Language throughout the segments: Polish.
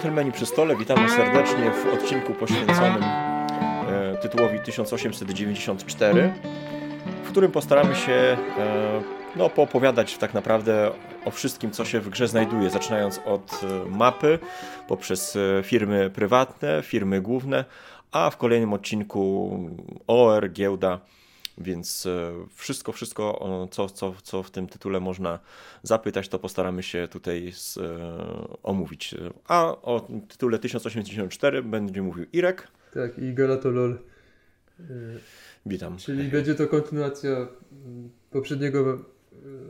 Dżentelmeni przy stole, witamy serdecznie w odcinku poświęconym e, tytułowi 1894, w którym postaramy się e, no, poopowiadać tak naprawdę o wszystkim, co się w grze znajduje, zaczynając od e, mapy, poprzez e, firmy prywatne, firmy główne, a w kolejnym odcinku OR, giełda, więc e, wszystko, wszystko, co, co, co w tym tytule można zapytać, to postaramy się tutaj z, e, omówić. A o tytule 1084 będzie mówił Irek. Tak, i Galatolol. Witam. Czyli będzie to kontynuacja mm, poprzedniego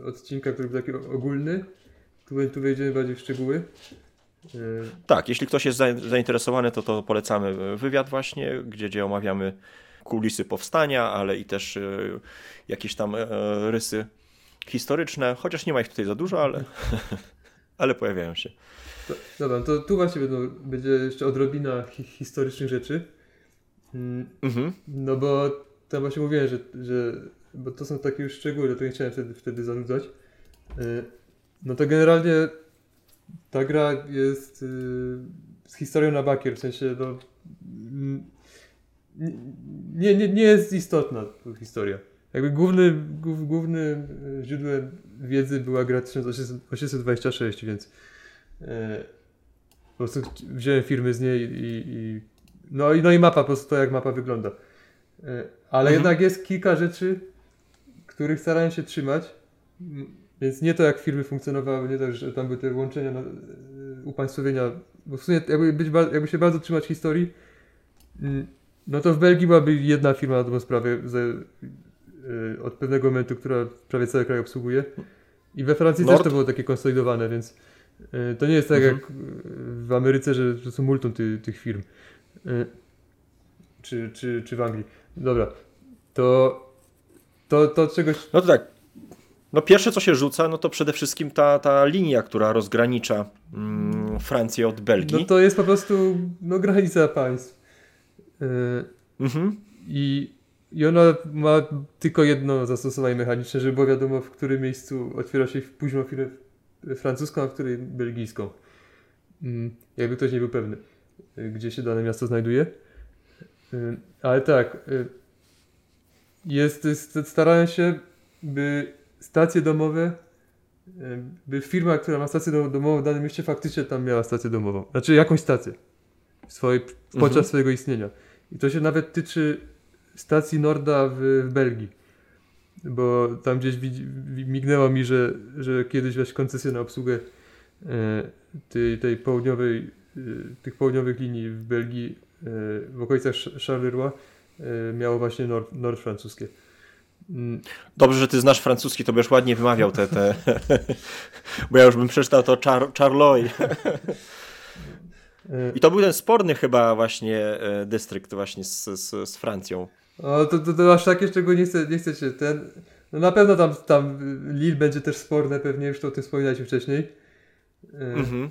e, odcinka, który był taki ogólny. Tu, tu wejdziemy bardziej w szczegóły. Tak, jeśli ktoś jest zainteresowany, to, to polecamy wywiad właśnie, gdzie, gdzie omawiamy kulisy powstania, ale i też e, jakieś tam e, rysy historyczne, chociaż nie ma ich tutaj za dużo, ale, ale pojawiają się. Dobra, to tu właśnie będą, będzie jeszcze odrobina hi historycznych rzeczy. Mm, mhm. No bo tam właśnie mówiłem, że, że bo to są takie już szczegóły, to nie chciałem wtedy, wtedy zanudzać. E, no to generalnie ta gra jest z historią na bakier, w sensie no, nie, nie, nie jest istotna historia. Jakby główny, głównym e, źródłem wiedzy była gra 1826, więc e, po prostu wziąłem firmy z niej i, i, no, i, no i mapa, po prostu to jak mapa wygląda. E, ale mhm. jednak jest kilka rzeczy, których starałem się trzymać, więc nie to jak firmy funkcjonowały, nie to, że tam były te łączenia, na, e, upaństwowienia, bo w sumie jakby, być, jakby się bardzo trzymać historii, no to w Belgii byłaby jedna firma na dobrą sprawę z, yy, od pewnego momentu, która prawie cały kraj obsługuje. I we Francji Nord? też to było takie konsolidowane, więc yy, to nie jest tak mhm. jak w Ameryce, że, że są multum ty, tych firm. Yy, czy, czy, czy w Anglii. Dobra. To, to, to czegoś... No to tak. No pierwsze co się rzuca, no to przede wszystkim ta, ta linia, która rozgranicza mm, Francję od Belgii. No to jest po prostu no, granica państw. Yy, mhm. I, I ona ma tylko jedno zastosowanie mechaniczne, żeby było wiadomo, w którym miejscu otwiera się późną firmę francuską, a w której belgijską. Yy, jakby ktoś nie był pewny, yy, gdzie się dane miasto znajduje. Ale tak, jest, jest, starałem się, by stacje domowe, by firma, która ma stację domową w danym mieście, faktycznie tam miała stację domową. Znaczy jakąś stację. Swojej, podczas mhm. swojego istnienia. I to się nawet tyczy stacji Norda w, w Belgii. Bo tam gdzieś mignęło mi, że, że kiedyś weź koncesję na obsługę e, tej, tej południowej, e, tych południowych linii w Belgii e, w okolicach Charleroi miało właśnie Nord, Nord francuskie. Mm. Dobrze, że ty znasz francuski, to byś ładnie wymawiał te, te... bo ja już bym przeczytał to Char. I to był ten sporny chyba właśnie e, dystrykt właśnie z, z, z Francją. O, to, to, to aż tak jeszcze go nie chcę, nie chcę się ten... No na pewno tam, tam Lille będzie też sporne pewnie, już to o tym wspominaliśmy wcześniej. E, mhm.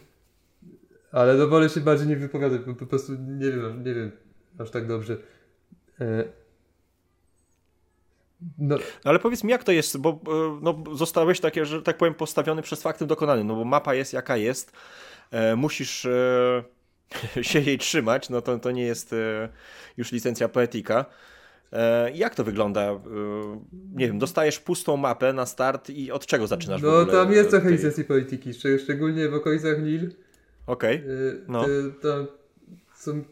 Ale no wolę się bardziej nie wypowiadać, bo po prostu nie wiem, nie wiem aż tak dobrze. E, no. Ale powiedz mi, jak to jest, bo no, zostałeś takie, że tak powiem, postawiony przez faktem dokonanym, no bo mapa jest jaka jest, musisz się jej trzymać, no to, to nie jest e, już licencja poetyka. E, jak to wygląda? E, nie wiem, dostajesz pustą mapę na start i od czego zaczynasz No tam jest trochę tej... licencji polityki, szczególnie w okolicach Lille. Okej, okay. no. Te, są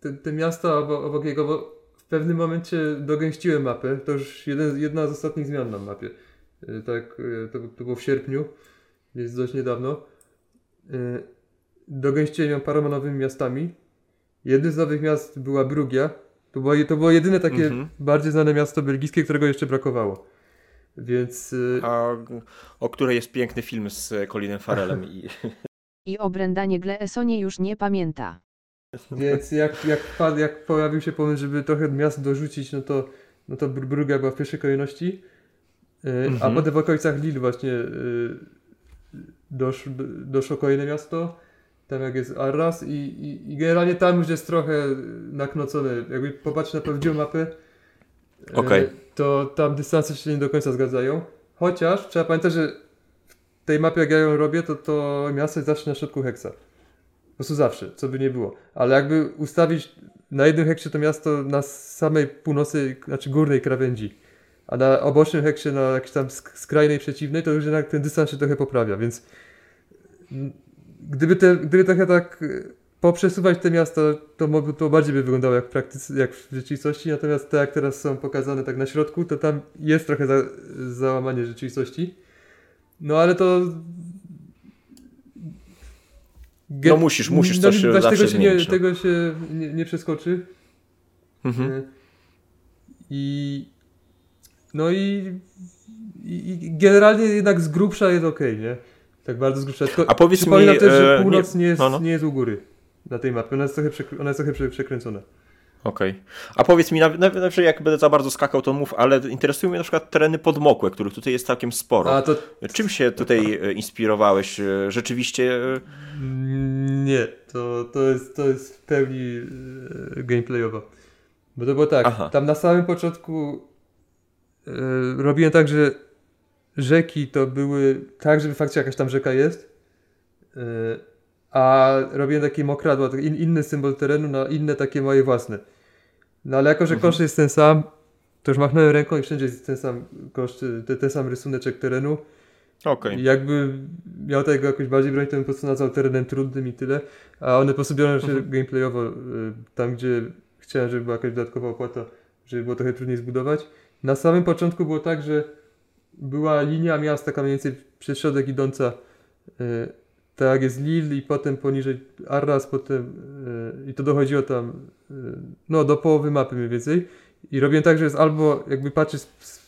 te, te miasta obok, obok jego, bo w pewnym momencie dogęściłem mapę, to już jeden, jedna z ostatnich zmian na mapie. Tak, to, to było w sierpniu, jest dość niedawno dogęściłem ją paroma nowymi miastami. Jednym z nowych miast była Brugia. To było, to było jedyne takie mhm. bardziej znane miasto belgijskie, którego jeszcze brakowało. Więc... Y, A o której jest piękny film z Colinem Farelem. I, I o Brendanie Gleesonie już nie pamięta. Więc jak, jak, jak pojawił się pomysł, żeby trochę miast dorzucić, no to, no to Brugia była w pierwszej kolejności. Mhm. A potem w okolicach Lille właśnie y, dosz, doszło kolejne miasto tam jak jest Arras i, i, i generalnie tam już jest trochę naknocone. Jakby popatrzeć na prawdziwą mapę, e, okay. to tam dystanse się nie do końca zgadzają. Chociaż trzeba pamiętać, że w tej mapie jak ja ją robię, to to miasto jest zawsze na środku heksa. prostu zawsze, co by nie było. Ale jakby ustawić na jednym heksie to miasto na samej północy, znaczy górnej krawędzi, a na obocznym heksie na jakiejś tam sk- skrajnej przeciwnej, to już jednak ten dystans się trochę poprawia, więc gdyby, te, gdyby trochę tak y, poprzesuwać te miasta, to, to bardziej by wyglądało jak, w praktyce, jak w rzeczywistości, natomiast te jak teraz są pokazane tak na środku, to tam jest trochę za, załamanie rzeczywistości. No ale to... No musisz, musisz no, coś właśnie zawsze tego się, nie, zmienić, no. tego się nie, nie przeskoczy. Mhm. Y, I no i, i, i generalnie jednak z grubsza jest ok, nie? Tak bardzo z grubsza. Tylko A powiedz mi, też, że e, północ nie, nie- jest, no, no. nie jest u góry na tej mapie. Ona jest trochę, przekr- ona jest trochę prze- przekręcona. Okej. A powiedz mi, nawet, jak będę za bardzo skakał, to mów, ale interesują mnie na przykład tereny podmokłe, których tutaj jest całkiem sporo. A to Czym się tutaj e, inspirowałeś? E, Rzeczywiście mm, nie, to, to, jest, to jest w pełni gameplayowa. Bo to było tak, Aha. tam na samym początku robiłem tak, że rzeki to były tak, żeby faktycznie jakaś tam rzeka jest, e, a robiłem takie mokradła, in, inny symbol terenu na inne takie moje własne. No ale jako, że Mhm. koszt jest ten sam, to już machnąłem ręką i wszędzie jest ten sam koszt, ten, ten sam rysuneczek terenu. Okej. I jakby miał tego jakoś bardziej bronić, to bym po prostu nazwał terenem trudnym i tyle. A one po prostu biorą się Mhm. gameplayowo y, tam, gdzie chciałem, żeby była jakaś dodatkowa opłata, żeby było trochę trudniej zbudować. Na samym początku było tak, że była linia miasta, taka mniej więcej przez środek idąca, y, tak jest Lille i potem poniżej Arras, potem y, i to dochodziło tam y, no do połowy mapy mniej więcej. I robiłem tak, że jest albo jakby patrzysz z,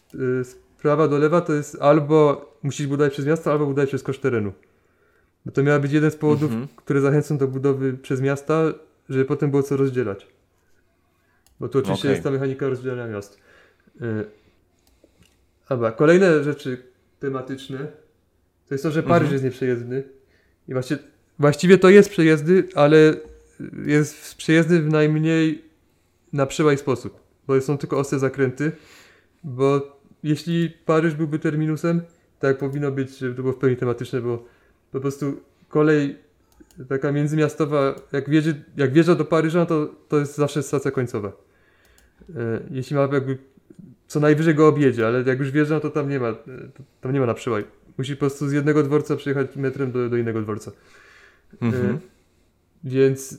z, prawa do lewa, to jest albo musisz budować przez miasto, albo budować przez koszt terenu. Bo to miał być jeden z powodów, Mhm. które zachęcą do budowy przez miasta, żeby potem było co rozdzielać. Bo tu oczywiście Okej. jest ta mechanika rozdzielania miast. Dobra, kolejne rzeczy tematyczne to jest to, że Paryż Mhm. jest nieprzejezdny. I właśnie, właściwie to jest przejezdny, ale jest przejezdny w najmniej na przełaj sposób. Bo są tylko ostre zakręty. Bo jeśli Paryż byłby terminusem, tak jak powinno być, żeby to było w pełni tematyczne, bo po prostu kolej taka międzymiastowa, jak, wjedzie, jak wjeżdża do Paryża, to, to jest zawsze stacja końcowa. E, Jeśli ma jakby co najwyżej go objedzie, ale jak już wjeżdża, to tam nie ma, tam nie ma na przełaj. Musi po prostu z jednego dworca przyjechać metrem do, do innego dworca. Mhm. E, Więc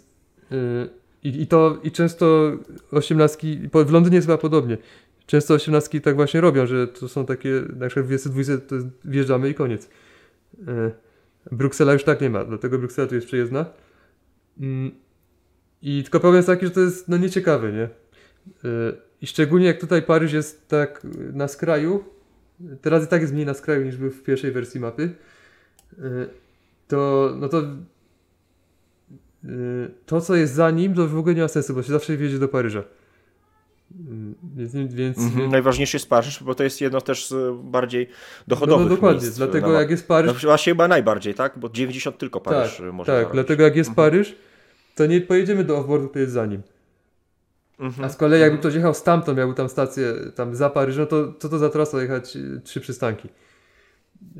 e, i, to i często osiemnastki, w Londynie jest chyba podobnie. Często osiemnastki tak właśnie robią, że to są takie, na przykład w 22 to wjeżdżamy i koniec. E, Bruksela już tak nie ma, dlatego Bruksela tu jest przejezdna. Mm, I tylko problem jest taki, że to jest no nieciekawe, nie? I szczególnie jak tutaj Paryż jest tak na skraju, teraz i tak jest mniej na skraju niż był w pierwszej wersji mapy, e, to no to e, to co jest za nim to w ogóle nie ma sensu, bo się zawsze wjedzie do Paryża. Mm, Więc, więc, Mhm. Najważniejszy jest Paryż, bo to jest jedno też z bardziej no, dochodowych no dokładnie, miejsc dlatego na jak jest Paryż, No, właśnie chyba najbardziej, tak? Bo 90 tylko Paryż tak, y, może tak zarobić. dlatego jak jest Mhm. Paryż, to nie pojedziemy do offboardu, to jest za nim. Mhm. A z kolei jakby ktoś jechał stamtąd, miałby tam stację tam za Paryżem, to co to za trasa jechać y, trzy przystanki.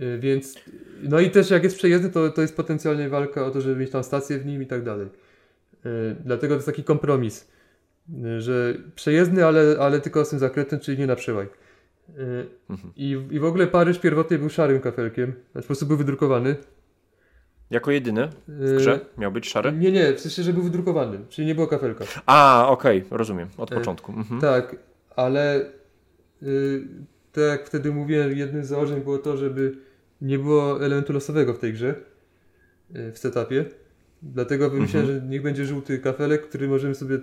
Y, Więc, no i też jak jest przejezdny, to, to jest potencjalnie walka o to, żeby mieć tam stację w nim i tak dalej. Y, Dlatego to jest taki kompromis, że przejezdny, ale, ale tylko z tym zakrętem, czyli nie na przełaj. Mhm. I, I w ogóle Paryż pierwotnie był szarym kafelkiem, znaczy po prostu był wydrukowany. Jako jedyny w grze miał być szary? Nie, nie, w sensie, że był wydrukowany, czyli nie było kafelka. A, okej, rozumiem. Od E, początku. Mhm. Tak, ale y, tak jak wtedy mówiłem, jednym z założeń było to, żeby nie było elementu losowego w tej grze, y, w setupie. Dlatego wymyśliłem, że niech będzie żółty kafelek, który możemy sobie.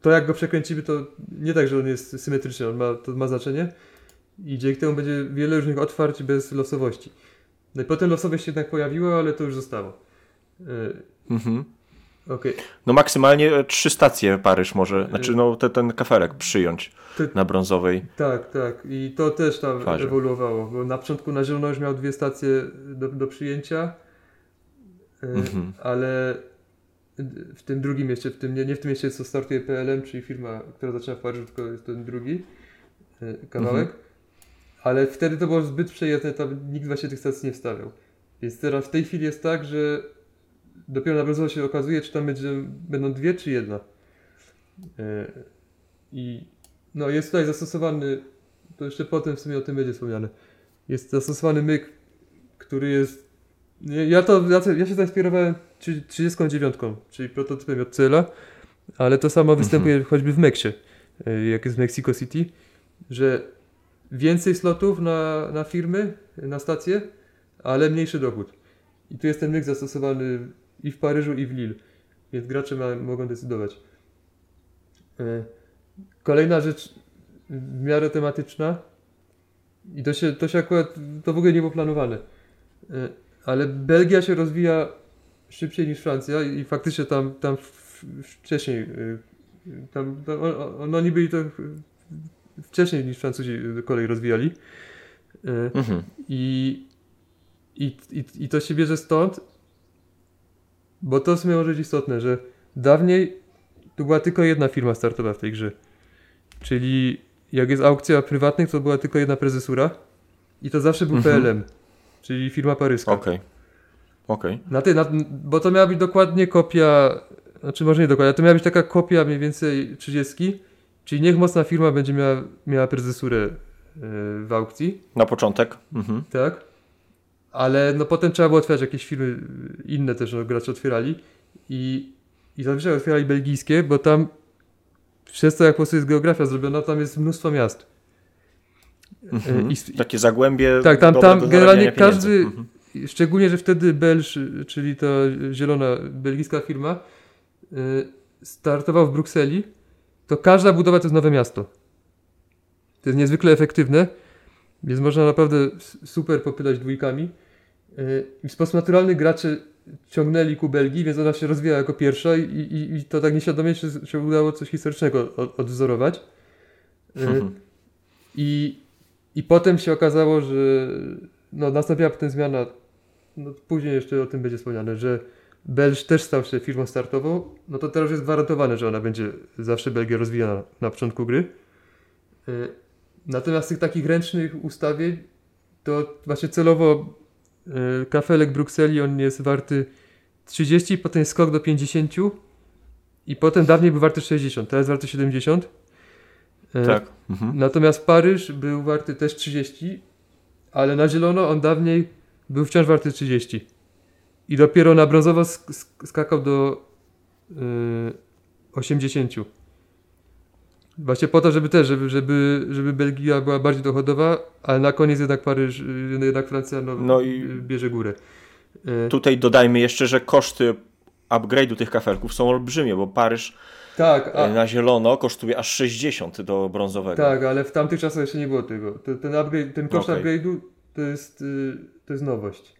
To jak go przekręcimy, to nie tak, że on jest symetryczny, on ma, to ma znaczenie. I dzięki temu będzie wiele różnych otwarć bez losowości. No i potem losowość się jednak pojawiła, ale to już zostało. Y, Mhm. Okej. No maksymalnie e, trzy stacje Paryż może, znaczy no te, ten kafelek przyjąć na brązowej. Tak, tak. I to też tam ewoluowało, bo na początku na zielono już miał dwie stacje do, do przyjęcia, e, Mhm. ale w tym drugim mieście, w tym, nie, nie w tym mieście, co startuje PLM, czyli firma, która zaczyna w Paryżu, tylko jest ten drugi e, kawałek. Ale wtedy to było zbyt przejezdne, tam nikt właśnie tych stacji nie wstawiał. Więc teraz w tej chwili jest tak, że dopiero na brązowo się okazuje, czy tam będzie, będą dwie, czy jedna. E, I no jest tutaj zastosowany, to jeszcze potem w sumie o tym będzie wspomniane, jest zastosowany myk, który jest, ja to, ja, się zainspirowałem trzy- 39, czyli prototypem JCL-a, ale to samo występuje choćby w Meksie, e, jak jest w Mexico City, że więcej slotów na, na firmy, na stacje, ale mniejszy dochód. I tu jest ten myk zastosowany i w Paryżu, i w Lille, więc gracze ma, mogą decydować. E, Kolejna rzecz w miarę tematyczna i to się, to się akurat, to w ogóle nie było planowane, E, ale Belgia się rozwija szybciej niż Francja i faktycznie tam, tam wcześniej, y, tam, tam on- on- oni byli to wcześniej niż Francuzi kolej rozwijali. Y, Mhm. I, i, i, I to się bierze stąd, bo to w sumie może być istotne, że dawniej tu była tylko jedna firma startowa w tej grze. Czyli jak jest aukcja prywatnych, to była tylko jedna prezesura i to zawsze był Mhm. PLM, czyli firma paryska. Okej. Okej. Na ty, na, bo to miała być dokładnie kopia, znaczy może nie dokładnie, to miała być taka kopia mniej więcej 30, czyli niech mocna firma będzie miała, miała prezesurę e, w aukcji, Na początek. Mhm. tak? Ale no potem trzeba było otwierać jakieś firmy y, inne też, no gracze otwierali i, i zazwyczaj otwierali belgijskie, bo tam przez to jak po prostu jest geografia zrobiona, tam jest mnóstwo miast. Mhm. I, Takie zagłębie. tak, tam, tam generalnie każdy, Mhm. szczególnie, że wtedy Belż, czyli ta zielona belgijska firma, startował w Brukseli, to każda budowa to jest nowe miasto. To jest niezwykle efektywne, więc można naprawdę super popylać dwójkami. Y, I w sposób naturalny gracze ciągnęli ku Belgii, więc ona się rozwijała jako pierwsza i, i, i to tak nieświadomie się, się udało coś historycznego od, odwzorować. Y, Mhm. i, I potem się okazało, że no, nastąpiła potem zmiana, no, później jeszcze o tym będzie wspomniane, że Belż też stał się firmą startową, no to teraz jest gwarantowane, że ona będzie zawsze Belgia rozwijana na początku gry. Y, Natomiast tych takich ręcznych ustawień, to właśnie celowo y, kafelek Brukseli, on jest warty 30, potem skok do 50 i potem dawniej był warty 60, teraz warty 70. Y, Tak. Mhm. Natomiast Paryż był warty też 30, ale na zielono on dawniej był wciąż warty 30. I dopiero na brązowo sk- sk- skakał do yy, 80. Właśnie po to, żeby też, żeby, żeby, żeby Belgia była bardziej dochodowa, ale na koniec jednak Paryż, jednak Francja no, No i- yy, bierze górę. Yy, Tutaj dodajmy jeszcze, że koszty upgrade'u tych kafelków są olbrzymie, bo Paryż tak, a, e, na zielono kosztuje aż 60 do brązowego. Tak, ale w tamtych czasach jeszcze nie było tego. Ten, upgrade, ten koszt Okej. upgrade'u to jest, y, to jest nowość.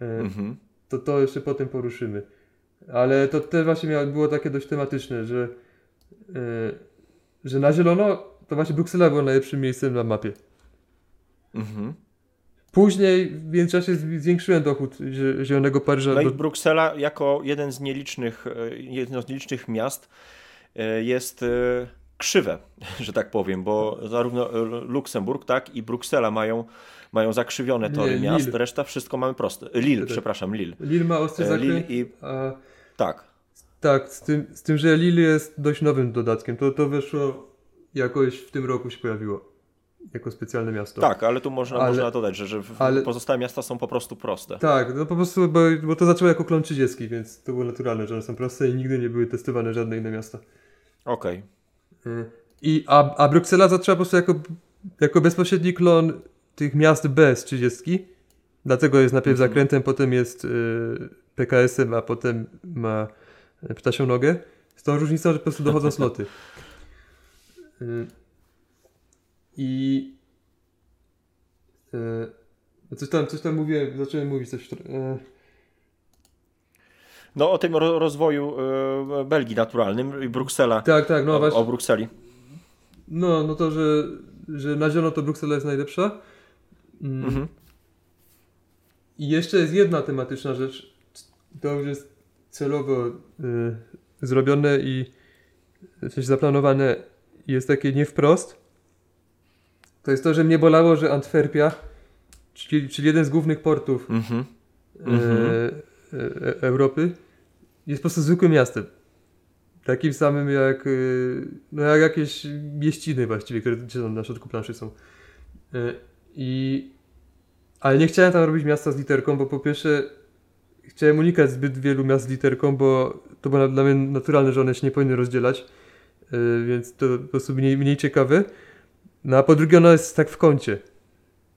Mhm. To to jeszcze potem poruszymy. Ale to też właśnie miało, było takie dość tematyczne, że, e, że na zielono to właśnie Bruksela była najlepszym miejscem na mapie. Mhm. Później w międzyczasie zwiększyłem dochód zie- Zielonego Paryża. No i Bruksela jako jeden z nielicznych, e, jedno z nielicznych miast e, jest krzywe, że tak powiem, bo zarówno Luksemburg, tak i Bruksela mają, mają zakrzywione Nie, tory miast, Lille. reszta wszystko mamy proste. Tak. przepraszam, Lille. Lille ma ostry E, zakręt, i a tak. tak, z tym, z tym, że Lille jest dość nowym dodatkiem. To, to weszło jakoś w tym roku się pojawiło. Jako specjalne miasto. Tak, ale tu można, Ale- można dodać, że, że ale- pozostałe miasta są po prostu proste. Tak, no po prostu, bo, bo to zaczęło jako klon 30, więc to było naturalne, że one są proste i nigdy nie były testowane żadne inne miasta. Okej. Y, I, a, a Bruksela zaczęła po prostu jako, jako bezpośredni klon tych miast B z 30. Dlatego jest najpierw Mhm. zakrętem, potem jest y, PKS-em, a potem ma y, ptasią nogę. Z tą różnicą, że po prostu dochodzą sloty. Y, I y, coś tam, coś tam mówię, zacząłem mówić coś. Y, No o tym ro- rozwoju e, Belgii naturalnym i Bruksela. tak, tak, no o, właśnie. o Brukseli. No, no to, że, że na zielono to Bruksela jest najlepsza. Mm. Mhm. I jeszcze jest jedna tematyczna rzecz. To już jest celowo y, zrobione i coś zaplanowane jest takie nie wprost. To jest to, że mnie bolało, że Antwerpia, czyli, czyli jeden z głównych portów Mhm. Mhm. e, Europy, jest po prostu zwykłym miastem. Takim samym jak, y, no jak jakieś mieściny właściwie, które gdzie tam na środku planszy są. Y, I, ale nie chciałem tam robić miasta z literką, bo po pierwsze chciałem unikać zbyt wielu miast z literką, bo to było dla mnie naturalne, że one się nie powinny rozdzielać, y, więc to po prostu mniej, mniej ciekawe. No a po drugie ono jest tak w kącie.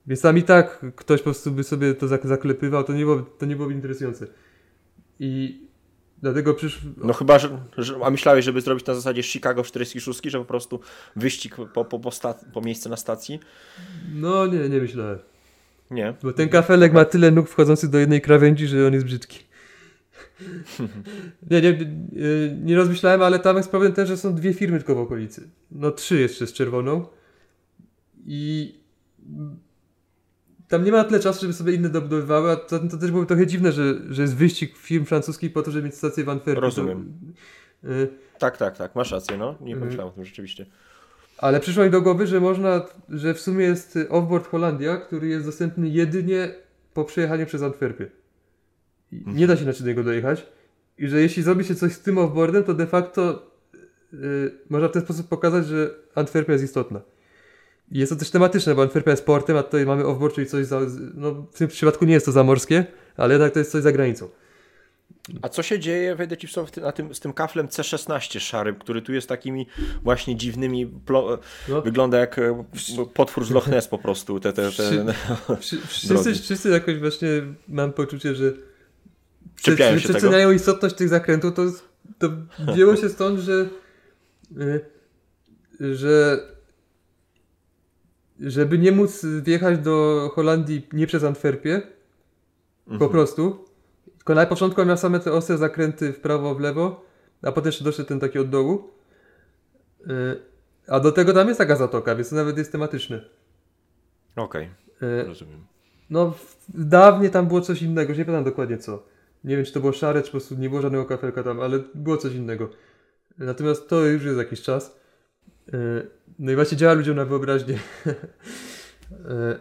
Więc tam i tak ktoś po prostu by sobie to zaklepywał, to nie, było, to nie byłoby interesujące. I dlatego przyszło... No chyba, że, że, a myślałeś, żeby zrobić na zasadzie Chicago 46, że po prostu wyścig po, po, po, sta- po miejsce na stacji? No nie, nie myślałem. Nie. Bo ten kafelek ma tyle nóg wchodzących do jednej krawędzi, że on jest brzydki. nie, nie, nie rozmyślałem, ale tam jest problem ten, że są dwie firmy tylko w okolicy. No trzy jeszcze z czerwoną. I tam nie ma tyle czasu, żeby sobie inne dobudowywały, a to, to też było trochę dziwne, że, że jest wyścig firm francuskich po to, żeby mieć stację w Antwerpii. Rozumiem. To, y tak, tak, tak, masz rację, no. Nie y pomyślałem o tym rzeczywiście. Ale przyszło mi do głowy, że można, że w sumie jest Offboard Holandia, który jest dostępny jedynie po przejechaniu przez Antwerpię. Nie da się inaczej do niego dojechać. I że jeśli zrobi się coś z tym offboardem, to de facto yy, można w ten sposób pokazać, że Antwerpia jest istotna. Jest to też tematyczne, bo Antwerpia jest portem, a tutaj mamy offboard, czyli coś za, no w tym przypadku nie jest to zamorskie, ale jednak to jest coś za granicą. A co się dzieje, wejdę ci w słowo, na tym, z tym kaflem C16 szarym, który tu jest takimi właśnie dziwnymi, plo... no. wygląda jak e, potwór z Loch Ness po prostu. Te, te, te... wszyscy, wszyscy jakoś właśnie mam poczucie, że Czepiają się przeceniają tego? istotność tych zakrętów, to, to wzięło się stąd, że y, że żeby nie móc wjechać do Holandii nie przez Antwerpię, mhm. po prostu, tylko na początku miał same te ostre zakręty w prawo, w lewo, a potem jeszcze doszedł ten taki od dołu. Y, a do tego tam jest taka zatoka, więc to nawet jest tematyczne. Okej, okay. rozumiem. No, dawniej tam było coś innego, nie pamiętam dokładnie co. Nie wiem, czy to było szare, czy po prostu nie było żadnego kafelka tam, ale było coś innego. Natomiast to już jest jakiś czas. E, no i właśnie działa ludziom na wyobraźnię. E,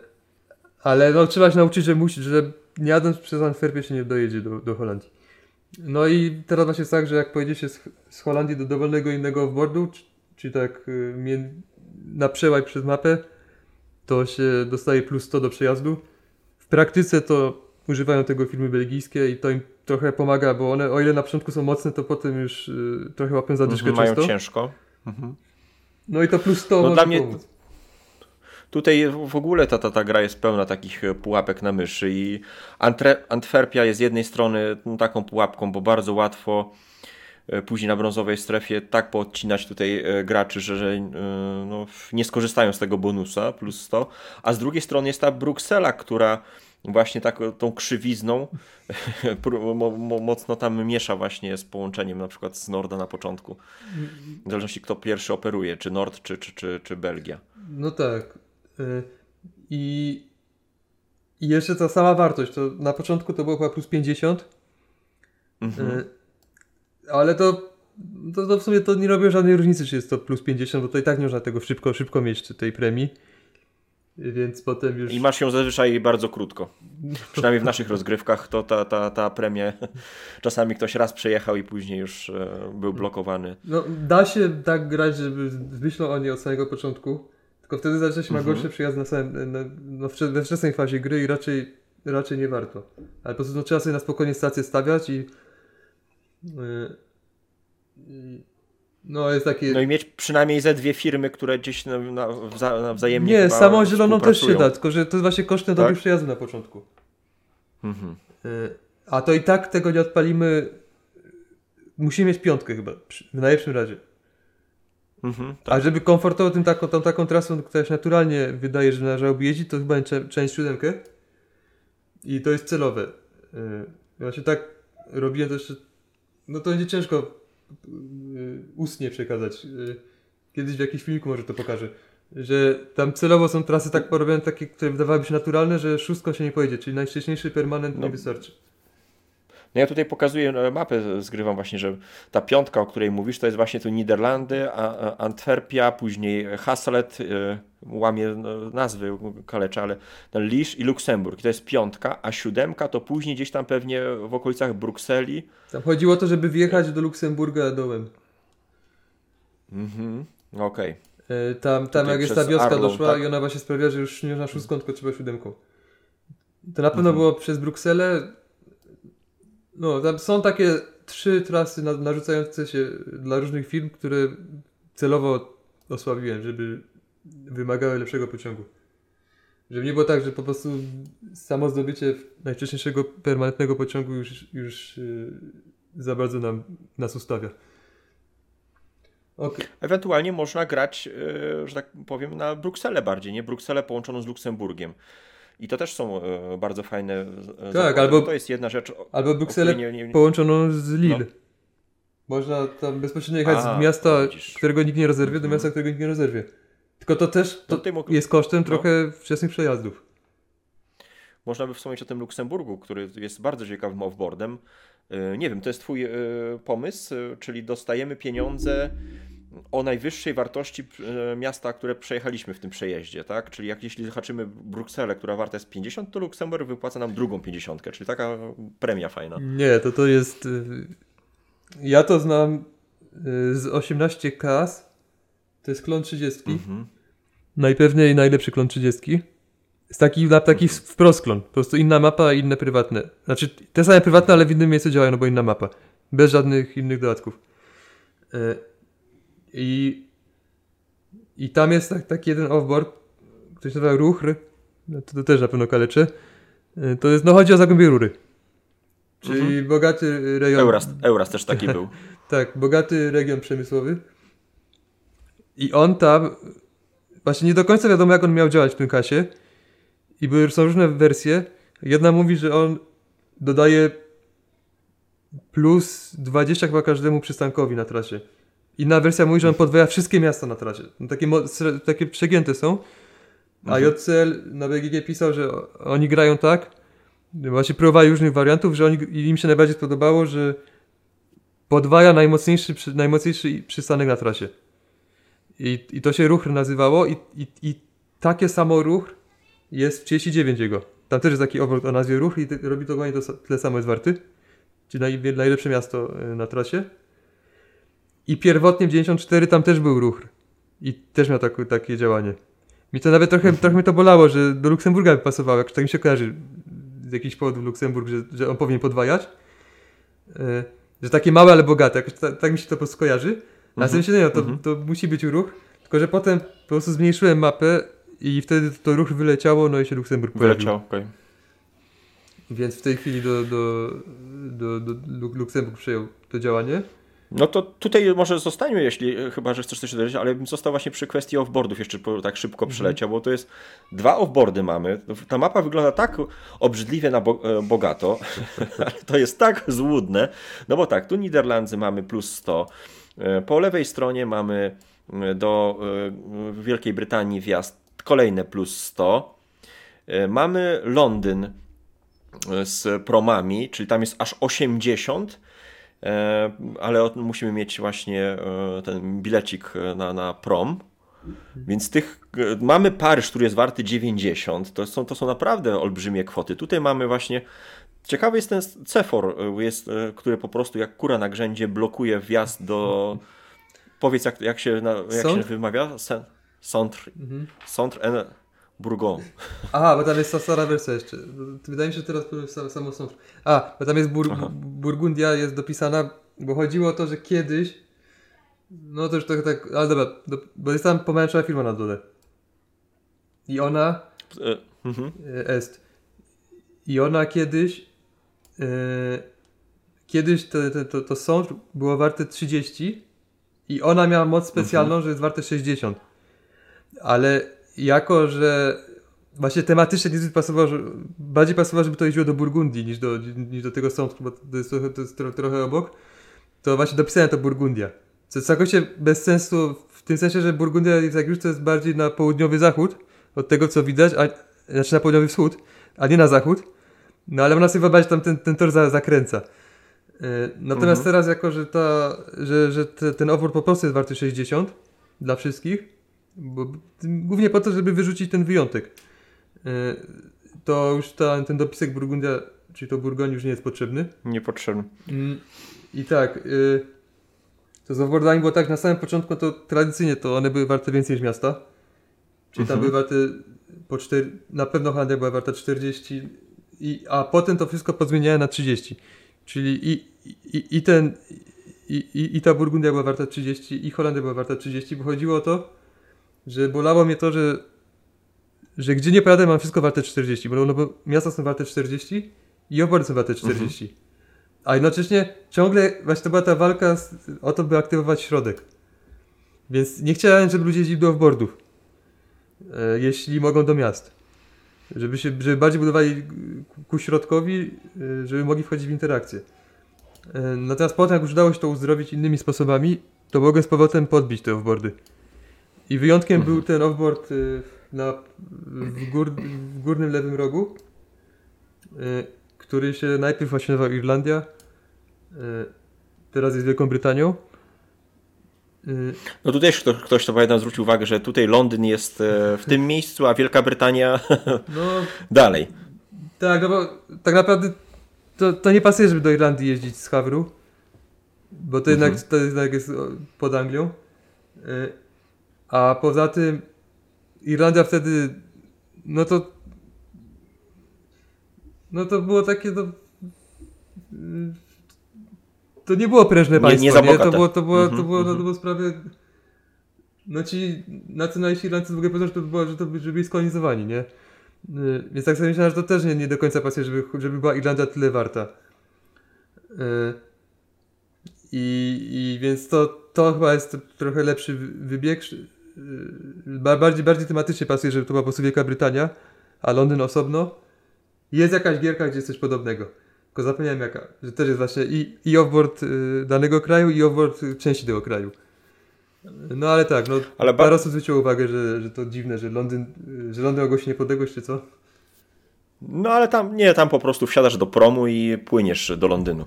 ale no, trzeba się nauczyć, że musi, że nie jadąc przez Antwerpię się nie dojedzie do, do Holandii. No i teraz właśnie jest tak, że jak pojedzie się z, z Holandii do dowolnego innego offboardu, czyli tak y, na przełaj przez mapę, to się dostaje plus 100 do przejazdu. W praktyce to używają tego filmy belgijskie i to im trochę pomaga, bo one o ile na początku są mocne, to potem już y, trochę łapią zadyszkę mhm, często. Mają ciężko. Mhm. No i to plus to no dla mnie pomóc. Tutaj w ogóle ta, ta, ta gra jest pełna takich e, pułapek na myszy i Antwerpia jest z jednej strony no, taką pułapką, bo bardzo łatwo e, później na brązowej strefie tak poodcinać tutaj e, graczy, że, że no, nie skorzystają z tego bonusa plus 100, a z drugiej strony jest ta Bruksela, która właśnie tak, tą krzywizną mocno tam miesza właśnie z połączeniem na przykład z Norda na początku. W zależności kto pierwszy operuje, czy Nord, czy, czy, czy, czy Belgia. No tak. Y, I, I jeszcze ta sama wartość, to na początku to było chyba plus 50, mhm. Y, ale to, to, to w sumie to nie robią żadnej różnicy, czy jest to plus 50, bo to i tak nie można tego szybko, szybko mieć tej premii. Więc potem już. I masz ją zazwyczaj bardzo krótko. Przynajmniej w naszych rozgrywkach to ta, ta, ta premia. Czasami ktoś raz przejechał i później już e, był blokowany. No, da się tak grać, żeby myślał o niej od samego początku. Tylko wtedy zaczyna się mhm. ma gorszy przyjazd na samym, na, no, we wczesnej fazie gry i raczej, raczej nie warto. Ale po prostu no, trzeba sobie na spokojnie stację stawiać i. Yy, no, jest takie... no i mieć przynajmniej ze dwie firmy, które gdzieś na, na, na wzajemnie. Nie, samą zieloną też się da, tylko że to jest właśnie kosztem tak? przejazdu na początku. Mhm. E, a to i tak tego nie odpalimy. Musimy mieć piątkę chyba, w najlepszym razie. Mhm, tak. A żeby komfortowo tym taką, tą taką trasą, która się naturalnie wydaje, że należałoby jeździć, to chyba część siódemkę. I to jest celowe. Właśnie tak robiłem to jeszcze. No to będzie ciężko Y, ustnie przekazać. Y, kiedyś w jakimś filmiku może to pokażę. Że tam celowo są trasy tak porobione, takie, które wydawałyby się naturalne, że szóstko się nie pojedzie, czyli najwcześniejszy permanent no. nie wystarczy. No ja tutaj pokazuję e, mapę, zgrywam właśnie, że ta piątka, o której mówisz, to jest właśnie tu Niderlandy, Antwerpia, później Hasselt, e, łamie no, nazwy kaleczę, ale Lisz i Luksemburg. To jest piątka, a siódemka to później gdzieś tam pewnie w okolicach Brukseli. Tam chodziło o to, żeby wjechać do Luksemburga dołem. Mhm, okej. E, Tam, tam jak jest ta wioska Arlon, doszła tak? i ona właśnie sprawia, że już nie na szóstką, tylko trzeba siódemką. To na pewno Mhm. było przez Brukselę. No, tam są takie trzy trasy na, narzucające się dla różnych firm, które celowo osłabiłem, żeby wymagały lepszego pociągu. Żeby nie było tak, że po prostu samo zdobycie najwcześniejszego permanentnego pociągu już, już yy, za bardzo nam, nas ustawia. Okej. Ewentualnie można grać, e, że tak powiem, na Brukselę bardziej, nie? Brukselę połączoną z Luksemburgiem. I to też są e, bardzo fajne e, zakłady, albo- bo To jest jedna rzecz, o- Albo Brukselę której nie, nie, połączoną z Lille. No. Można tam bezpośrednio jechać A, z miasta, widzisz. którego nikt nie rezerwuje, do Mhm. miasta, którego nikt nie rezerwuje. Tylko to też to No tutaj mógł- jest kosztem no. trochę wczesnych przejazdów. Można by wspomnieć o tym Luksemburgu, który jest bardzo ciekawym offboardem. E, Nie wiem, to jest Twój e, pomysł, e, czyli dostajemy pieniądze o najwyższej wartości miasta, które przejechaliśmy w tym przejeździe, tak? Czyli jak jeśli zahaczymy Brukselę, która warta jest 50, to Luksemburg wypłaca nam drugą 50, czyli taka premia fajna. Nie, to to jest... Ja to znam z 18 kas. To jest klon 30. Mhm. Najpewniej najlepszy klon 30. Jest taki, na- taki wprost klon. Po prostu inna mapa, inne prywatne. Znaczy te same prywatne, ale w innym miejscu działają, no bo inna mapa. Bez żadnych innych dodatków. E, I, i tam jest tak, taki jeden offboard, który się nazywa Ruchr. No to, to też na pewno kaleczy. E, To jest, no chodzi o Zagłębie Rury. Czyli bogaty rejon. Euras, Euras też taki był. Tak, bogaty region przemysłowy. I on tam, właśnie nie do końca wiadomo, jak on miał działać w tym kasie. I były, są różne wersje. Jedna mówi, że on dodaje plus 20 chyba każdemu przystankowi na trasie. Inna wersja mówi, że on podwaja wszystkie miasta na trasie. No, takie, takie przegięte są. A Mhm. JCL na BGG pisał, że oni grają tak, właśnie próbowali różnych wariantów, że oni, im się najbardziej podobało, że podwaja najmocniejszy, najmocniejszy przystanek na trasie. I, I to się ruch nazywało i, i, i takie samo ruch jest w 39 jego. Tam też jest taki obrót o nazwie ruch i robi dokładnie to, tyle samo jest warty. Czyli naj, najlepsze miasto y, na trasie. I pierwotnie w 94 tam też był ruch. I też miał tak, takie działanie. Mi to nawet trochę, trochę mnie to bolało, że do Luksemburga by pasowało, jak tak mi się kojarzy z jakichś powodów Luksemburg, że, że on powinien podwajać. E, że takie małe, ale bogate, jakoś ta, tak mi się to po prostu kojarzy. A mhm. się nie, no, to, Mhm. to musi być ruch, tylko że potem po prostu zmniejszyłem mapę i wtedy to ruch wyleciało, no i się Luksemburg pojawił. Wyleciał, okej. Więc w tej chwili do, do, do, do, Luk- Luksemburg przejął to działanie. No to tutaj może zostańmy, jeśli chyba, że chcesz coś dodać, ale bym został właśnie przy kwestii offboardów, jeszcze tak szybko przeleciał, bo to jest dwa offboardy mamy. Ta mapa wygląda tak obrzydliwie na bo, e, bogato, ale to jest tak złudne. No bo tak, tu Niderlandy mamy plus 100, e, po lewej stronie mamy e, do e, Wielkiej Brytanii wjazd kolejne plus 100. E, Mamy Londyn e, z promami, czyli tam jest aż 80. E, ale musimy mieć właśnie ten bilecik na, na prom. Więc tych mamy Paryż, który jest warty 90. To są, to są naprawdę olbrzymie kwoty. Tutaj mamy właśnie. Ciekawy jest ten Cefor, jest, który po prostu jak kura na grzędzie blokuje wjazd do. Powiedz, jak, jak, się, jak się wymawia? Sen- Centre. Mhm. Centre en Bourgogne. Aha, bo tam jest ta stara wersja jeszcze. Wydaje mi się, że teraz powiem sam, samo są. A, bo tam jest Bur Aha. Burgundia jest dopisana, bo chodziło o to, że kiedyś no to już trochę tak, ale dobra, do, bo jest tam pomarańczowa firma na dole. I ona E, mhm. e, jest. I ona kiedyś e, kiedyś to, to, to, to sąd było warte 30 i ona miała moc specjalną, że jest warte 60. Ale jako, że właśnie tematycznie niezbyt pasowało, że bardziej pasowało, żeby to jeździło do Burgundii niż do, niż do tego sądu, bo to jest, trochę, to jest tro, trochę obok, to właśnie dopisałem to Burgundia. Co jest całkowicie bez sensu w tym sensie, że Burgundia jest jak już to jest bardziej na południowy zachód od tego, co widać, a, znaczy na południowy wschód, a nie na zachód. No ale można sobie wyobrazić, tam ten, ten tor za, zakręca. E, Natomiast Mhm. teraz jako, że, ta, że, że te, ten offboard po prostu jest warty 60 dla wszystkich, bo, głównie po to, żeby wyrzucić ten wyjątek, e, to już ta, ten dopisek Burgundia, czyli to Burgonii już nie jest potrzebny. Niepotrzebny. I tak, y, to z offboardami było tak, na samym początku to tradycyjnie to one były warte więcej niż miasta. Czyli tam Mhm. były warte po 4, na pewno Holandia była warta 40, i, a potem to wszystko pozmieniałem na 30. Czyli i, i, i ten, i, i, i ta Burgundia była warta 30, i Holandia była warta 30, bo chodziło o to, że bolało mnie to, że, że gdzie nie pojadę mam wszystko warte 40, bo, no, bo miasta są warte 40 i offboardy są warte 40. A jednocześnie ciągle właśnie to była ta walka z, o to, by aktywować środek. Więc nie chciałem, żeby ludzie jeździli do offboardów. E, jeśli mogą do miast. Żeby się żeby bardziej budowali ku- ku środkowi, e, żeby mogli wchodzić w interakcję. E, natomiast potem, jak już udało się to uzdrowić innymi sposobami, to mogłem z powrotem podbić te offboardy. I wyjątkiem był ten offboard e, na, w, gór, w górnym lewym rogu, e, który się najpierw właśnie nazywał Irlandia, e, teraz jest Wielką Brytanią. No tutaj też ktoś, ktoś to pamiętam zwrócił uwagę, że tutaj Londyn jest e, w tym miejscu, a Wielka Brytania No dalej. tak, no bo tak naprawdę to, to nie pasuje, żeby do Irlandii jeździć z Hawru, bo to jednak, to jednak jest pod Anglią. A poza tym Irlandia wtedy, no to no to było takie to to nie było prężne Nie- państwo, nie nie, za To było, to było, to Mhm, było, no, to mhm. było sprawy no ci nacjonaliści Irlandcy w ogóle powiedzą, że to było, że to że byli skolonizowani, nie? Y, Więc tak sobie myślałem, że to też nie, nie do końca pasuje, żeby, żeby była Irlandia tyle warta. Y, I, i więc to, to chyba jest trochę lepszy wy- wybieg. Y, ba- Bardziej, bardziej tematycznie pasuje, żeby to była po prostu Wielka Brytania, a Londyn osobno. Jest jakaś gierka, gdzie jest coś podobnego. Tylko zapomniałem jaka. Że też jest właśnie i, i offboard y, danego kraju, i offboard części tego kraju. No ale tak, no Ale ba- parę osób zwróciło uwagę, że, że to dziwne, że Londyn, y, że Londyn ogłosi niepodległość, czy co? No ale tam nie, tam po prostu wsiadasz do promu i płyniesz do Londynu.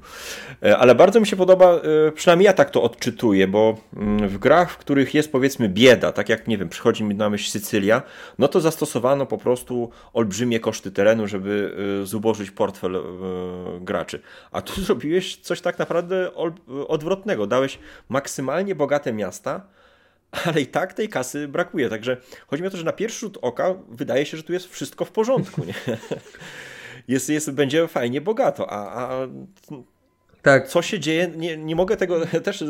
E, Ale bardzo mi się podoba, e, przynajmniej ja tak to odczytuję, bo mm, w grach, w których jest powiedzmy bieda, tak jak nie wiem, przychodzi mi na myśl Sycylia, no to zastosowano po prostu olbrzymie koszty terenu, żeby e, zubożyć portfel graczy. A tu zrobiłeś coś tak naprawdę odwrotnego. Dałeś maksymalnie bogate miasta, ale i tak tej kasy brakuje. Także chodzi mi o to, że na pierwszy rzut oka wydaje się, że tu jest wszystko w porządku. Nie? Jest, jest, będzie fajnie bogato, a, a Tak, co się dzieje, nie, nie mogę tego też, e,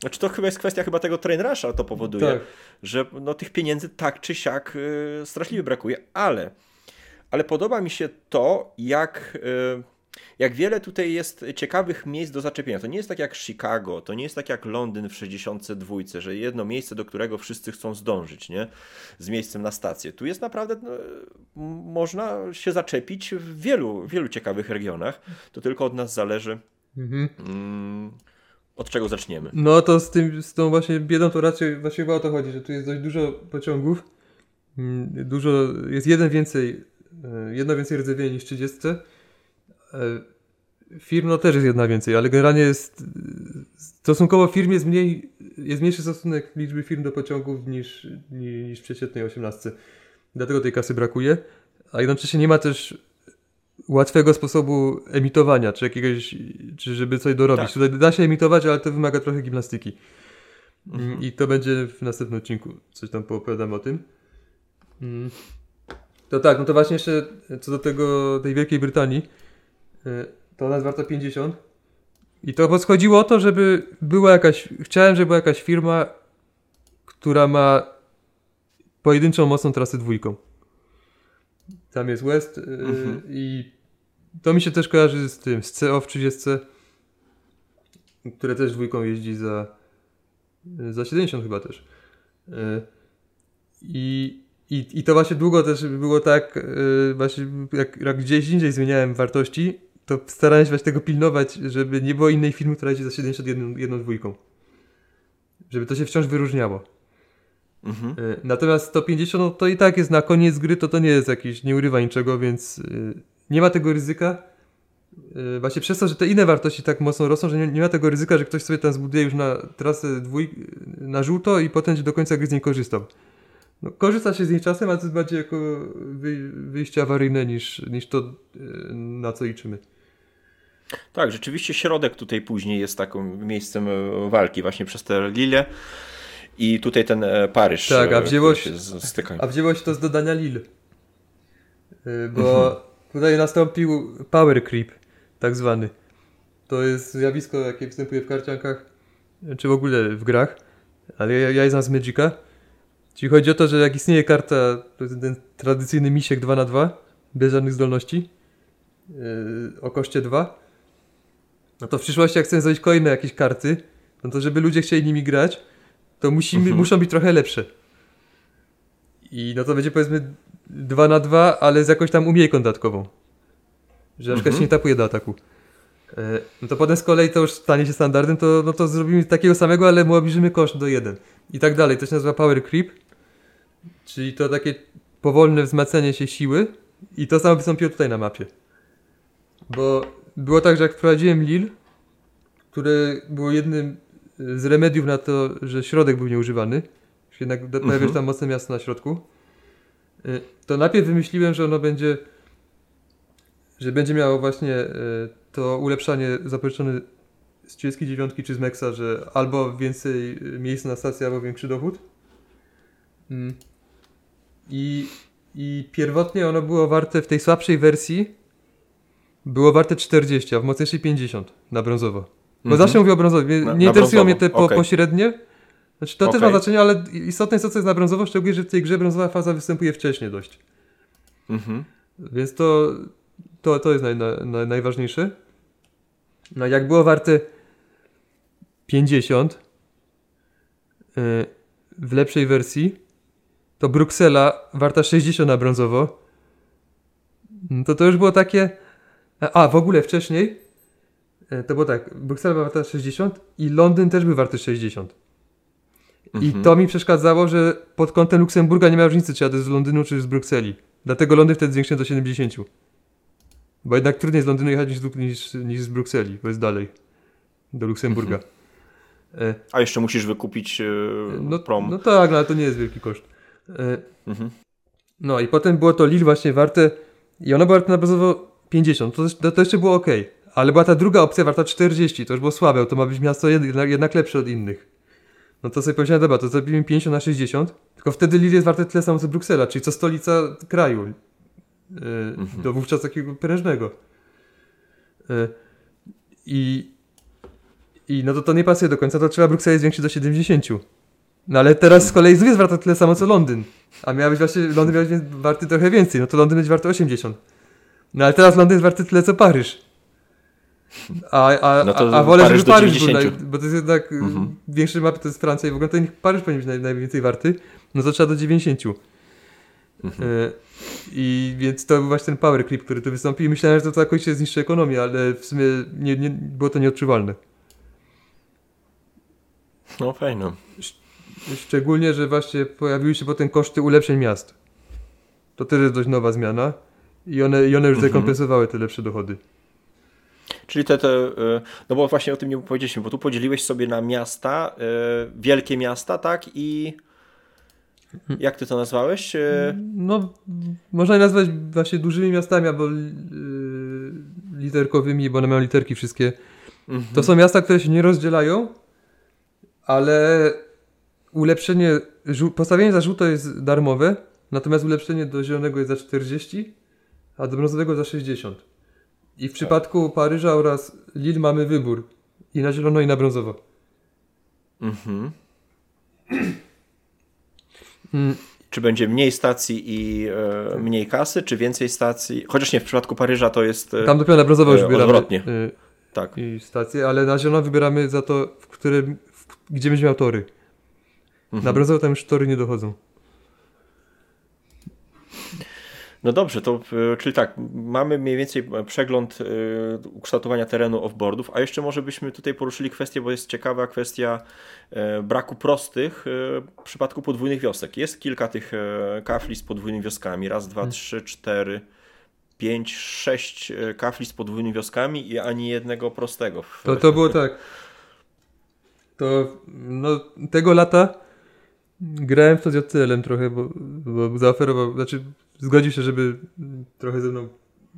znaczy to chyba jest kwestia chyba tego train rusha to powoduje, tak. że no, tych pieniędzy tak czy siak e, straszliwie brakuje, ale, ale podoba mi się to, jak, e, jak wiele tutaj jest ciekawych miejsc do zaczepienia. To nie jest tak jak Chicago, to nie jest tak jak Londyn w 62, że jedno miejsce, do którego wszyscy chcą zdążyć, nie? Z miejscem na stację. Tu jest naprawdę, no, można się zaczepić w wielu, wielu ciekawych regionach. To tylko od nas zależy, Mhm. Mm, od czego zaczniemy? No to z, tym, z tą właśnie biedą to raczej właśnie chyba o to chodzi, że tu jest dość dużo pociągów. Mm, Dużo, jest jeden więcej, e, jedno więcej rdzewieni niż 30. E, Firm no też jest jedna więcej, ale generalnie jest stosunkowo firm jest mniej, jest mniejszy stosunek liczby firm do pociągów niż, niż, w przeciętnej 18. Dlatego tej kasy brakuje, a jednocześnie nie ma też łatwego sposobu emitowania, czy jakiegoś, czy żeby coś dorobić. Tak. Tutaj da się emitować, ale to wymaga trochę gimnastyki. Mhm. I to będzie w następnym odcinku. Coś tam poopowiadam o tym. Mm. To tak, no to właśnie jeszcze co do tego, tej Wielkiej Brytanii, to ona jest warta 50. I to bo schodziło o to, żeby była jakaś, chciałem, żeby była jakaś firma, która ma pojedynczą mocną trasę dwójką. Tam jest West y, Mhm. i to mi się też kojarzy z tym, z CO w 30, które też dwójką jeździ za, za 70 chyba też. Y, I, i, I to właśnie długo też było tak, y, właśnie jak, jak gdzieś indziej zmieniałem wartości, to starałem się właśnie tego pilnować, żeby nie było innej firmy, która jeździ za 71 jedną dwójką. Żeby to się wciąż wyróżniało. Mhm. Y, Natomiast 150 no to i tak jest na koniec gry, to to nie jest jakiś, nie urywa niczego, więc y, nie ma tego ryzyka, Yy, właśnie przez to, że te inne wartości tak mocno rosną, że nie, nie ma tego ryzyka, że ktoś sobie tam zbuduje już na trasę dwój, na żółto i potem do końca gry z niej korzystał. No, korzysta się z niej czasem, ale to jest bardziej jako wyj wyjście awaryjne niż, niż to, na co liczymy. Tak, rzeczywiście środek tutaj później jest takim miejscem e, walki właśnie przez te Lille i tutaj ten e, Paryż. Tak, a e, wzięło który się, się stykają. a wzięło się to z dodania Lille. Bo tutaj nastąpił power creep, tak zwany. To jest zjawisko, jakie występuje w karciankach, czy w ogóle w grach, ale ja, ja znam z Magica. Czyli chodzi o to, że jak istnieje karta, to jest ten tradycyjny misiek 2 na 2 bez żadnych zdolności, o koszcie 2, no to w przyszłości jak chcemy zrobić kolejne jakieś karty, no to żeby ludzie chcieli nimi grać, to musimy, Mhm. muszą być trochę lepsze. I no to będzie powiedzmy 2 na 2, ale z jakąś tam umiejką dodatkową. Że na przykład Mhm. się nie tapuje do ataku. E, No to potem z kolei to już stanie się standardem, to, no to zrobimy takiego samego, ale mu obniżymy koszt do 1. I tak dalej. To się nazywa power creep. Czyli to takie powolne wzmacnianie się siły. I to samo wystąpiło tutaj na mapie. Bo było tak, że jak wprowadziłem Lil, które było jednym z remediów na to, że środek był nieużywany, jednak pojawia się tam mocne miasto na środku, y, to najpierw wymyśliłem, że ono będzie, że będzie miało właśnie y, to ulepszanie zapożyczone z 39 czy z Mexa, że albo więcej miejsc na stacji, albo większy dochód. Mm. I, I pierwotnie ono było warte w tej słabszej wersji było warte 40, a w mocniejszej 50 na brązowo. Bo Mhm. zawsze mówię o brązowo. Nie, Na- interesują mnie te po, okej. pośrednie. Znaczy to też ma znaczenie, ale istotne jest to, co jest na brązowo, szczególnie, że w tej grze brązowa faza występuje wcześniej dość. Mhm. Więc to, to, to jest naj, na, na, najważniejsze. No jak było warte 50 yy, w lepszej wersji, to Bruksela warta 60 na brązowo. No To to już było takie... A, w ogóle wcześniej yy, to było tak, Bruksela była warta 60 i Londyn też był warty 60. I Mhm. to mi przeszkadzało, że pod kątem Luksemburga nie ma różnicy, czy jadę z Londynu, czy z Brukseli. Dlatego Londyn wtedy zwiększyłem do 70. Bo jednak trudniej z Londynu jechać niż, niż, niż z Brukseli, bo jest dalej. Do Luksemburga. E, A jeszcze musisz wykupić e, no, prom. no tak, no, ale to nie jest wielki koszt. E, Mhm. no i potem było to Lille właśnie warte i ono było warte na bazowo 50. To, to, to jeszcze było ok. Ale była ta druga opcja warta 40. To już było słabe, to ma być miasto jednak, jednak lepsze od innych. No to sobie powiedziałem, dobra, to zrobimy 50 na 60. Tylko wtedy Lille jest warte tyle samo co Bruksela, czyli co stolica kraju. E, Do wówczas takiego prężnego. E, I, I no to to nie pasuje do końca, to trzeba Brukselę zwiększyć do 70. No ale teraz z kolei znów jest warta tyle samo co Londyn. A miał być właśnie, Londyn miał być warty trochę więcej, no to Londyn będzie warty 80. No ale teraz Londyn jest warty tyle co Paryż. A, a, No a, a wolę, Paryż żeby Paryż był, 90. naj, bo to jest jednak Mhm. mhm. większy mapy to jest Francja i w ogóle to niech Paryż powinien być naj, najwięcej warty, no to trzeba do 90. Mhm. E, I więc to był właśnie ten power clip, który tu wystąpił i myślałem, że to całkowicie zniszczy ekonomię, ale w sumie nie, nie, było to nieodczuwalne. No fajno. Szczególnie, że właśnie pojawiły się potem koszty ulepszeń miast. To też jest dość nowa zmiana i one, i one już Mhm. zrekompensowały te lepsze dochody. Czyli te, te, e, no bo właśnie o tym nie powiedzieliśmy, bo tu podzieliłeś sobie na miasta, e, wielkie miasta, tak? I jak ty to nazwałeś? E, No, można je nazwać właśnie dużymi miastami albo literkowymi, bo one mają literki wszystkie. mhm. To są miasta, które się nie rozdzielają, ale ulepszenie, postawienie za żółto jest darmowe, natomiast ulepszenie do zielonego jest za 40, a do brązowego za 60. I w przypadku Paryża oraz Lille mamy wybór i na zielono i na brązowo. Mhm. Mm, Czy będzie mniej stacji i e, mniej kasy, czy więcej stacji? Chociaż nie, w przypadku Paryża to jest. E, Tam dopiero na brązowo już e, wybieramy odwrotnie. y, tak. i stację, ale na zielono wybieramy za to, w którym, w, gdzie będzie miał tory. Na Mhm. brązowo tam już tory nie dochodzą. No dobrze, to e, czyli tak, mamy mniej więcej przegląd e, ukształtowania terenu offboardów, a jeszcze może byśmy tutaj poruszyli kwestię, bo jest ciekawa kwestia e, braku prostych e, w przypadku podwójnych wiosek. Jest kilka tych e, kafli z podwójnymi wioskami, raz, dwa, Hmm. trzy, cztery, 5-6 e, kafli z podwójnymi wioskami i ani jednego prostego. To, to było tak. To no, tego lata grałem w to z JCL-em trochę, bo, bo zaoferował, znaczy zgodził się, żeby trochę ze mną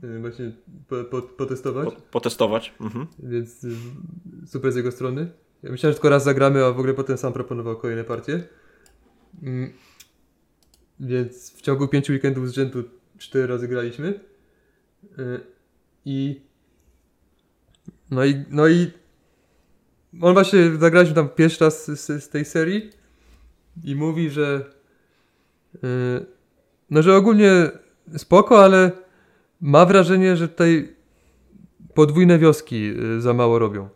y, właśnie po, po, potestować. Po, potestować. Mhm. Więc y, super z jego strony. Ja myślałem, że tylko raz zagramy, a w ogóle potem sam proponował kolejne partie. Mm. Więc w ciągu pięciu weekendów z rzędu cztery razy graliśmy. Y, I no i, no i on właśnie zagraliśmy tam pierwszy raz z, z tej serii i mówi, że yy, no, że ogólnie spoko, ale ma wrażenie, że tutaj podwójne wioski yy, za mało robią.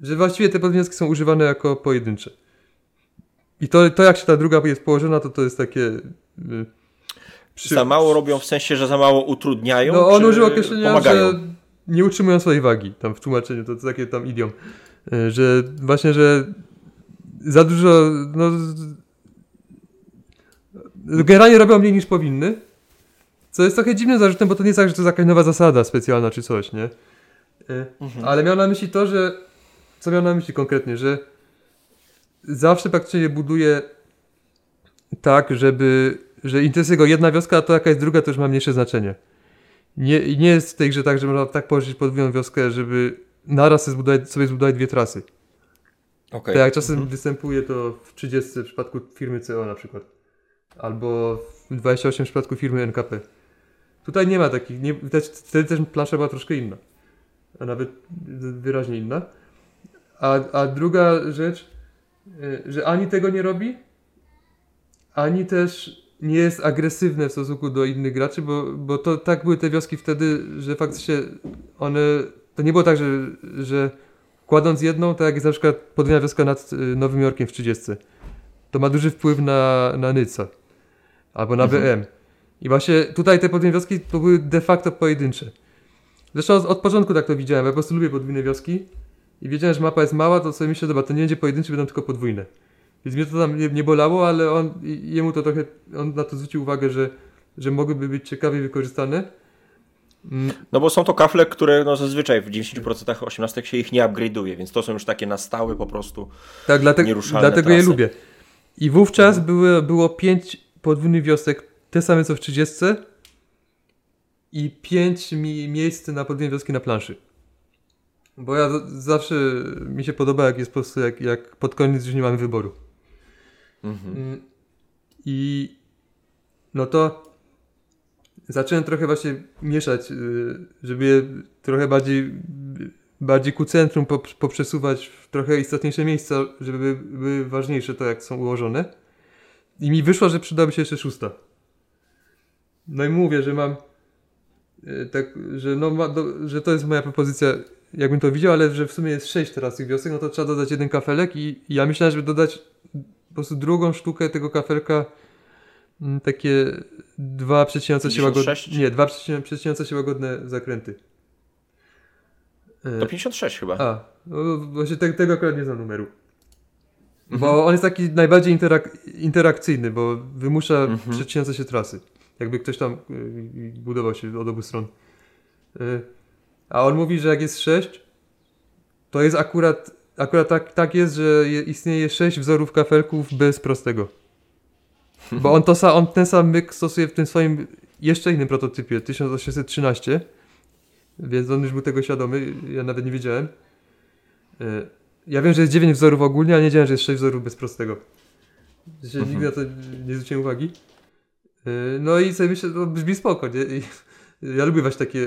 Że właściwie te podwójne wioski są używane jako pojedyncze. I to, to jak się ta druga jest położona, to to jest takie... Yy, przy... Za mało robią w sensie, że za mało utrudniają? No on użył określenia, że nie utrzymują swojej wagi. Tam w tłumaczeniu to, to takie tam idiom. E, że właśnie, że za dużo, no, generalnie robią mniej niż powinny, co jest trochę dziwnym zarzutem, bo to nie jest tak, że to jest jakaś nowa zasada specjalna czy coś, nie? E, mhm. Ale miał na myśli to, że, co miał na myśli konkretnie, że zawsze praktycznie buduje tak, żeby, że interesuje go jedna wioska, a to jaka jest druga, to już ma mniejsze znaczenie. Nie, nie jest w tej grze tak, że można tak położyć podwójną wioskę, żeby naraz sobie zbudować, sobie zbudować dwie trasy. Okay. Tak jak czasem mhm. występuje to w 30 w przypadku firmy CO na przykład. Albo w 28 w przypadku firmy NKP. Tutaj nie ma takich, nie, wtedy też plansza była troszkę inna. A nawet wyraźnie inna. A, a druga rzecz, e, że ani tego nie robi, ani też nie jest agresywne w stosunku do innych graczy, bo, bo to tak były te wioski wtedy, że faktycznie one to nie było tak, że, że kładąc jedną, tak jak jest na przykład podwójna wioska nad y, Nowym Jorkiem w 30. To ma duży wpływ na, na Nyca albo na mhm. BM. I właśnie tutaj te podwójne wioski to były de facto pojedyncze. Zresztą od, od początku tak to widziałem, ja po prostu lubię podwójne wioski i wiedziałem, że mapa jest mała, to sobie myślę, dobra, to nie będzie pojedyncze, będą tylko podwójne. Więc mnie to tam nie, nie bolało, ale on, jemu to trochę, on na to zwrócił uwagę, że, że mogłyby być ciekawie wykorzystane. No bo są to kafle, które no zazwyczaj w 90% 18 się ich nie upgrade'uje, więc to są już takie na stałe po prostu tak, dlatego, Dlatego je lubię. I wówczas mhm. były, było 5 podwójnych wiosek, te same co w 30 i 5 mi miejsc na podwójne wioski na planszy. Bo ja zawsze mi się podoba, jak jest po prostu, jak, jak pod koniec już nie mamy wyboru. Mhm. Mm, I no to zacząłem trochę właśnie mieszać, y, żeby je trochę bardziej, bardziej ku centrum poprzesuwać w trochę istotniejsze miejsca, żeby były ważniejsze to, jak są ułożone. I mi wyszło, że przydałaby się jeszcze szósta. No i mówię, że mam y, tak, że, no, ma, do, że to jest moja propozycja, jakbym to widział, ale że w sumie jest sześć teraz tych wiosek, no to trzeba dodać jeden kafelek i, i ja myślałem, żeby dodać po prostu drugą sztukę tego kafelka Mm, takie dwa przecinające się łagodne. Nie, dwa przecinające się łagodne zakręty. To 56 chyba. A, no właśnie te, tego akurat nie znam numeru. Bo on jest taki najbardziej interak interakcyjny, bo wymusza mhm. przecinające się trasy. Jakby ktoś tam y, budował się od obu stron. Y, a on mówi, że jak jest 6, to jest akurat, akurat tak, tak jest, że istnieje 6 wzorów kafelków bez prostego. Bo on, to, on ten sam myk stosuje w tym swoim jeszcze innym prototypie, 1813. Więc on już był tego świadomy, ja nawet nie wiedziałem. Ja wiem, że jest 9 wzorów ogólnie, ale nie wiedziałem, że jest 6 wzorów bez prostego. Mhm. Nigdy na to nie zwróciłem uwagi. E, no i sobie myślę, to brzmi spoko. Nie? Ja lubię właśnie takie...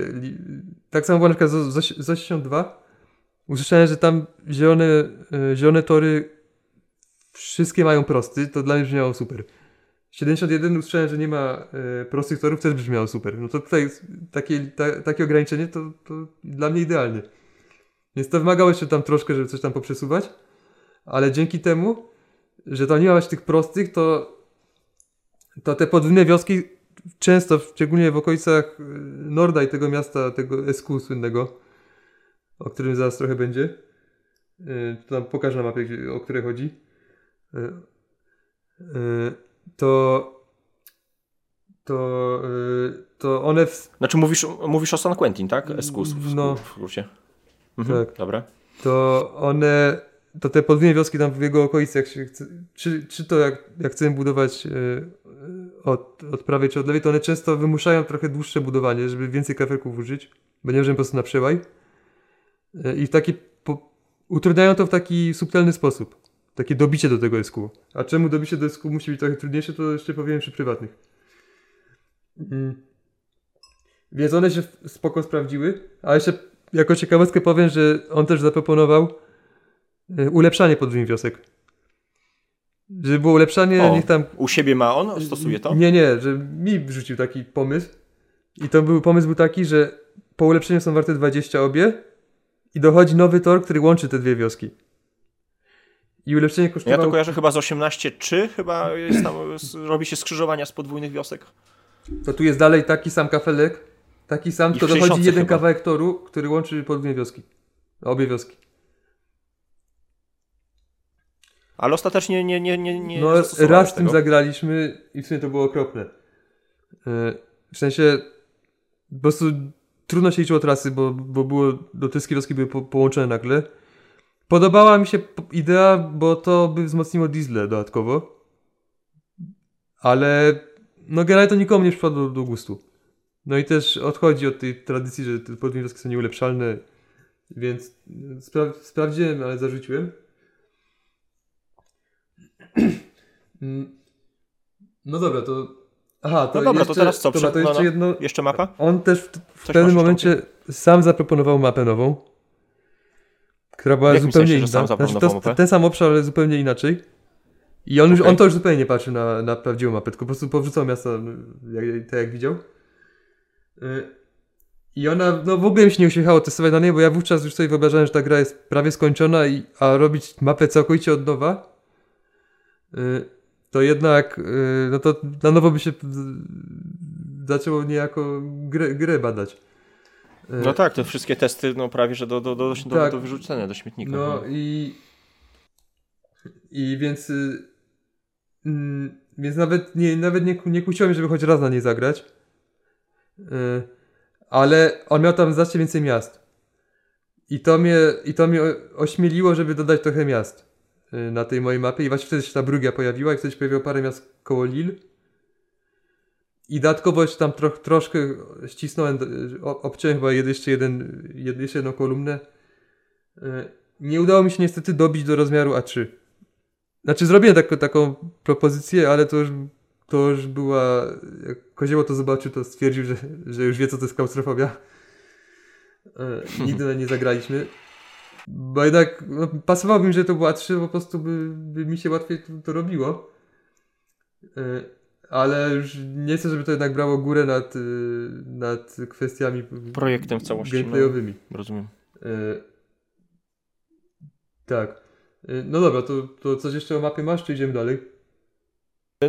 Tak samo było na przykład z 82. Usłyszałem, że tam zielone, e, zielone tory wszystkie mają prosty, to dla mnie brzmiało super. 71 usłyszałem, że nie ma e, prostych torów, też brzmiało super. No to tutaj takie, ta, takie ograniczenie to, to dla mnie idealnie. Więc to wymagało jeszcze tam troszkę, żeby coś tam poprzesuwać, ale dzięki temu, że tam nie ma tych prostych, to, to te podwójne wioski często, szczególnie w okolicach e, Norda i tego miasta, tego SQ słynnego, o którym zaraz trochę będzie, e, to tam pokażę na mapie, o które chodzi. E, to to, y, to one w, Znaczy mówisz, mówisz o San Quentin, tak? Escus w, No. w skrócie. Mhm, Tak. Dobra. to one, to te podwójne wioski tam w jego okolicy, jak się chce, czy, czy to jak, jak chcemy budować y, y, od, od prawej czy od lewej, to one często wymuszają trochę dłuższe budowanie, żeby więcej kafelków użyć, bo nie możemy po prostu na przełaj. Y, I w taki, po, utrudniają to w taki subtelny sposób. Takie dobicie do tego SQ. A czemu dobicie do SQ musi być trochę trudniejsze, to jeszcze powiem przy prywatnych. Mm. Więc one się spoko sprawdziły, a jeszcze jako ciekawostkę powiem, że on też zaproponował y, ulepszanie podwójnych wiosek. Żeby było ulepszanie, O. niech tam... U siebie ma on? Stosuje to? Nie, nie, że mi wrzucił taki pomysł. I to był pomysł był taki, że po ulepszeniu są warte 20 obie i dochodzi nowy tor, który łączy te dwie wioski. I ulepszenie Ja kosztowało... to kojarzę chyba z 18.3, chyba jest tam, robi się skrzyżowania z podwójnych wiosek. To tu jest dalej taki sam kafelek, taki sam, tylko dochodzi 60 jeden chyba. kawałek toru, który łączy podwójne wioski. Obie wioski. Ale ostatecznie nie, nie, nie, nie No raz tym zagraliśmy i w sumie to było okropne. E, W sensie po prostu trudno się liczyło trasy, bo, bo było, do te wioski były po, połączone nagle. Podobała mi się idea, bo to by wzmocniło diesle dodatkowo. Ale no generalnie to nikomu nie przypadło do gustu. No i też odchodzi od tej tradycji, że te wioski są nieulepszalne, więc spra- sprawdziłem, ale zarzuciłem. No dobra, to. Aha, to No dobra, to jeszcze, teraz co? Dobra, to no, jeszcze no. jedno. Jeszcze mapa? On też w, w pewnym momencie sam zaproponował mapę nową, która była zupełnie sensie, inna. sam Znaczy, to, mapę? ten sam obszar, ale zupełnie inaczej. I on, już, Okej. on to już zupełnie nie patrzy na, na prawdziwą mapę, tylko po prostu powrzucał miasta jak, tak jak widział. Y, I ona, no w ogóle mi się nie uśmiechało testować na niej, bo ja wówczas już sobie wyobrażałem, że ta gra jest prawie skończona, i, a robić mapę całkowicie od nowa, y, to jednak, y, no to na nowo by się zaczęło niejako grę, grę badać. No tak, te wszystkie testy, no prawie, że do, do, do, do, Tak. do wyrzucenia do śmietnika. No i. I więc. mm, więc nawet nie, nawet nie, nie kusiło mnie, żeby choć raz na niej zagrać. Y, ale on miał tam znacznie więcej miast. I to mnie, i to mnie ośmieliło, żeby dodać trochę miast y, na tej mojej mapie. I właśnie wtedy się ta Brugia pojawiła i wtedy się pojawiło parę miast koło Lille. I dodatkowo jeszcze tam troszkę ścisnąłem, obciąłem chyba jeszcze, jeden, jed- jeszcze jedną kolumnę. Y, Nie udało mi się niestety dobić do rozmiaru A3. Znaczy zrobiłem tak, taką propozycję, ale to już, to już była... Jak Kozieło to zobaczył, to stwierdził, że, że już wie co to jest klaustrofobia. Y, Nigdy na nie zagraliśmy. Bo jednak no, pasowało mi, że to była A3, bo po prostu by, by mi się łatwiej to, to robiło. Y, Ale już nie chcę, żeby to jednak brało górę nad, y, nad kwestiami Projektem w całości. No, gameplayowymi. rozumiem. E, tak. E, No dobra, to, to coś jeszcze o mapie masz, czy idziemy dalej?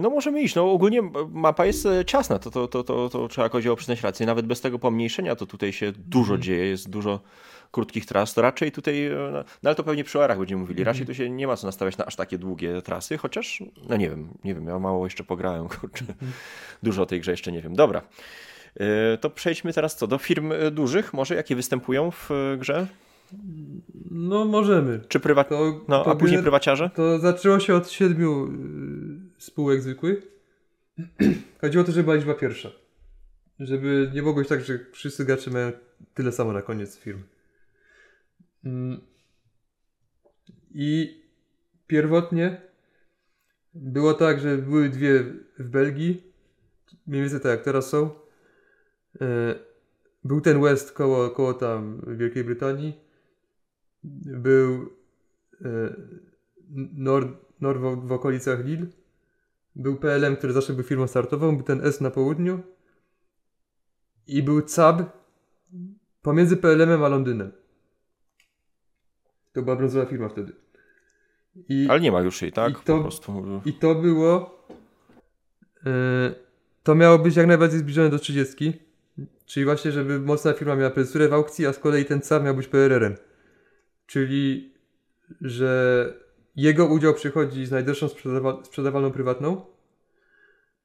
No możemy iść. No ogólnie mapa jest e, ciasna, to, to, to, to, to trzeba Kozioło przyznać rację. Nawet bez tego pomniejszenia to tutaj się dużo dzieje, jest dużo krótkich tras. To raczej tutaj, e, no, no ale to pewnie przy OR-ach będziemy mówili, raczej tu się nie ma co nastawiać na aż takie długie trasy, chociaż, no nie wiem, nie wiem, ja mało jeszcze pograłem, kurczę. Dużo o tej grze jeszcze nie wiem. Dobra. E, To przejdźmy teraz co, do firm e, dużych, może jakie występują w e, grze? No możemy. Czy prywat... To, No, to a później prywaciarze? To zaczęło się od siedmiu y, spółek zwykłych. Chodziło o to, żeby była liczba pierwsza. Żeby nie mogło być tak, że wszyscy gracze mają tyle samo na koniec firm. Mm. I pierwotnie było tak, że były dwie w Belgii, mniej więcej tak jak teraz są. E, Był ten West koło, koło tam Wielkiej Brytanii. Był e, Nord, Nord w, w okolicach Lille. Był PLM, który zawsze był firmą startową. Był ten S na południu. I był CAB pomiędzy PLM-em a Londynem. To była brązowa firma wtedy. I, Ale nie ma już jej, tak? I to- Po prostu. i to było. e, to miało być jak najbardziej zbliżone do 30. Czyli właśnie, żeby mocna firma miała prezesurę w aukcji, a z kolei ten CAB miał być PRR-em. Czyli, że jego udział przychodzi z najdroższą sprzedawa- sprzedawalną prywatną,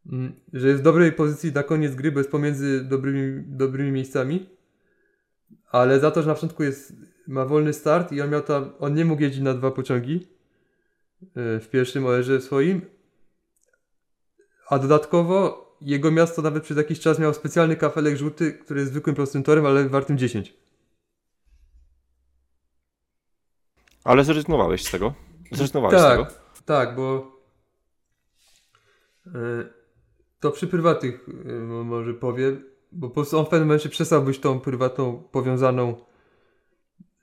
Mm, Że jest w dobrej pozycji na koniec gry, bo jest pomiędzy dobrymi, dobrymi miejscami. Ale za to, że na początku jest, ma wolny start i on miał tam, on nie mógł jeździć na dwa pociągi y, w pierwszym OR swoim. A dodatkowo jego miasto nawet przez jakiś czas miało specjalny kafelek żółty, który jest zwykłym prostym torem, ale wartym 10. Ale zrezygnowałeś z tego? Zrezygnowałeś z Tak, tego? tak, bo y, to przy prywatnych mo- może powiem, bo po prostu on w pewnym momencie przestał być tą prywatną powiązaną,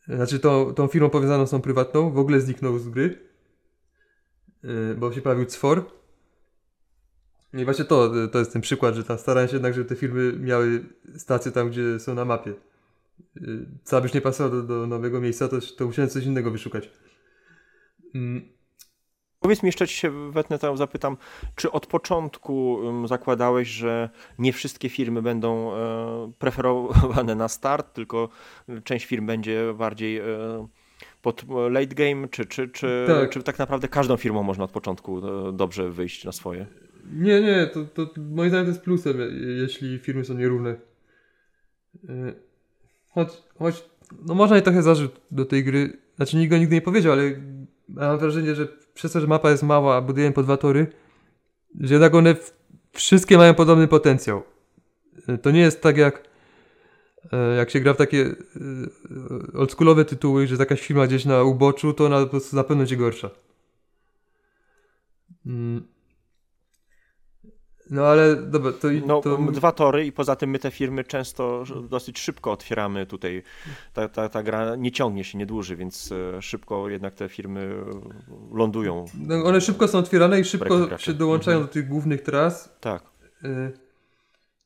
znaczy tą, tą firmą powiązaną z tą prywatną, w ogóle zniknął z gry, y, bo się pojawił CFOR. I właśnie to, to jest ten przykład, że tam starałem się jednak, żeby te firmy miały stacje tam, gdzie są na mapie. Co byś nie pasował do, do nowego miejsca, to, to musiałem coś innego wyszukać. Mm, Powiedz mi jeszcze, ci się wetnę, tam zapytam, czy od początku zakładałeś, że nie wszystkie firmy będą e, preferowane na start, tylko część firm będzie bardziej e, pod late game, czy, czy, czy, Tak. czy tak naprawdę każdą firmą można od początku e, dobrze wyjść na swoje? Nie, nie, to, to moim zdaniem to jest plusem, je- jeśli firmy są nierówne. Choć, choć no można mieć trochę zarzut do tej gry, znaczy nikt go nigdy nie powiedział, ale mam wrażenie, że przez to, że mapa jest mała, a budujemy po dwa tory, że jednak one wszystkie mają podobny potencjał. Y, To nie jest tak jak e, jak się gra w takie y, oldschoolowe tytuły, że jest jakaś firma gdzieś na uboczu, to ona po prostu na pewno będzie gorsza. No ale dobra, to, No, to dwa tory i poza tym my te firmy często dosyć szybko otwieramy tutaj. Ta, ta, ta gra nie ciągnie się, nie dłuży, więc e, szybko jednak te firmy e, lądują. no, one szybko są otwierane i szybko się dołączają Mhm. do tych głównych tras, Tak. y,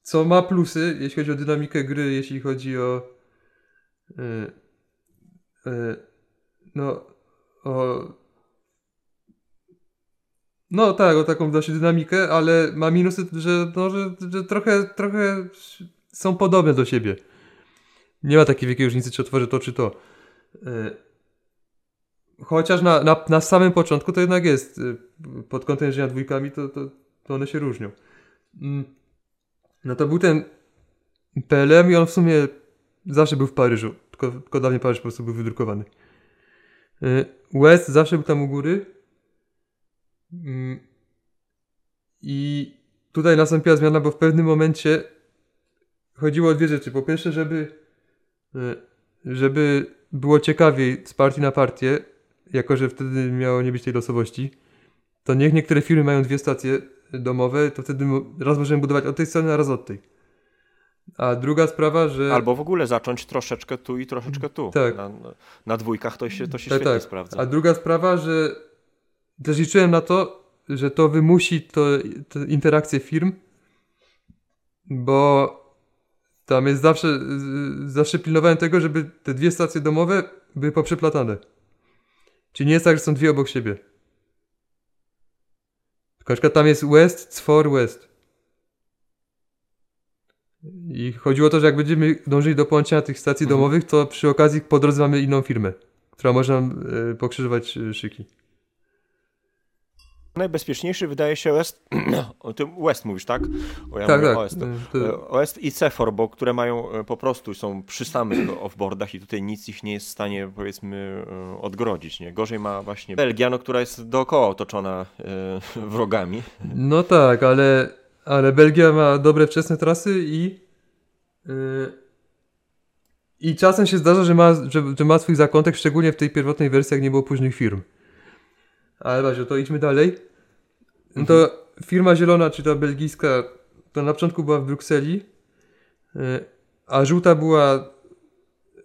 co ma plusy, jeśli chodzi o dynamikę gry, jeśli chodzi o no o no tak, o taką dość dynamikę, ale ma minusy, że, no, że, że trochę, trochę są podobne do siebie. Nie ma takiej wielkiej różnicy, czy otworzę to, czy to. Y, Chociaż na, na, na samym początku to jednak jest. y, Pod kątem jeżdżenia dwójkami to, to, to one się różnią. Mm. No to był ten PLM i on w sumie zawsze był w Paryżu. Tylko, tylko dawniej Paryż po prostu był wydrukowany. Y, West zawsze był tam u góry. Mm. I tutaj nastąpiła zmiana, bo w pewnym momencie chodziło o dwie rzeczy. Po pierwsze, żeby y, żeby było ciekawiej z partii na partię, jako że wtedy miało nie być tej losowości, to niech niektóre firmy mają dwie stacje domowe, to wtedy raz możemy budować od tej strony, a raz od tej. A druga sprawa, że... Albo w ogóle zacząć troszeczkę tu i troszeczkę tu. Tak. Na, na, na dwójkach to się, to się Tak, świetnie tak. sprawdza. A druga sprawa, że też liczyłem na to, że to wymusi to, te interakcje firm, bo tam jest zawsze, zawsze pilnowałem tego, żeby te dwie stacje domowe były poprzeplatane. Czyli nie jest tak, że są dwie obok siebie. Tylko na przykład tam jest West, Cfor, West. I chodziło o to, że jak będziemy dążyli do połączenia tych stacji Mhm. domowych, to przy okazji po drodze mamy inną firmę, która może nam e, pokrzyżować e, szyki. Najbezpieczniejszy wydaje się West, o tym West mówisz, tak? O, ja tak, tak. West. e, to- OS i Cefor, bo które mają e, po prostu, są przy samych offboardach i tutaj nic ich nie jest w stanie powiedzmy e, odgrodzić, nie? Gorzej ma właśnie Belgia, no, która jest dookoła otoczona wrogami. No tak, ale, ale Belgia ma dobre wczesne trasy i yy, i czasem się zdarza, że ma, że, że ma swój zakątek, szczególnie w tej pierwotnej wersji, jak nie było późnych firm. Ale właśnie, to idźmy dalej. No to firma zielona, czy ta belgijska, to na początku była w Brukseli, yy, a żółta była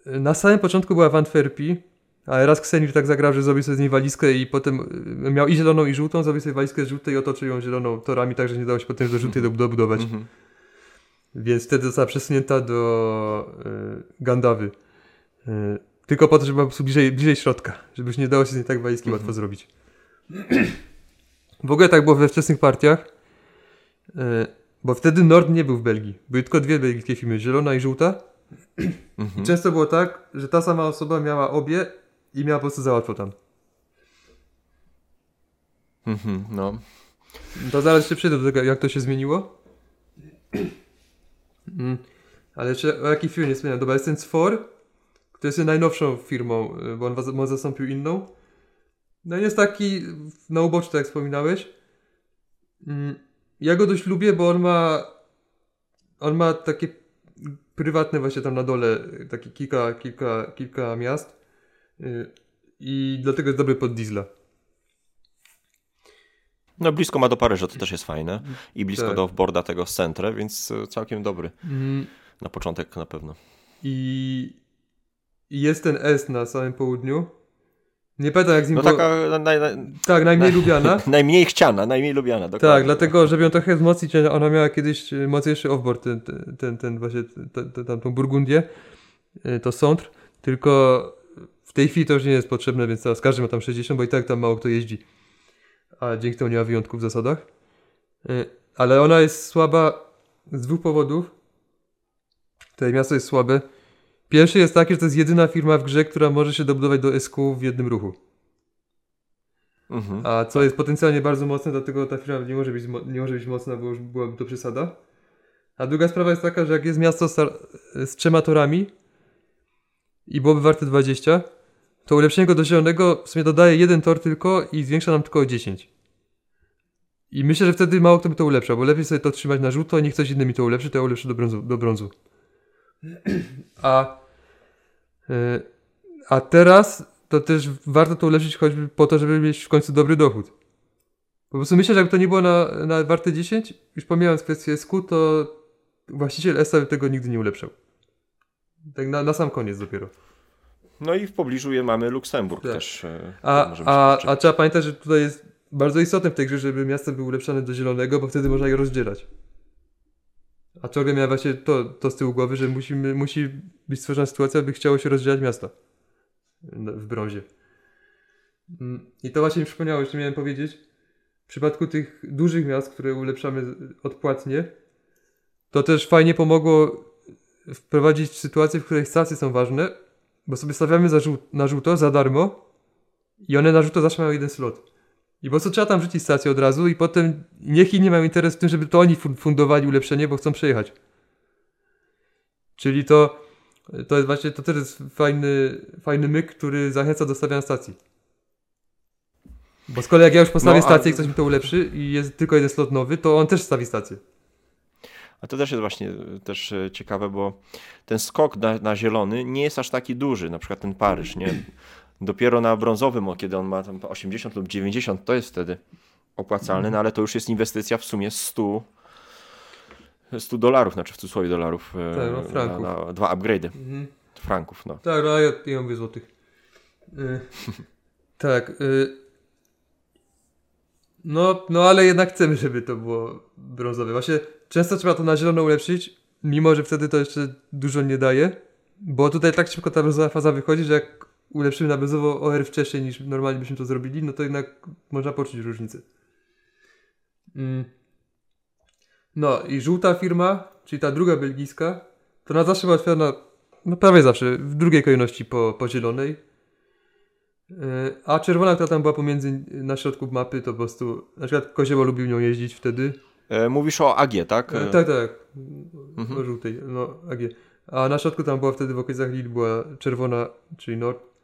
na samym początku była w Antwerpii, ale raz Ksenir tak zagrał, że zrobił sobie z niej walizkę i potem y, miał i zieloną i żółtą, zrobił sobie walizkę z żółtej i otoczył ją zieloną torami, tak że nie dało się potem do żółtej do- dobudować. Mhm. Więc wtedy została przesunięta do y, Gandawy. Y, tylko po to, żeby była po prostu bliżej, bliżej środka, żeby już nie dało się z niej tak walizki Mhm. łatwo zrobić. w ogóle tak było we wczesnych partiach, y, bo wtedy Nord nie był w Belgii. Były tylko dwie belgijskie firmy, zielona i żółta. Mhm. Często było tak, że ta sama osoba miała obie i miała po prostu za łatwo tam. Mhm, no. To zaraz jeszcze przejdę do tego, jak to się zmieniło. Mm. Ale jeszcze o jakiej firmie nie wspomniałem. Dobra, jest ten Sfor, który jest najnowszą firmą, y, bo on on zastąpił inną. No jest taki na uboczu, tak jak wspominałeś. Mm. Ja go dość lubię, bo on ma on ma takie prywatne właśnie tam na dole, y, takie kilka, kilka, kilka miast. Y, I dlatego jest dobry pod diesla. No blisko ma do Paryża, to też jest fajne. I blisko Tak. do offboarda tego z Centre, więc e, całkiem dobry. Mm. Na początek na pewno. I jest ten S na samym południu. Nie pamiętam jak z nim No było- taka Tak, najmniej lubiana. najmniej chciana, najmniej lubiana. Dokładnie. Tak, dlatego, żeby ją trochę wzmocnić, ona miała kiedyś e, mocniejszy offboard, ten, ten, ten, ten właśnie, ten, ten, tamtą Burgundię, e, to Centre, tylko w tej chwili to już nie jest potrzebne, więc teraz każdy ma tam 60, bo i tak tam mało kto jeździ. A dzięki temu nie ma wyjątków w zasadach. E, Ale ona jest słaba z dwóch powodów. Tutaj miasto jest słabe. Pierwszy jest taki, że to jest jedyna firma w grze, która może się dobudować do SQ w jednym ruchu. Mhm. A co jest potencjalnie bardzo mocne, dlatego ta firma nie może być, nie może być mocna, bo już byłaby to przesada. A druga sprawa jest taka, że jak jest miasto z, z trzema torami i byłoby warte 20, to ulepszenie go do zielonego w sumie dodaje jeden tor tylko i zwiększa nam tylko o 10. I myślę, że wtedy mało kto by to ulepszał, bo lepiej sobie to trzymać na żółto, niech ktoś inny mi to ulepszy, to ja ulepszę do brązu. Do brązu. A, y, a teraz to też warto to ulepszyć choćby po to, żeby mieć w końcu dobry dochód. Po prostu myślę, że jakby to nie było na, na warte 10, już pomijając kwestię SQ, to właściciel ESA by tego nigdy nie ulepszał. Tak na, na sam koniec dopiero. No i w pobliżu je mamy Luksemburg Tak. też. e, A, a, a trzeba pamiętać, że tutaj jest bardzo istotne w tej grze, żeby miasta były ulepszane do zielonego, bo wtedy można je rozdzielać. A ciągle miałem właśnie to, to z tyłu głowy, że musimy, musi być stworzona sytuacja, by chciało się rozdzielać miasta na- w brązie. Mm, I to właśnie mi przypomniało, że miałem powiedzieć. W przypadku tych dużych miast, które ulepszamy odpłatnie, to też fajnie pomogło wprowadzić sytuację, w której stacje są ważne, bo sobie stawiamy za żół- na żółto za darmo i one na żółto zawsze mają jeden slot. I po prostu trzeba tam rzucić stację od razu i potem niech inni mają interes w tym, żeby to oni fun- fundowali ulepszenie, bo chcą przejechać. Czyli to, to jest właśnie, to też jest fajny, fajny myk, który zachęca do stawiania stacji. Bo z kolei jak ja już postawię No, stację i ktoś mi to ulepszy i jest tylko jeden slot nowy, to on też stawi stację. A to też jest właśnie e, też e, ciekawe, bo ten skok na, na zielony nie jest aż taki duży, na przykład ten Paryż, nie? Dopiero na brązowym, kiedy on ma tam 80 lub 90, to jest wtedy opłacalne, no ale to już jest inwestycja w sumie 100 100 dolarów, znaczy w cudzysłowie dolarów e, Tak, no, na, franków. na dwa upgrade'y, Mhm. franków, no. Tak, no ja, ja mówię złotych. Y, tak. Y, no, no ale jednak chcemy, żeby to było brązowe. Właśnie często trzeba to na zielono ulepszyć, mimo że wtedy to jeszcze dużo nie daje, bo tutaj tak szybko ta brązowa faza wychodzi, że jak ulepszymy na brązowo OR wcześniej niż normalnie byśmy to zrobili, no to jednak można poczuć różnicę. Mm. No i żółta firma, czyli ta druga belgijska, to na zawsze była otwierana no prawie zawsze, w drugiej kolejności po, po zielonej. Yy, A czerwona, która tam była pomiędzy na środku mapy, to po prostu, na przykład Kozioło lubił nią jeździć wtedy. E, mówisz o AG, tak? E, E, tak, tak, Mhm. o żółtej, no AG. A na środku tam była wtedy w okolicach Lille była czerwona, czyli Nord.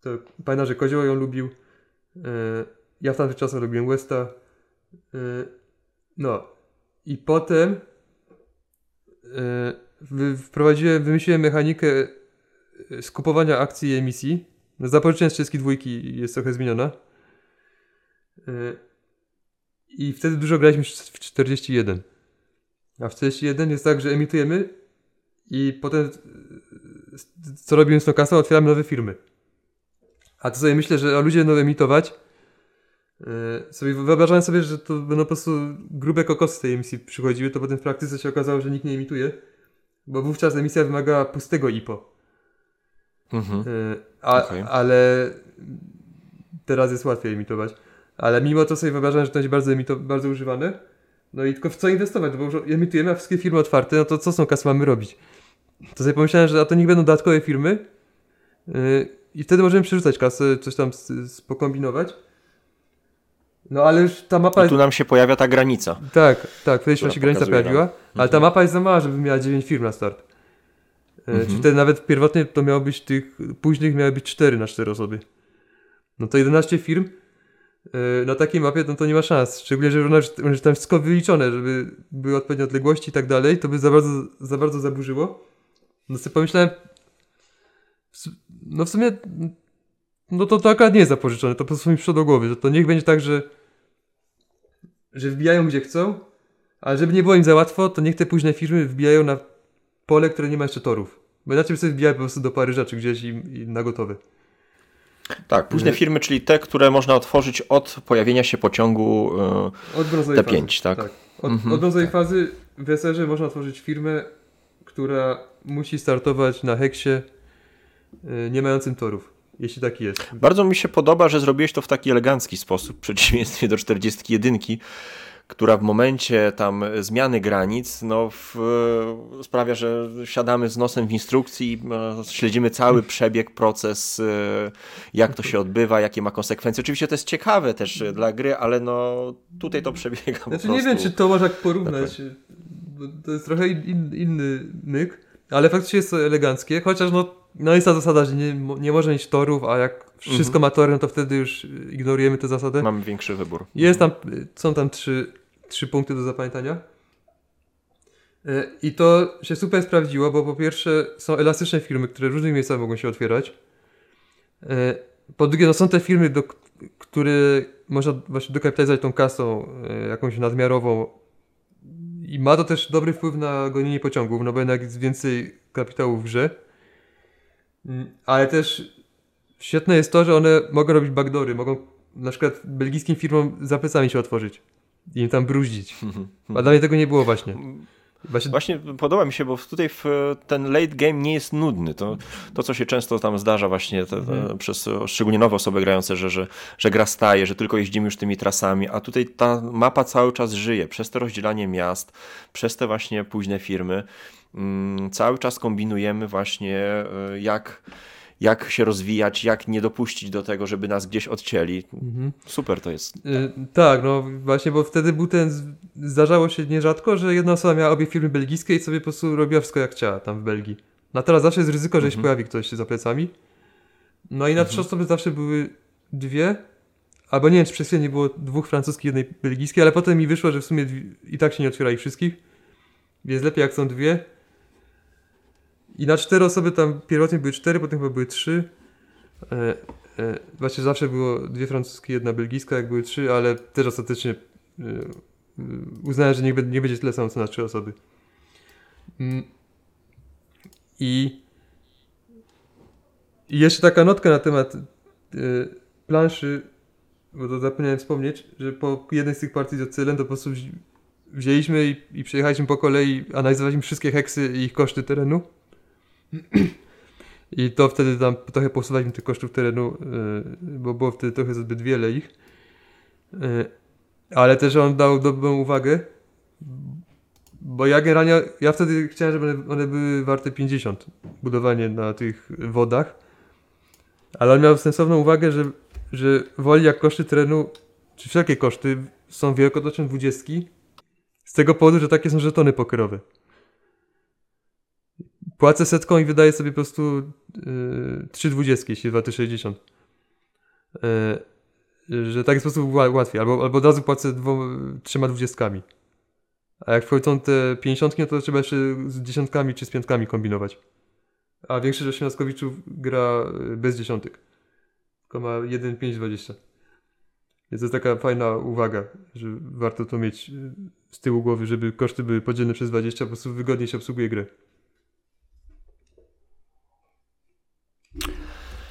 To pamiętam, że Kozioło ją lubił. Yy, Ja w tamtych czasach lubiłem Westa. Yy, No i potem wy- wprowadziłem, wymyśliłem mechanikę skupowania akcji i emisji. No, Zapożyczenie z 32 jest trochę zmieniona. I wtedy dużo graliśmy w 41. A w 41 jest tak, że emitujemy i potem co robimy z tą kasą? Otwieramy nowe firmy. A to sobie myślę, że ludzie będą emitować. Yy, sobie wyobrażałem sobie, że to będą po prostu grube kokosy z tej emisji przychodziły, to potem w praktyce się okazało, że nikt nie emituje, bo wówczas emisja wymagała pustego IPO. Mhm. Yy, a, Okej. Ale teraz jest łatwiej emitować. Ale mimo to sobie wyobrażałem, że to będzie bardzo, emito- bardzo używane. No i tylko w co inwestować, bo już emitujemy, a wszystkie firmy otwarte, no to co z tą kasą mamy robić? To sobie pomyślałem, że a to niech będą dodatkowe firmy yy, i wtedy możemy przerzucać kasę, coś tam s- s- pokombinować. No ale już ta mapa I tu nam się pojawia ta granica. Tak, tak, wtedy się granica pojawiła, nam. ale ta mapa jest za mała, żeby miała 9 firm na start. E, Mhm. Czy wtedy nawet pierwotnie to miało być tych, późnych miały być 4 na 4 osoby. No to 11 firm e, na takiej mapie, no to nie ma szans. Szczególnie, że już, tam wszystko wyliczone, żeby były odpowiednie odległości i tak dalej, to by za bardzo, za bardzo zaburzyło. No sobie pomyślałem, no w sumie, no to, to akurat nie jest zapożyczone, to po prostu mi przyszło do głowy, że to niech będzie tak, że że wbijają gdzie chcą, ale żeby nie było im za łatwo, to niech te późne firmy wbijają na pole, które nie ma jeszcze torów. Bo inaczej by sobie wbijają po prostu do Paryża czy gdzieś i, i na gotowe. Tak, późne firmy, czyli te, które można otworzyć od pojawienia się pociągu. e, Od brązowej T5, fazy. tak? Od, Mhm, od brązowej fazy w SR-ze można otworzyć firmę, która musi startować na heksie nie mającym torów. Jeśli taki jest. Bardzo mi się podoba, że zrobiłeś to w taki elegancki sposób, w przeciwieństwie do 41, która w momencie tam zmiany granic no, w, sprawia, że siadamy z nosem w instrukcji i e, śledzimy cały przebieg, proces, jak to się odbywa, jakie ma konsekwencje. Oczywiście to jest ciekawe też dla gry, ale no tutaj to przebiega Znaczy nie wiem, czy to można porównać. To jest trochę in, inny myk, ale faktycznie jest to eleganckie, chociaż no, no jest ta zasada, że nie, nie może mieć torów, a jak wszystko Mhm. ma tory, no to wtedy już ignorujemy tę zasadę. Mamy większy wybór. Jest tam, są tam trzy, trzy punkty do zapamiętania. E, I to się super sprawdziło, bo po pierwsze są elastyczne firmy, które w różnych miejscach mogą się otwierać. E, Po drugie, no są te firmy, do, które można właśnie dokapitalizować tą kasą jakąś nadmiarową i ma to też dobry wpływ na gonienie pociągów, no bo jednak jest więcej kapitału w grze. Mm, Ale też świetne jest to, że one mogą robić backdoory, mogą na przykład belgijskim firmom za plecami się otworzyć i im tam bruździć. A dalej tego nie było właśnie. Właśnie, Właśnie podoba mi się, bo tutaj w, ten late game nie jest nudny. To, to co się często tam zdarza właśnie te, te, Mhm. przez szczególnie nowe osoby grające, że, że, że gra staje, że tylko jeździmy już tymi trasami, a tutaj ta mapa cały czas żyje. Przez to rozdzielanie miast, przez te właśnie późne firmy. Mm, cały czas kombinujemy właśnie y, jak, jak się rozwijać, jak nie dopuścić do tego, żeby nas gdzieś odcięli. Mhm. Super to jest. Y, tak, no właśnie, bo wtedy był ten. Zdarzało się nierzadko, że jedna osoba miała obie firmy belgijskie i sobie po prostu robiła wszystko jak chciała tam w Belgii. No teraz zawsze jest ryzyko, że się Mhm. pojawi ktoś za plecami. No i na trzy osoby zawsze były dwie. Albo nie wiem, czy przez chwilę nie było dwóch francuskich, jednej belgijskiej, ale potem mi wyszło, że w sumie i tak się nie otwiera ich wszystkich. Więc lepiej jak są dwie. I na cztery osoby tam pierwotnie były cztery, potem chyba były trzy. E, e, właśnie zawsze było dwie francuskie, jedna belgijska, jak były trzy, ale też ostatecznie e, e, uznałem, że nie, nie będzie tyle samo co na trzy osoby. Mm. I, I jeszcze taka notka na temat e, planszy, bo to zapomniałem wspomnieć, że po jednej z tych partii z Ocylem to po prostu wzi- wzięliśmy i, i przejechaliśmy po kolei, analizowaliśmy wszystkie heksy i ich koszty terenu. I to wtedy tam trochę posuwaliśmy tych kosztów terenu, yy, bo było wtedy trochę zbyt wiele ich. Yy, ale też on dał dobrą uwagę, bo ja generalnie, ja wtedy chciałem, żeby one, były warte 50, budowanie na tych wodach. Ale on miał sensowną uwagę, że, że woli jak koszty terenu, czy wszelkie koszty są wielkotoczne dwudziestki, z tego powodu, że takie są żetony pokerowe. Płacę setką i wydaję sobie po prostu yy, 3 dwudziestki, jeśli 260. Yy, że tak prostu ła- łatwiej. Albo, albo od razu płacę dwoma, trzema dwudziestkami. A jak wchodzą te pięćdziesiątki, no to trzeba jeszcze z dziesiątkami czy z piątkami kombinować. A większość osiemnastkowiczów gra y, bez dziesiątek. Tylko ma 1, 5, 20. Więc to jest taka fajna uwaga, że warto to mieć y, z tyłu głowy, żeby koszty były podzielone przez 20, po prostu wygodniej się obsługuje grę.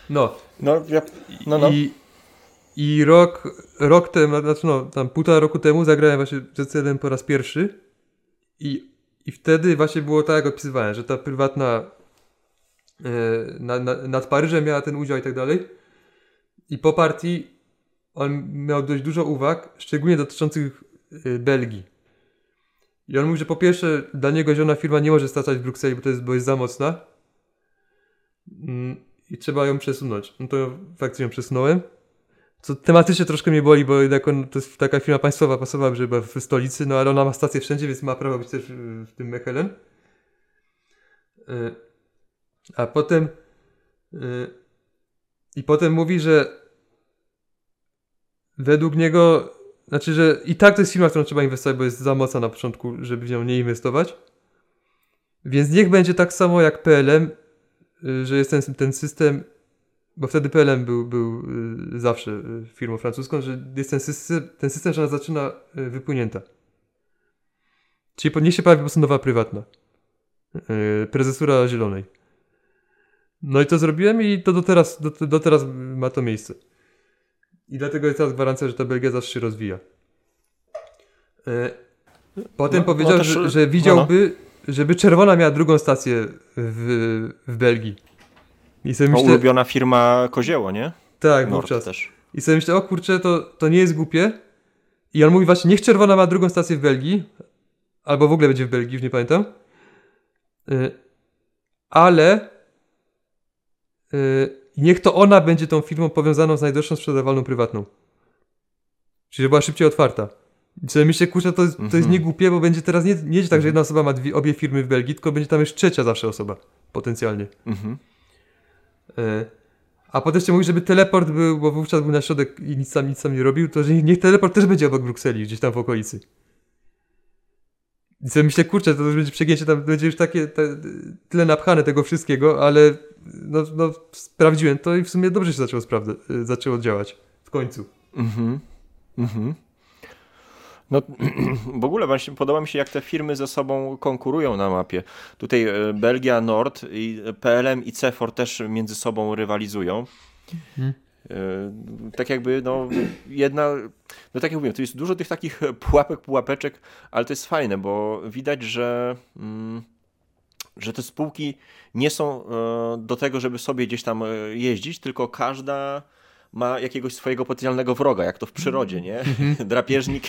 No, No, ja, no, no. i, I rok, rok temu, znaczy no, tam półtora roku temu zagrałem właśnie z celem po raz pierwszy i, i wtedy właśnie było tak, jak opisywałem, że ta prywatna e, na, na, nad Paryżem miała ten udział i tak dalej. I po partii on miał dość dużo uwag, szczególnie dotyczących e, Belgii. I on mówi, że po pierwsze dla niego zielona firma nie może startać w Brukseli, bo to jest, bo jest za mocna. Mm, I trzeba ją przesunąć. No to faktycznie ją przesunąłem. Co tematycznie troszkę mnie boli, bo jednak on, to jest taka firma państwowa, pasowa, żeby była w stolicy, no ale ona ma stację wszędzie, więc ma prawo być też w, tym Mechelen. Y, A potem y, i potem mówi, że według niego, znaczy, że i tak to jest firma, w którą trzeba inwestować, bo jest za mocna na początku, żeby w nią nie inwestować. Więc niech będzie tak samo jak PLM, że jest ten, ten system, bo wtedy PLM był, był y, zawsze y, firmą francuską, że jest ten system, ten system że ona zaczyna y, wypłynięta. Czyli po- niech się pojawi po prostu nowa prywatna. Y, Prezesura Zielonej. No i to zrobiłem i to do teraz, do, do teraz ma to miejsce. I dlatego jest teraz gwarancja, że ta Belgia zawsze się rozwija. Potem No, powiedział, no też- że, no, że widziałby, żeby Czerwona miała drugą stację w, w Belgii. I sobie myślę, ulubiona firma Kozieło, nie? tak, Nord wówczas. też. I sobie myślę, o kurczę, to, to nie jest głupie. I on mówi właśnie, niech Czerwona ma drugą stację w Belgii, albo w ogóle będzie w Belgii, już nie pamiętam. Y, Ale y, niech to ona będzie tą firmą powiązaną z najdroższą sprzedawalną prywatną. Czyli była szybciej otwarta. I sobie myślę, kurczę, to, jest- to jest Mhm. nie głupie, bo będzie teraz nie, nie tak, że jedna osoba ma dwie, obie firmy w Belgii, tylko będzie tam już trzecia zawsze osoba, potencjalnie. Mhm. E, A potem jeszcze mówi, żeby teleport był, bo wówczas był na środek i nic tam, nic tam nie robił, to że niech teleport też będzie obok Brukseli, gdzieś tam w okolicy. I sobie myślę, kurczę, to już będzie przegięcie, tam będzie już takie, te, tyle napchane tego wszystkiego, ale no, no, sprawdziłem to i w sumie dobrze się zaczęło, sprawdza, y, zaczęło działać. W końcu. Mhm. Mhm. No, w ogóle właśnie podoba mi się, jak te firmy ze sobą konkurują na mapie. Tutaj e, Belgia, Nord, i PLM i CEFOR też między sobą rywalizują. Mhm. E, Tak jakby, no, jedna, no tak jak mówiłem, to jest dużo tych takich pułapek, pułapeczek, ale to jest fajne, bo widać, że, mm, że te spółki nie są e, do tego, żeby sobie gdzieś tam jeździć, tylko każda ma jakiegoś swojego potencjalnego wroga, jak to w przyrodzie, nie? Drapieżnik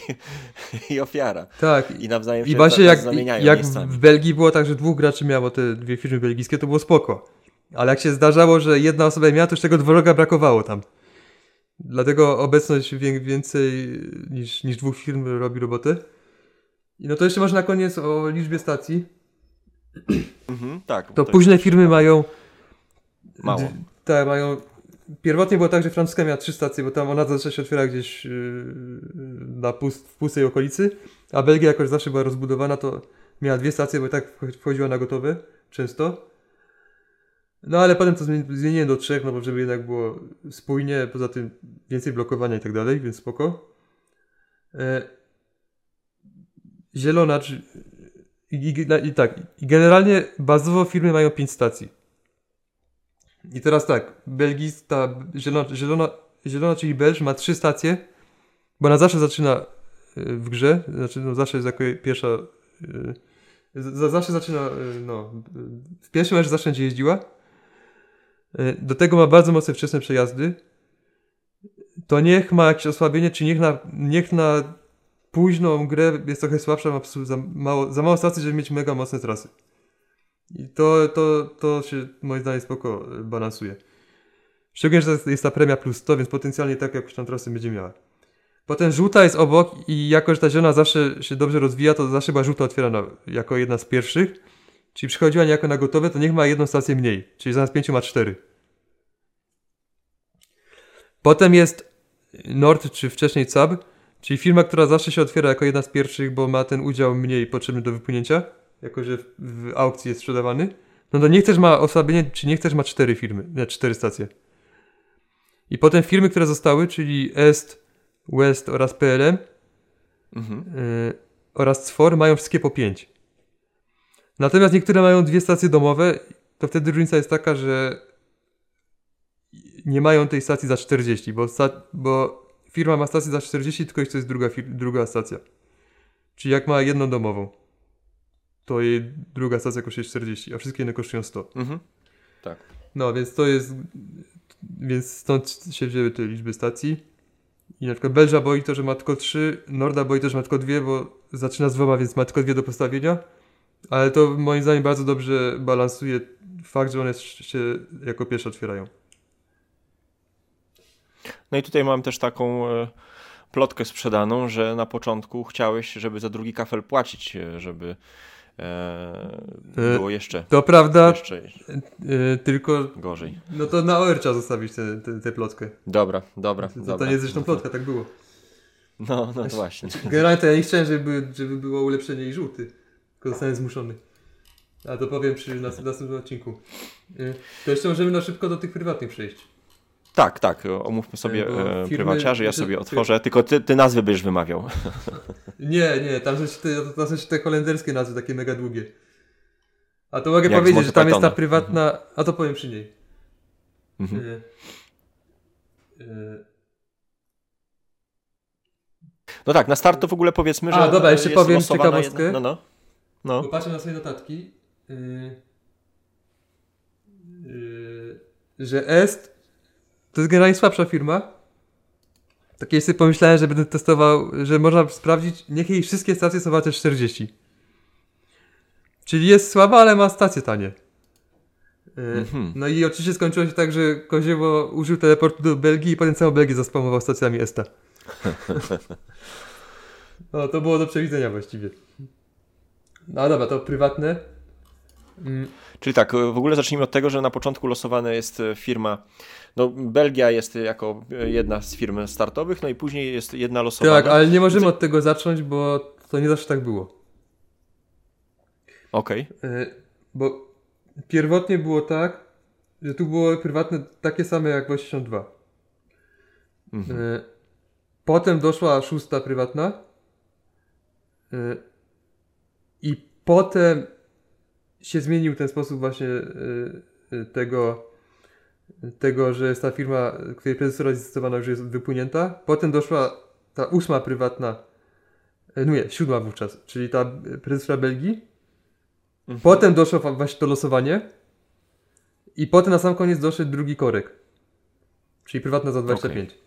i ofiara. Tak. I nawzajem I się właśnie ta- jak, zamieniają jak miejscami. w Belgii było tak, że dwóch graczy miało te dwie firmy belgijskie, to było spoko. Ale jak się zdarzało, że jedna osoba miała, to już tego dworoga brakowało tam. Dlatego obecność wię- więcej niż, niż dwóch firm robi robotę. I no to jeszcze może na koniec o liczbie stacji. Mhm, tak. To późne firmy mają... Mało. Tak, mają... Pierwotnie było tak, że francuska miała trzy stacje, bo tam ona zawsze się otwiera gdzieś yy, na pust, w pustej okolicy, a Belgia jakoś zawsze była rozbudowana, to miała dwie stacje, bo tak wcho- wchodziła na gotowe często. No ale potem to zmieni- zmieniłem do trzech, no bo żeby jednak było spójnie, poza tym więcej blokowania i tak dalej, więc spoko. E, zielona, czy, i, i, i tak, i generalnie bazowo firmy mają pięć stacji. I teraz tak, belgijska, zielona, zielona, zielona czyli Belż ma trzy stacje, bo ona zawsze zaczyna y, w grze, znaczy no zawsze jest jako pierwsza, y, zawsze zaczyna, y, no, w pierwszym meczu zawsze będzie jeździła. Do tego ma bardzo mocne wczesne przejazdy. To niech ma jakieś osłabienie, czy niech na, niech na późną grę jest trochę słabsza, ma za mało, za mało stacji, żeby mieć mega mocne trasy. I to, to, to się moim zdaniem spoko balansuje. Szczególnie, że jest, ta premia plus 100, więc potencjalnie tak jakąś tam trasę będzie miała. Potem żółta jest obok i jako, że ta zielona zawsze się dobrze rozwija, to zawsze była żółta otwierana jako jedna z pierwszych. Czyli przychodziła niejako na gotowe, to niech ma jedną stację mniej. Czyli zamiast pięciu ma cztery. Potem jest Nord, czy wcześniej CAB, czyli firma, która zawsze się otwiera jako jedna z pierwszych, bo ma ten udział mniej potrzebny do wypłynięcia, jako że w, aukcji jest sprzedawany. No to niech też ma osłabienie, czy niech też ma cztery firmy, nie, cztery stacje. I potem firmy, które zostały, czyli Est, West oraz PLM Mhm. yy, oraz CFOR mają wszystkie po 5. Natomiast niektóre mają dwie stacje domowe, to wtedy różnica jest taka, że nie mają tej stacji za 40, bo, sta- bo firma ma stację za 40, tylko jeszcze jest druga, druga stacja. Czyli jak ma jedną domową, to jej druga stacja kosztuje 40, a wszystkie inne kosztują 100. Mhm. No, więc to jest. Więc stąd się wzięły te liczby stacji. I na przykład Belża boi to, że ma tylko 3, Norda boi to, że ma tylko dwie, bo zaczyna z dwoma, więc ma tylko dwie do postawienia. Ale to moim zdaniem bardzo dobrze balansuje fakt, że one się jako pierwsze otwierają. No i tutaj mam też taką e, plotkę sprzedaną, że na początku chciałeś, żeby za drugi kafel płacić, e, żeby e, było jeszcze, To prawda, jeszcze y, tylko gorzej. no to na OR trzeba zostawić tę plotkę. Dobra, dobra, To, to dobra. nie jest zresztą plotka, tak było. No, no to właśnie. Generalnie to ja nie chciałem, żeby, żeby było ulepszenie i żółty. Tylko zostałem zmuszony. A to powiem przy nas, następnym odcinku. To jeszcze możemy na szybko do tych prywatnych przejść. Tak, tak, omówmy sobie Bo e, firmy- prywaciarzy, ja znaczy, sobie otworzę, tylko ty, ty nazwy będziesz wymawiał. Nie, nie, tam są te, tam te holenderskie nazwy, takie mega długie. A to mogę Jak powiedzieć, że tam jest ta Pythona. prywatna. A to powiem przy niej. Mhm. Y, No tak, na start to w ogóle powiedzmy, że A, dobra, jeszcze powiem ciekawostkę. Jedna, no, no. no. Popatrzę na swoje notatki. y, y, że Est to jest generalnie słabsza firma. Tak kiedyś sobie pomyślałem, że będę testował, że można sprawdzić, niech jej wszystkie stacje są warte 40. Czyli jest słaba, ale ma stacje tanie. Y, Mhm. No i oczywiście skończyło się tak, że Koziewo użył teleportu do Belgii i potem całą Belgię zaspamował stacjami Esta. no to było do przewidzenia właściwie. No dobra, to prywatne. Czyli tak, w ogóle zacznijmy od tego, że na początku losowana jest e, firma, no Belgia jest jako e, jedna z firm startowych, no i później jest jedna losowana. Tak, ale nie możemy od tego zacząć, bo to nie zawsze tak było. Okej, Y, Bo pierwotnie było tak, że tu było prywatne takie same jak w 82. Mhm. Potem doszła szósta prywatna. I potem się zmienił ten sposób właśnie y, y, tego, tego, że jest ta firma, której prezesora zdecydowana już jest wypłynięta. Potem doszła ta ósma prywatna, y, no nie, siódma wówczas, czyli ta prezesora Belgii. Mhm. Potem doszło właśnie to losowanie. I potem na sam koniec doszedł drugi korek. Czyli prywatna za 25.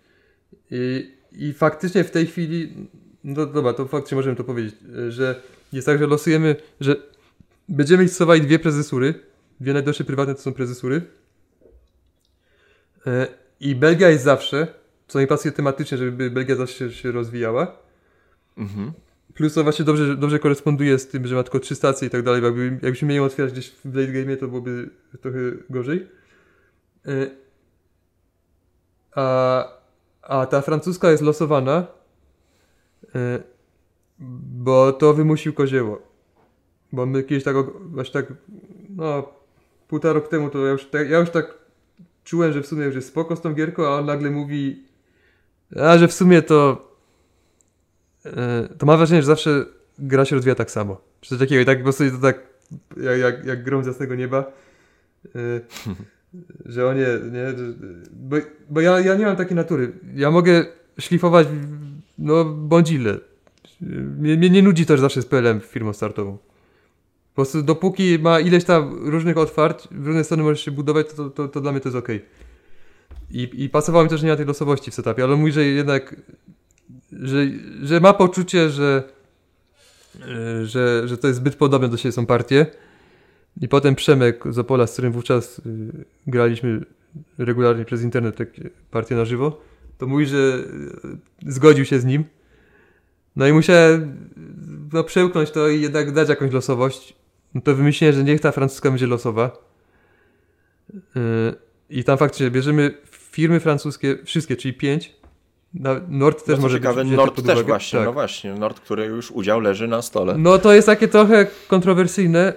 I, I faktycznie w tej chwili, no dobra, to faktycznie możemy to powiedzieć, że jest tak, że losujemy, że będziemy stosowali dwie prezesury. Dwie najdroższe prywatne to są prezesury. E, I Belgia jest zawsze, co mi pasuje tematycznie, żeby Belgia zawsze się, rozwijała. Mhm. Plus to właśnie dobrze, dobrze koresponduje z tym, że ma tylko trzy stacje i tak dalej. Jakby, jakbyśmy mieli otwierać gdzieś w late game, to byłoby trochę gorzej. E, A, a ta francuska jest losowana, e, bo to wymusił kozieło. Bo my kiedyś tak, właśnie tak, no, półtora roku temu to ja już, tak, ja już tak czułem, że w sumie już jest spoko z tą gierką, a on nagle mówi, a że w sumie to e, to mam wrażenie, że zawsze gra się rozwija tak samo. Czy coś takiego i tak po prostu to tak jak, jak, jak grom z jasnego nieba. E, że o nie, nie, że, bo, bo ja, ja nie mam takiej natury. Ja mogę szlifować no bądź ile. Mnie, mnie nie nudzi też zawsze z PLM firmą startową. Po prostu dopóki ma ileś tam różnych otwarć, w różne strony możesz się budować, to, to, to dla mnie to jest ok. I, I pasowało mi też, nie ma tej losowości w setupie, ale mówi, że jednak że, że ma poczucie, że, e, że, że to jest zbyt podobne do siebie są partie. I potem Przemek z Opola, z którym wówczas y, graliśmy regularnie przez internet takie partie na żywo, to mówi, że y, zgodził się z nim. No i musiałem no, przełknąć to i jednak dać jakąś losowość. No to wymyśliłem, że niech ta francuska będzie losowa. Y, I tam faktycznie bierzemy firmy francuskie, wszystkie, czyli pięć. Na- Nord też no, może ciekawe, być Nord też właśnie, Tak. no właśnie, Nord, który już udział leży na stole. No to jest takie trochę kontrowersyjne,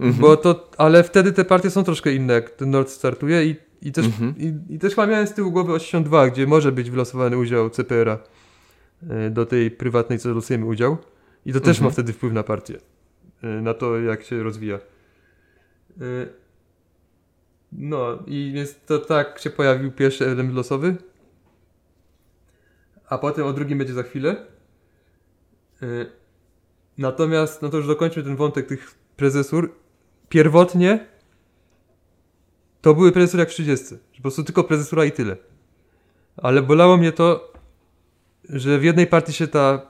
Mhm. bo to, ale wtedy te partie są troszkę inne, jak ten Nord startuje i, i też, Mhm. i, i też chyba miałem z tyłu głowy 82, gdzie może być wylosowany udział CPR-a e, do tej prywatnej, co losujemy udział. I to też Mhm. ma wtedy wpływ na partię, na to jak się rozwija. E, No i więc to tak się pojawił pierwszy element losowy, a potem o drugim będzie za chwilę. E, Natomiast, no to już dokończmy ten wątek tych prezesur. Pierwotnie to były prezesury jak w 30. Że po prostu tylko prezesura i tyle. Ale bolało mnie to, że w jednej partii się ta,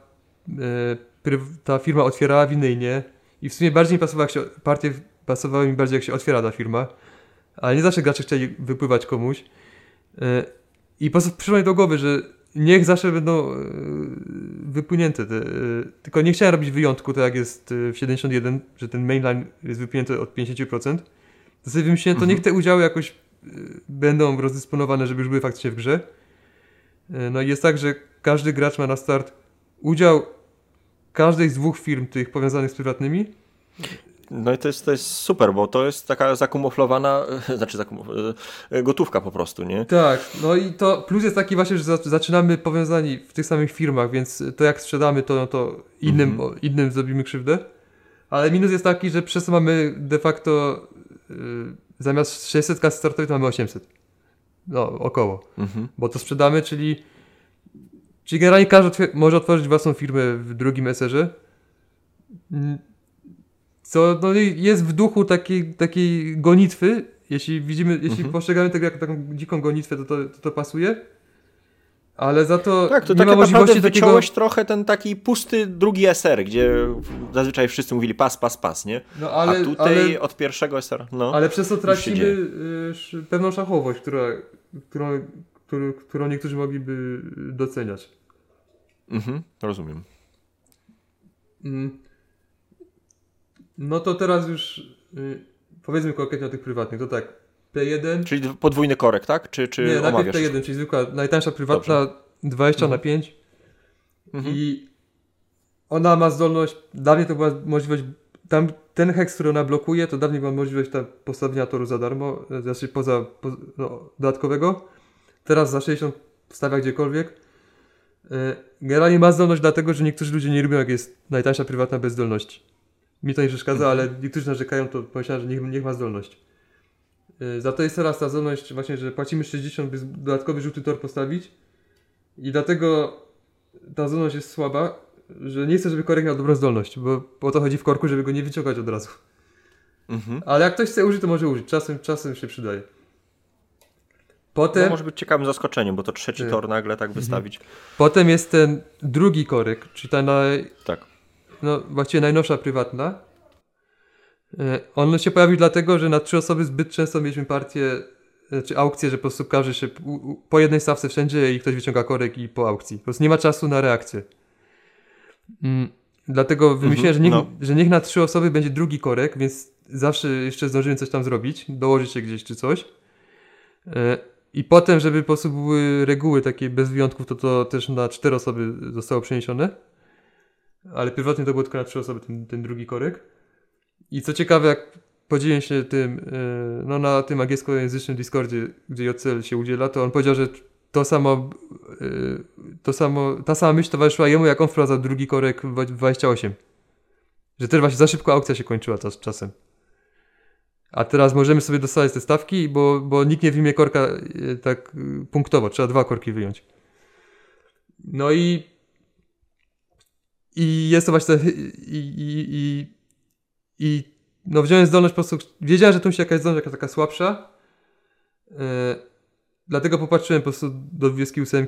ta firma otwierała, w innej nie. I w sumie bardziej mi pasowała, jak się, partie pasowały mi bardziej jak się otwiera ta firma. Ale nie zawsze gracze chcieli wypływać komuś. E, I po prostu przyszło mi do głowy, że niech zawsze będą e, wypłynięte. Te, e, tylko nie chciałem robić wyjątku, tak jak jest w 71, że ten mainline jest wypłynięty od 50%. To sobie wymyśliłem, to Mhm. niech te udziały jakoś będą rozdysponowane, żeby już były faktycznie w grze. No i jest tak, że każdy gracz ma na start udział każdej z dwóch firm tych powiązanych z prywatnymi. No i to jest, to jest super, bo to jest taka zakumuflowana, znaczy zakumuf- e, gotówka po prostu, nie? Tak, no i to plus jest taki właśnie, że za- zaczynamy powiązani w tych samych firmach, więc to jak sprzedamy to, no to innym, Mhm. o, innym zrobimy krzywdę. Ale minus jest taki, że przez to mamy de facto y, zamiast 600 kas startowych to mamy 800. No, około. Mhm. Bo to sprzedamy, czyli czyli generalnie każdy otwier- może otworzyć własną firmę w drugim SR-ze. Mm, Co no, i jest w duchu takiej, takiej gonitwy. Jeśli widzimy, jeśli Mhm. postrzegamy tego jako taką dziką gonitwę, to to, to, to pasuje. Ale za to Tak, to nie tak ma naprawdę możliwości takiego... wyciąłeś trochę ten taki pusty drugi SR, gdzie zazwyczaj wszyscy mówili pas, pas, pas, nie? No, ale, A tutaj ale, od pierwszego SR, no. ale przez to tracimy y, pewną szachowość, która, którą, którą, którą niektórzy mogliby doceniać. Mhm, rozumiem. Mm. No to teraz już y, powiedzmy konkretnie o tych prywatnych. To tak, P1. Czyli podwójny korek, tak? Czy, czy nie, najpierw omawiasz? P1, czyli zwykła, najtańsza prywatna 20 na 5 Mhm. i ona ma zdolność, dawniej to była możliwość, tam ten heks, który ona blokuje, to dawniej była możliwość tam postawienia toru za darmo, e, znaczy poza, po, no, dodatkowego. Teraz za 60 stawia gdziekolwiek. Generalnie ma zdolność dlatego, że niektórzy ludzie nie lubią jak jest najtańsza prywatna bez zdolności. Mi to nie przeszkadza, ale niektórzy narzekają, to pomyślałem, że niech, niech ma zdolność. E, Za to jest teraz ta zdolność właśnie, że płacimy 60, by dodatkowy żółty tor postawić i dlatego ta zdolność jest słaba, że nie chcę, żeby korek miał dobrą zdolność, bo o to chodzi w korku, żeby go nie wyciągać od razu. Mhm. Ale jak ktoś chce użyć, to może użyć. Czasem, czasem się przydaje. No, Potem, może być ciekawym zaskoczeniem, bo to trzeci Tak. tor nagle tak wystawić. potem jest ten drugi korek, czyli ta naj, Tak. no, właściwie najnowsza prywatna. E, On się pojawił dlatego, że na trzy osoby zbyt często mieliśmy partię, czy aukcję, że po prostu każe się po jednej stawce wszędzie i ktoś wyciąga korek i po aukcji. Po prostu nie ma czasu na reakcję. Mm, dlatego wymyśliłem, że, niech, no. że niech na trzy osoby będzie drugi korek, więc zawsze jeszcze zdążymy coś tam zrobić, dołożyć się gdzieś czy coś. I potem, żeby po prostu były reguły takie bez wyjątków, to to też na cztery osoby zostało przeniesione. Ale pierwotnie to było tylko na trzy osoby, ten, ten drugi korek. I co ciekawe, jak podzieliłem się tym, e, no na tym angielskojęzycznym Discordzie, gdzie JCL się udziela, to on powiedział, że to samo, e, to samo, ta sama myśl towarzyszyła jemu, jak on wprowadzał drugi korek w 28. Że też właśnie za szybko aukcja się kończyła czas, czasem. A teraz możemy sobie dostawać te stawki, bo, bo nikt nie wyjmie korka e, tak e, punktowo. Trzeba dwa korki wyjąć. No i i jest to właśnie i, i, i, i no wziąłem zdolność po prostu, wiedziałem, że tu się jakaś zdolność jakaś taka słabsza e, dlatego popatrzyłem po prostu do 28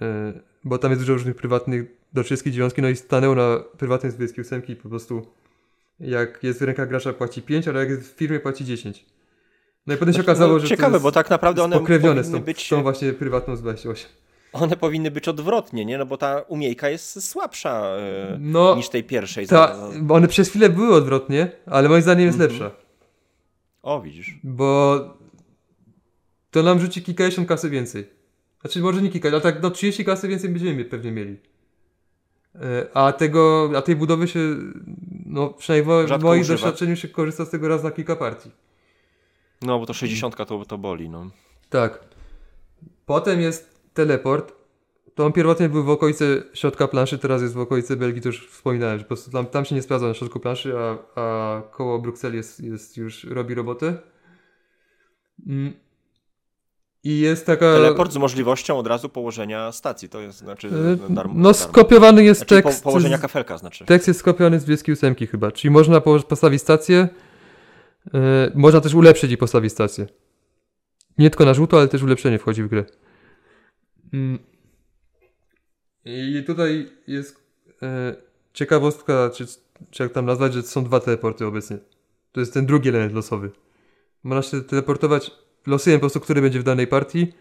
e, bo tam jest dużo różnych prywatnych do 39 no i stanęło na prywatnej z 28 i po prostu jak jest w rękach gracza płaci 5, ale jak jest w firmie płaci 10 no i potem się okazało, no, że ciekawe, to jest bo tak naprawdę one pokrewnione z powinny tą, być, z tą właśnie prywatną z 28 one powinny być odwrotnie, nie? No bo ta umiejka jest słabsza e, no niż tej pierwszej. ta, bo one przez chwilę były odwrotnie, ale moim zdaniem jest Mhm. lepsza O, widzisz. Bo to nam rzuci kilkadziesiąt kasy więcej. Znaczy może nie kilka, ale tak no 30 kasy więcej będziemy pewnie mieli. E, A tego, a tej budowy się, no przynajmniej w moim używa. doświadczeniu się korzysta z tego raz na kilka partii. No, bo to 60 to, to boli, no. Tak. Potem jest teleport. To on pierwotnie był w okolicy środka planszy, teraz jest w okolicy Belgii, to już wspominałem, że po prostu tam, tam się nie sprawdza na środku planszy, a, a koło Brukseli jest, jest już robi robotę. Mm. I jest taka... Teleport z możliwością od razu położenia stacji, to jest, znaczy, E, darmo. No darmo. skopiowany jest Znaczy, po, tekst. położenia z, kafelka, znaczy. tekst jest skopiowany z 28 chyba. Czyli można postawić stację. e, można też ulepszyć i postawić stację. Nie tylko na żółto, ale też ulepszenie wchodzi w grę. Mm. I tutaj jest e, ciekawostka, czy, czy jak tam nazwać, że są dwa teleporty obecnie. To jest ten drugi element losowy. Można się teleportować losujemy po prostu, który będzie w danej partii,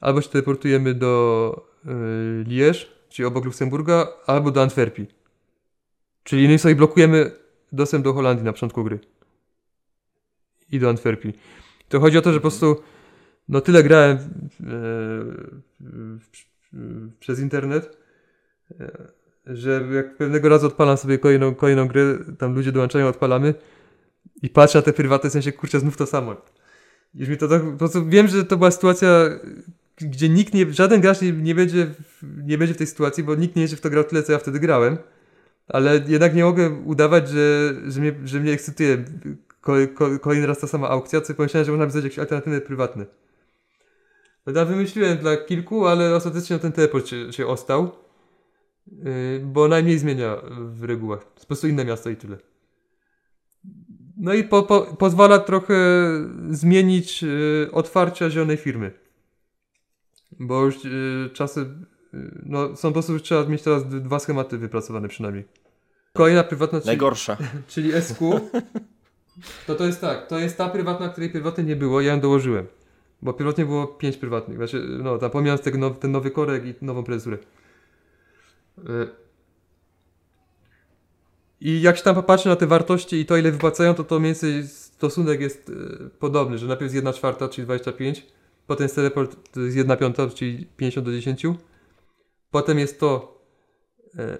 albo się teleportujemy do y, Liège, czyli obok Luksemburga, albo do Antwerpii. Czyli innymi słowy blokujemy dostęp do Holandii na początku gry. I do Antwerpii. To chodzi o to, że po prostu no tyle grałem e, w- przez internet, e, że jak pewnego razu odpalam sobie kolejną, kolejną grę, tam ludzie dołączają, odpalamy i patrzę na te prywatne, w sensie, kurczę, znów to samo. Już mi to tak, po prostu wiem, że to była sytuacja, gdzie nikt nie, żaden gracz nie, nie, będzie, nie będzie w tej sytuacji, bo nikt nie będzie w to grał tyle, co ja wtedy grałem. Ale jednak nie mogę udawać, że, że, mnie, że mnie ekscytuje ko, ko, kolejny raz ta sama aukcja, co pomyślałem, że można by zrobić jakieś alternatywy prywatne. No ja wymyśliłem dla kilku, ale ostatecznie ten teleport się, się ostał, yy, bo najmniej zmienia w regułach. Po prostu inne miasto i tyle. No i po, po, pozwala trochę zmienić yy, otwarcia zielonej firmy. Bo już yy, czasy, yy, no są po prostu, trzeba mieć teraz dwa schematy wypracowane przynajmniej. Kolejna prywatna, czyli, Najgorsza. czyli SQ, to to jest tak, to jest ta prywatna, której prywatnej nie było, ja ją dołożyłem. Bo pierwotnie było pięć prywatnych, znaczy, no tam pomijając ten nowy korek i nową prezesurę. Y, I jak się tam popatrzy na te wartości i to ile wypłacają, to to mniej więcej stosunek jest y, podobny, że najpierw jest 1 czwarta, czyli 25, potem jest teleport, to jest 1 piąta, czyli 50 do 10, potem jest to, y,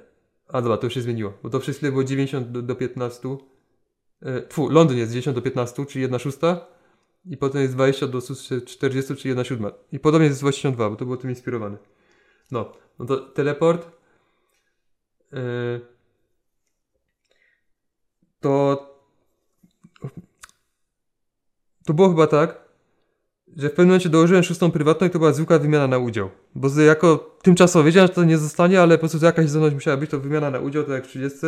a dobra, to już się zmieniło, bo to wszystkie było 90 do, do 15, y, tfu, Londyn jest 10 do 15, czyli 1 szósta, i potem jest 20 do 40, czyli 1 siódma. I podobnie jest 22, bo to było tym inspirowane. No, no to teleport. Yy, to. To było chyba tak, że w pewnym momencie dołożyłem szóstą prywatną i to była zwykła wymiana na udział. Bo z- jako tymczasowo wiedziałem, że to nie zostanie, ale po prostu jakaś zdolność musiała być, to wymiana na udział, to jak w 30.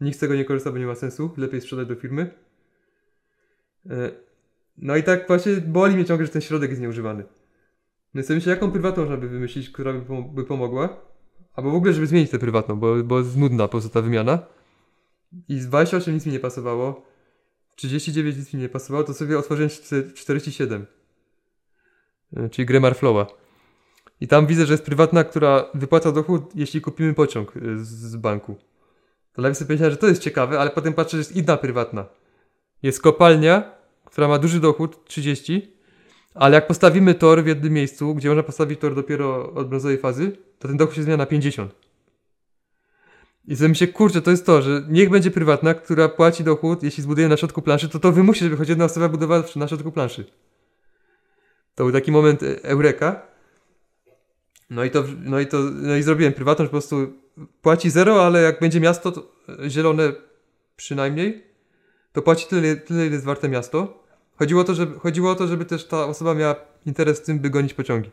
Nikt z tego nie korzysta, bo nie ma sensu. Lepiej sprzedać do firmy. Yy, no i tak właśnie boli mnie ciągle, że ten środek jest nieużywany. Więc sobie myślę, jaką prywatną można by wymyślić, która by, by pomogła. Albo w ogóle, żeby zmienić tę prywatną, bo, bo jest nudna po prostu ta wymiana. I z 28 nic mi nie pasowało. 39 nic mi nie pasowało, to sobie otworzyłem czty- 47. E, Czyli Gremar Flowa. I tam widzę, że jest prywatna, która wypłaca dochód, jeśli kupimy pociąg e, z, banku. To najpierw sobie powiedziałem, że to jest ciekawe, ale potem patrzę, że jest inna prywatna. Jest kopalnia, która ma duży dochód, 30, ale jak postawimy tor w jednym miejscu, gdzie można postawić tor dopiero od brązowej fazy, to ten dochód się zmienia na 50. I sobie myślę, kurczę, to jest to, że niech będzie prywatna, która płaci dochód, jeśli zbudujemy na środku planszy, to to wymusi, żeby choć jedna osoba budowała na środku planszy. To był taki moment e, eureka. No i to, no i to, no i zrobiłem prywatną, że po prostu płaci zero, ale jak będzie miasto to, e, zielone przynajmniej, to płaci tyle, tyle, ile jest warte miasto. Chodziło o, to, żeby, chodziło o to, żeby też ta osoba miała interes w tym, by gonić pociągi.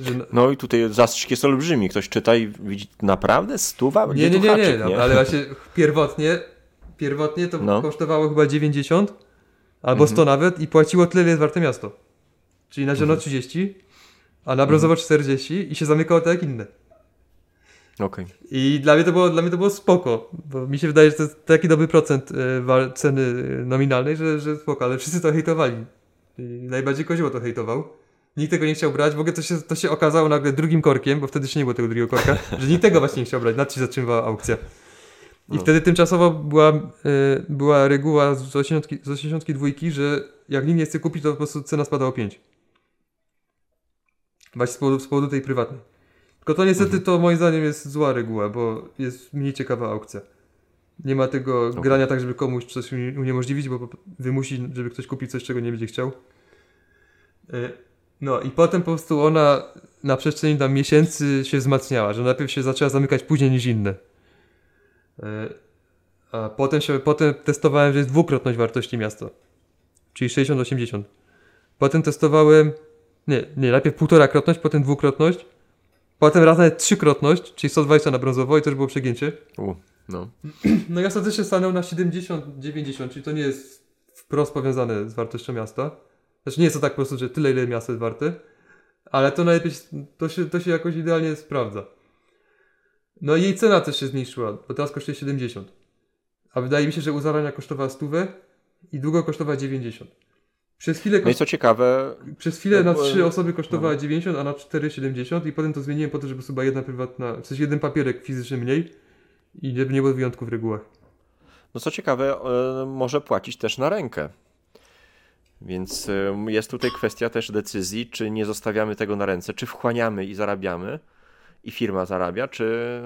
Że, No i tutaj zastrzyk jest olbrzymi. Ktoś czyta i widzi naprawdę stuwa? Gdzie nie, nie, nie, nie, no, ale właśnie pierwotnie, pierwotnie to No. kosztowało chyba 90 albo Mhm. 100 nawet i płaciło tyle, ile jest warte miasto. Czyli na zielono 30, a na brązowo 40 i się zamykało tak jak inne. Okej. I dla mnie to było, dla mnie to było spoko, bo mi się wydaje, że to jest taki dobry procent e, ceny e, nominalnej, że, że spoko, ale wszyscy to hejtowali. I najbardziej Kozioło to hejtował. Nikt tego nie chciał brać, w ogóle to się, to się okazało nagle drugim korkiem, bo wtedy jeszcze nie było tego drugiego korka, że nikt tego właśnie nie chciał brać, nad się zatrzymywała aukcja. I No. wtedy tymczasowo była, e, była reguła z 80, z 82, że jak nikt nie chce kupić, to po prostu cena spada o 5. Właśnie z powodu, z powodu tej prywatnej. Tylko to niestety to moim zdaniem jest zła reguła, bo jest mniej ciekawa aukcja. Nie ma tego Okej. grania tak, żeby komuś coś uni- uniemożliwić, bo wymusi, żeby ktoś kupił coś, czego nie będzie chciał. E, No i potem po prostu ona na przestrzeni tam miesięcy się wzmacniała, że najpierw się zaczęła zamykać później niż inne. E, A potem, się, potem testowałem, że jest dwukrotność wartości miasta. Czyli 60-80. Potem testowałem, nie, nie, najpierw półtora krotność, potem dwukrotność. Potem raz nawet trzykrotność, czyli 120 na brązowo i to już było przegięcie. U, No. No i ostatecznie stanął na 70-90, czyli to nie jest wprost powiązane z wartością miasta. Znaczy nie jest to tak po prostu, że tyle ile miasto jest warte, ale to najlepiej, to się, to się jakoś idealnie sprawdza. No i jej cena też się zmniejszyła, bo teraz kosztuje 70. A wydaje mi się, że u zarania kosztowała 100 i długo kosztowała 90. Przez chwilę, No i co ciekawe, przez chwilę na trzy osoby kosztowała no. 90, a na 4,70 i potem to zmieniłem po to, żeby była jedna prywatna, w sensie jeden papierek fizyczny mniej i żeby nie było wyjątków w regułach. no co ciekawe, e, może płacić też na rękę. Więc e, jest tutaj kwestia też decyzji, czy nie zostawiamy tego na ręce, czy wchłaniamy i zarabiamy i firma zarabia, czy,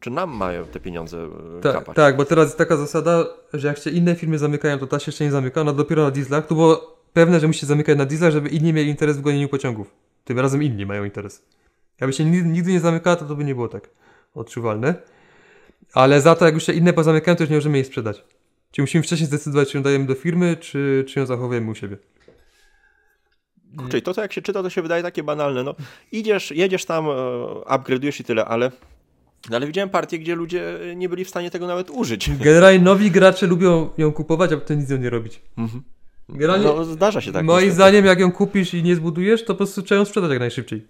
czy nam mają te pieniądze e, Tak, kapać. tak, bo teraz jest taka zasada, że jak się inne firmy zamykają, to ta się jeszcze nie zamyka, no dopiero na dieslach, to było pewne, że musi się zamykać na dieslach, żeby inni mieli interes w gonieniu pociągów. Tym razem inni mają interes. Jakby się nigdy, nigdy nie zamykała, to to by nie było tak odczuwalne. Ale za to, jak już się inne pozamykają, to już nie możemy jej sprzedać. Czyli musimy wcześniej zdecydować, czy ją dajemy do firmy, czy, czy ją zachowujemy u siebie. Czyli to, co jak się czyta, to się wydaje takie banalne. No, idziesz, jedziesz tam, e, upgrade'ujesz i tyle, ale, no, ale widziałem partie, gdzie ludzie nie byli w stanie tego nawet użyć. Generalnie nowi gracze lubią ją kupować, a potem nic z nią nie robić. Mhm. Generalnie, No, zdarza się tak. moim niestety. zdaniem, jak ją kupisz i nie zbudujesz, to po prostu trzeba ją sprzedać jak najszybciej.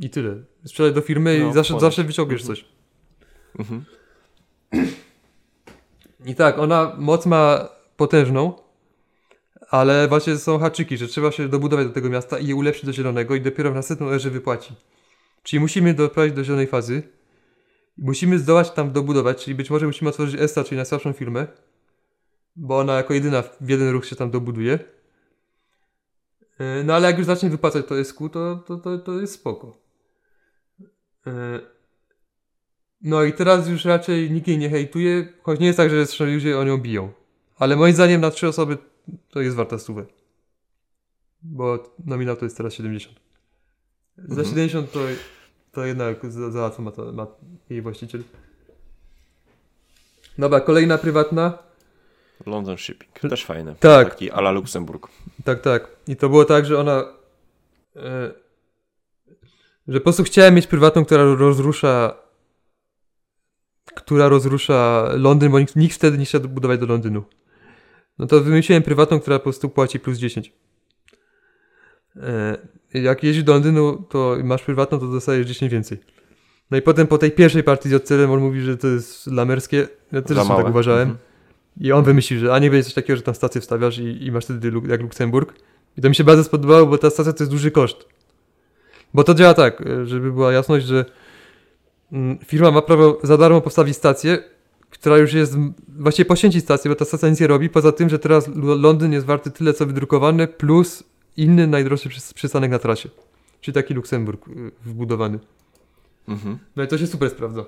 I tyle. Sprzedać do firmy No, i zawsze, zawsze wyciągniesz Mhm. coś. Mhm. I tak, ona moc ma potężną, ale właśnie są haczyki, że trzeba się dobudować do tego miasta i je ulepszyć do zielonego i dopiero w następną erze wypłaci. Czyli musimy doprowadzić do zielonej fazy. Musimy zdołać tam dobudować, czyli być może musimy otworzyć ESTA, czyli najsłabszą firmę, bo ona jako jedyna w jeden ruch się tam dobuduje. Yy, No ale jak już zacznie wypłacać to SQ, to, to, to, to jest spoko. No i teraz już raczej nikt jej nie hejtuje, choć nie jest tak, że ludzie o nią biją. Ale moim zdaniem na trzy osoby to jest warta stówę. Bo nominał to jest teraz 70. Za Mhm. 70 to, to jednak za, za łatwo ma, to, ma jej właściciel. Dobra, kolejna prywatna. London Shipping, też fajne. Tak. Taki ala Luksemburg. Tak, tak. I to było tak, że ona. E, że po prostu chciałem mieć prywatną, która rozrusza. Która rozrusza Londyn, bo nikt, nikt wtedy nie chciał budować do Londynu. No to wymyśliłem prywatną, która po prostu płaci plus 10. E, jak jeździsz do Londynu, to masz prywatną, to dostajesz 10 więcej. No i potem po tej pierwszej partii z Jodcelem on mówi, że to jest lamerskie. Ja też Za tak uważałem. Mhm. I on wymyślił, że a nie będzie coś takiego, że tam stację wstawiasz i, i masz wtedy jak Luksemburg. I to mi się bardzo spodobało, bo ta stacja to jest duży koszt. Bo to działa tak, e, żeby była jasność, że firma ma prawo za darmo postawić stację, która już jest, właściwie poświęcić stację, bo ta stacja nic nie robi, poza tym, że teraz Londyn jest warty tyle, co wydrukowane, plus inny najdroższy przys- przystanek na trasie. Czyli taki Luksemburg y, wbudowany. Mhm. No i to się super sprawdza.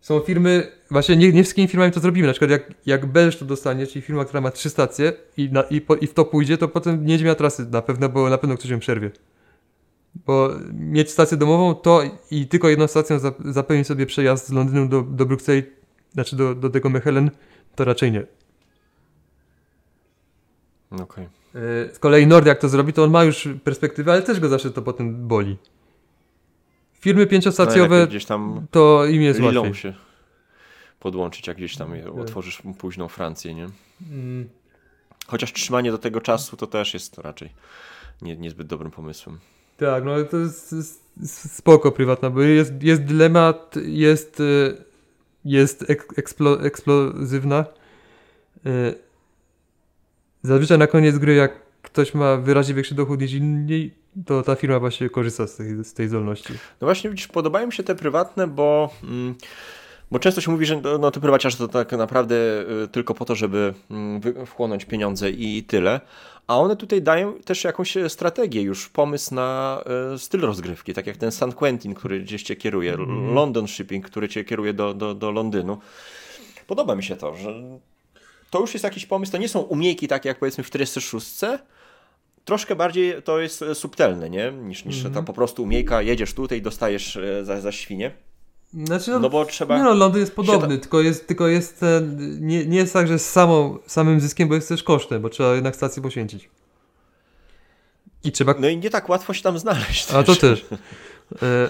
Są firmy, właśnie nie, nie wszystkimi firmami to zrobimy. Na przykład jak, jak Belż to dostanie, czyli firma, która ma trzy stacje i, na, i, po, i w to pójdzie, to potem nie będzie miała trasy na pewno, bo na pewno ktoś ją przerwie. Bo mieć stację domową to i tylko jedną stacją za, zapewni sobie przejazd z Londynu do, do Brukseli, znaczy do, do tego Mechelen, to raczej nie. Okej. Yy, Z kolei Nord jak to zrobi, to on ma już perspektywę, ale też go zawsze to potem boli. Firmy No, pięciostacjowe, tam to im jest łatwiej. Się podłączyć, jak gdzieś tam je- otworzysz późną Francję, nie? Mm. Chociaż trzymanie do tego czasu to też jest raczej nie, niezbyt dobrym pomysłem. Tak, no to jest, spoko prywatna, bo jest, jest dylemat, jest, y, jest ek, eksplo, eksplozywna. Y, Zazwyczaj na koniec gry, jak ktoś ma wyraźnie większy dochód niż inni, to ta firma właśnie korzysta z tej, z tej zdolności. No właśnie, widzisz, podobają mi się te prywatne, bo, mm, bo często się mówi, że no, no, te prywaciarze to tak naprawdę y, tylko po to, żeby mm, wchłonąć pieniądze i tyle. A one tutaj dają też jakąś e, strategię, już pomysł na e, styl rozgrywki, tak jak ten San Quentin, który gdzieś cię kieruje, Mhm. London Shipping, który cię kieruje do, do, do Londynu. Podoba mi się to, że to już jest jakiś pomysł, to nie są umiejki takie jak powiedzmy w 46, troszkę bardziej to jest e, subtelne, nie? Niż, niż Mhm. ta po prostu umiejka, jedziesz tutaj, dostajesz za, za świnie. Znaczy, no, No bo trzeba... nie no, Londyn jest podobny, tylko jest, tylko jest ten, nie, nie jest tak, że z samą, samym zyskiem, bo jest też kosztem, bo trzeba jednak stację poświęcić. I trzeba No i nie tak łatwo się tam znaleźć. A to też. E,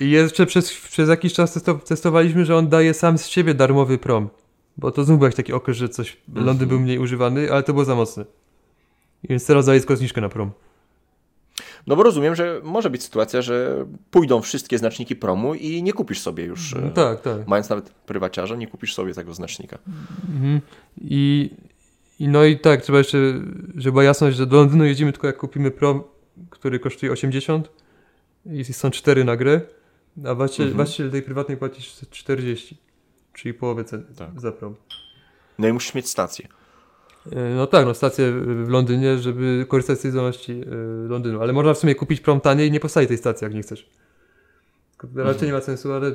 I jeszcze przez, przez jakiś czas testo, testowaliśmy, że on daje sam z siebie darmowy prom. Bo to znów był jakiś taki okres, że coś, Londyn Mhm. był mniej używany, ale to było za mocne. Więc teraz daje tylko zniżkę na prom. No bo rozumiem, że może być sytuacja, że pójdą wszystkie znaczniki promu i nie kupisz sobie już, e, Tak, tak. mając nawet prywaciarza, nie kupisz sobie tego znacznika. Mhm. I, I no i tak, trzeba jeszcze, żeby była jasność, że do Londynu jedziemy tylko jak kupimy prom, który kosztuje 80 i są 4 na grę, a właściciel, Mhm. właściciel tej prywatnej płaci 40, czyli połowę ceny Tak. za prom. No i musisz mieć stację. E, No tak, no stację w Londynie, żeby korzystać z tej zdolności e, Londynu, ale można w sumie kupić prom taniej i nie postawić tej stacji, jak nie chcesz. Raczej nie ma sensu, ale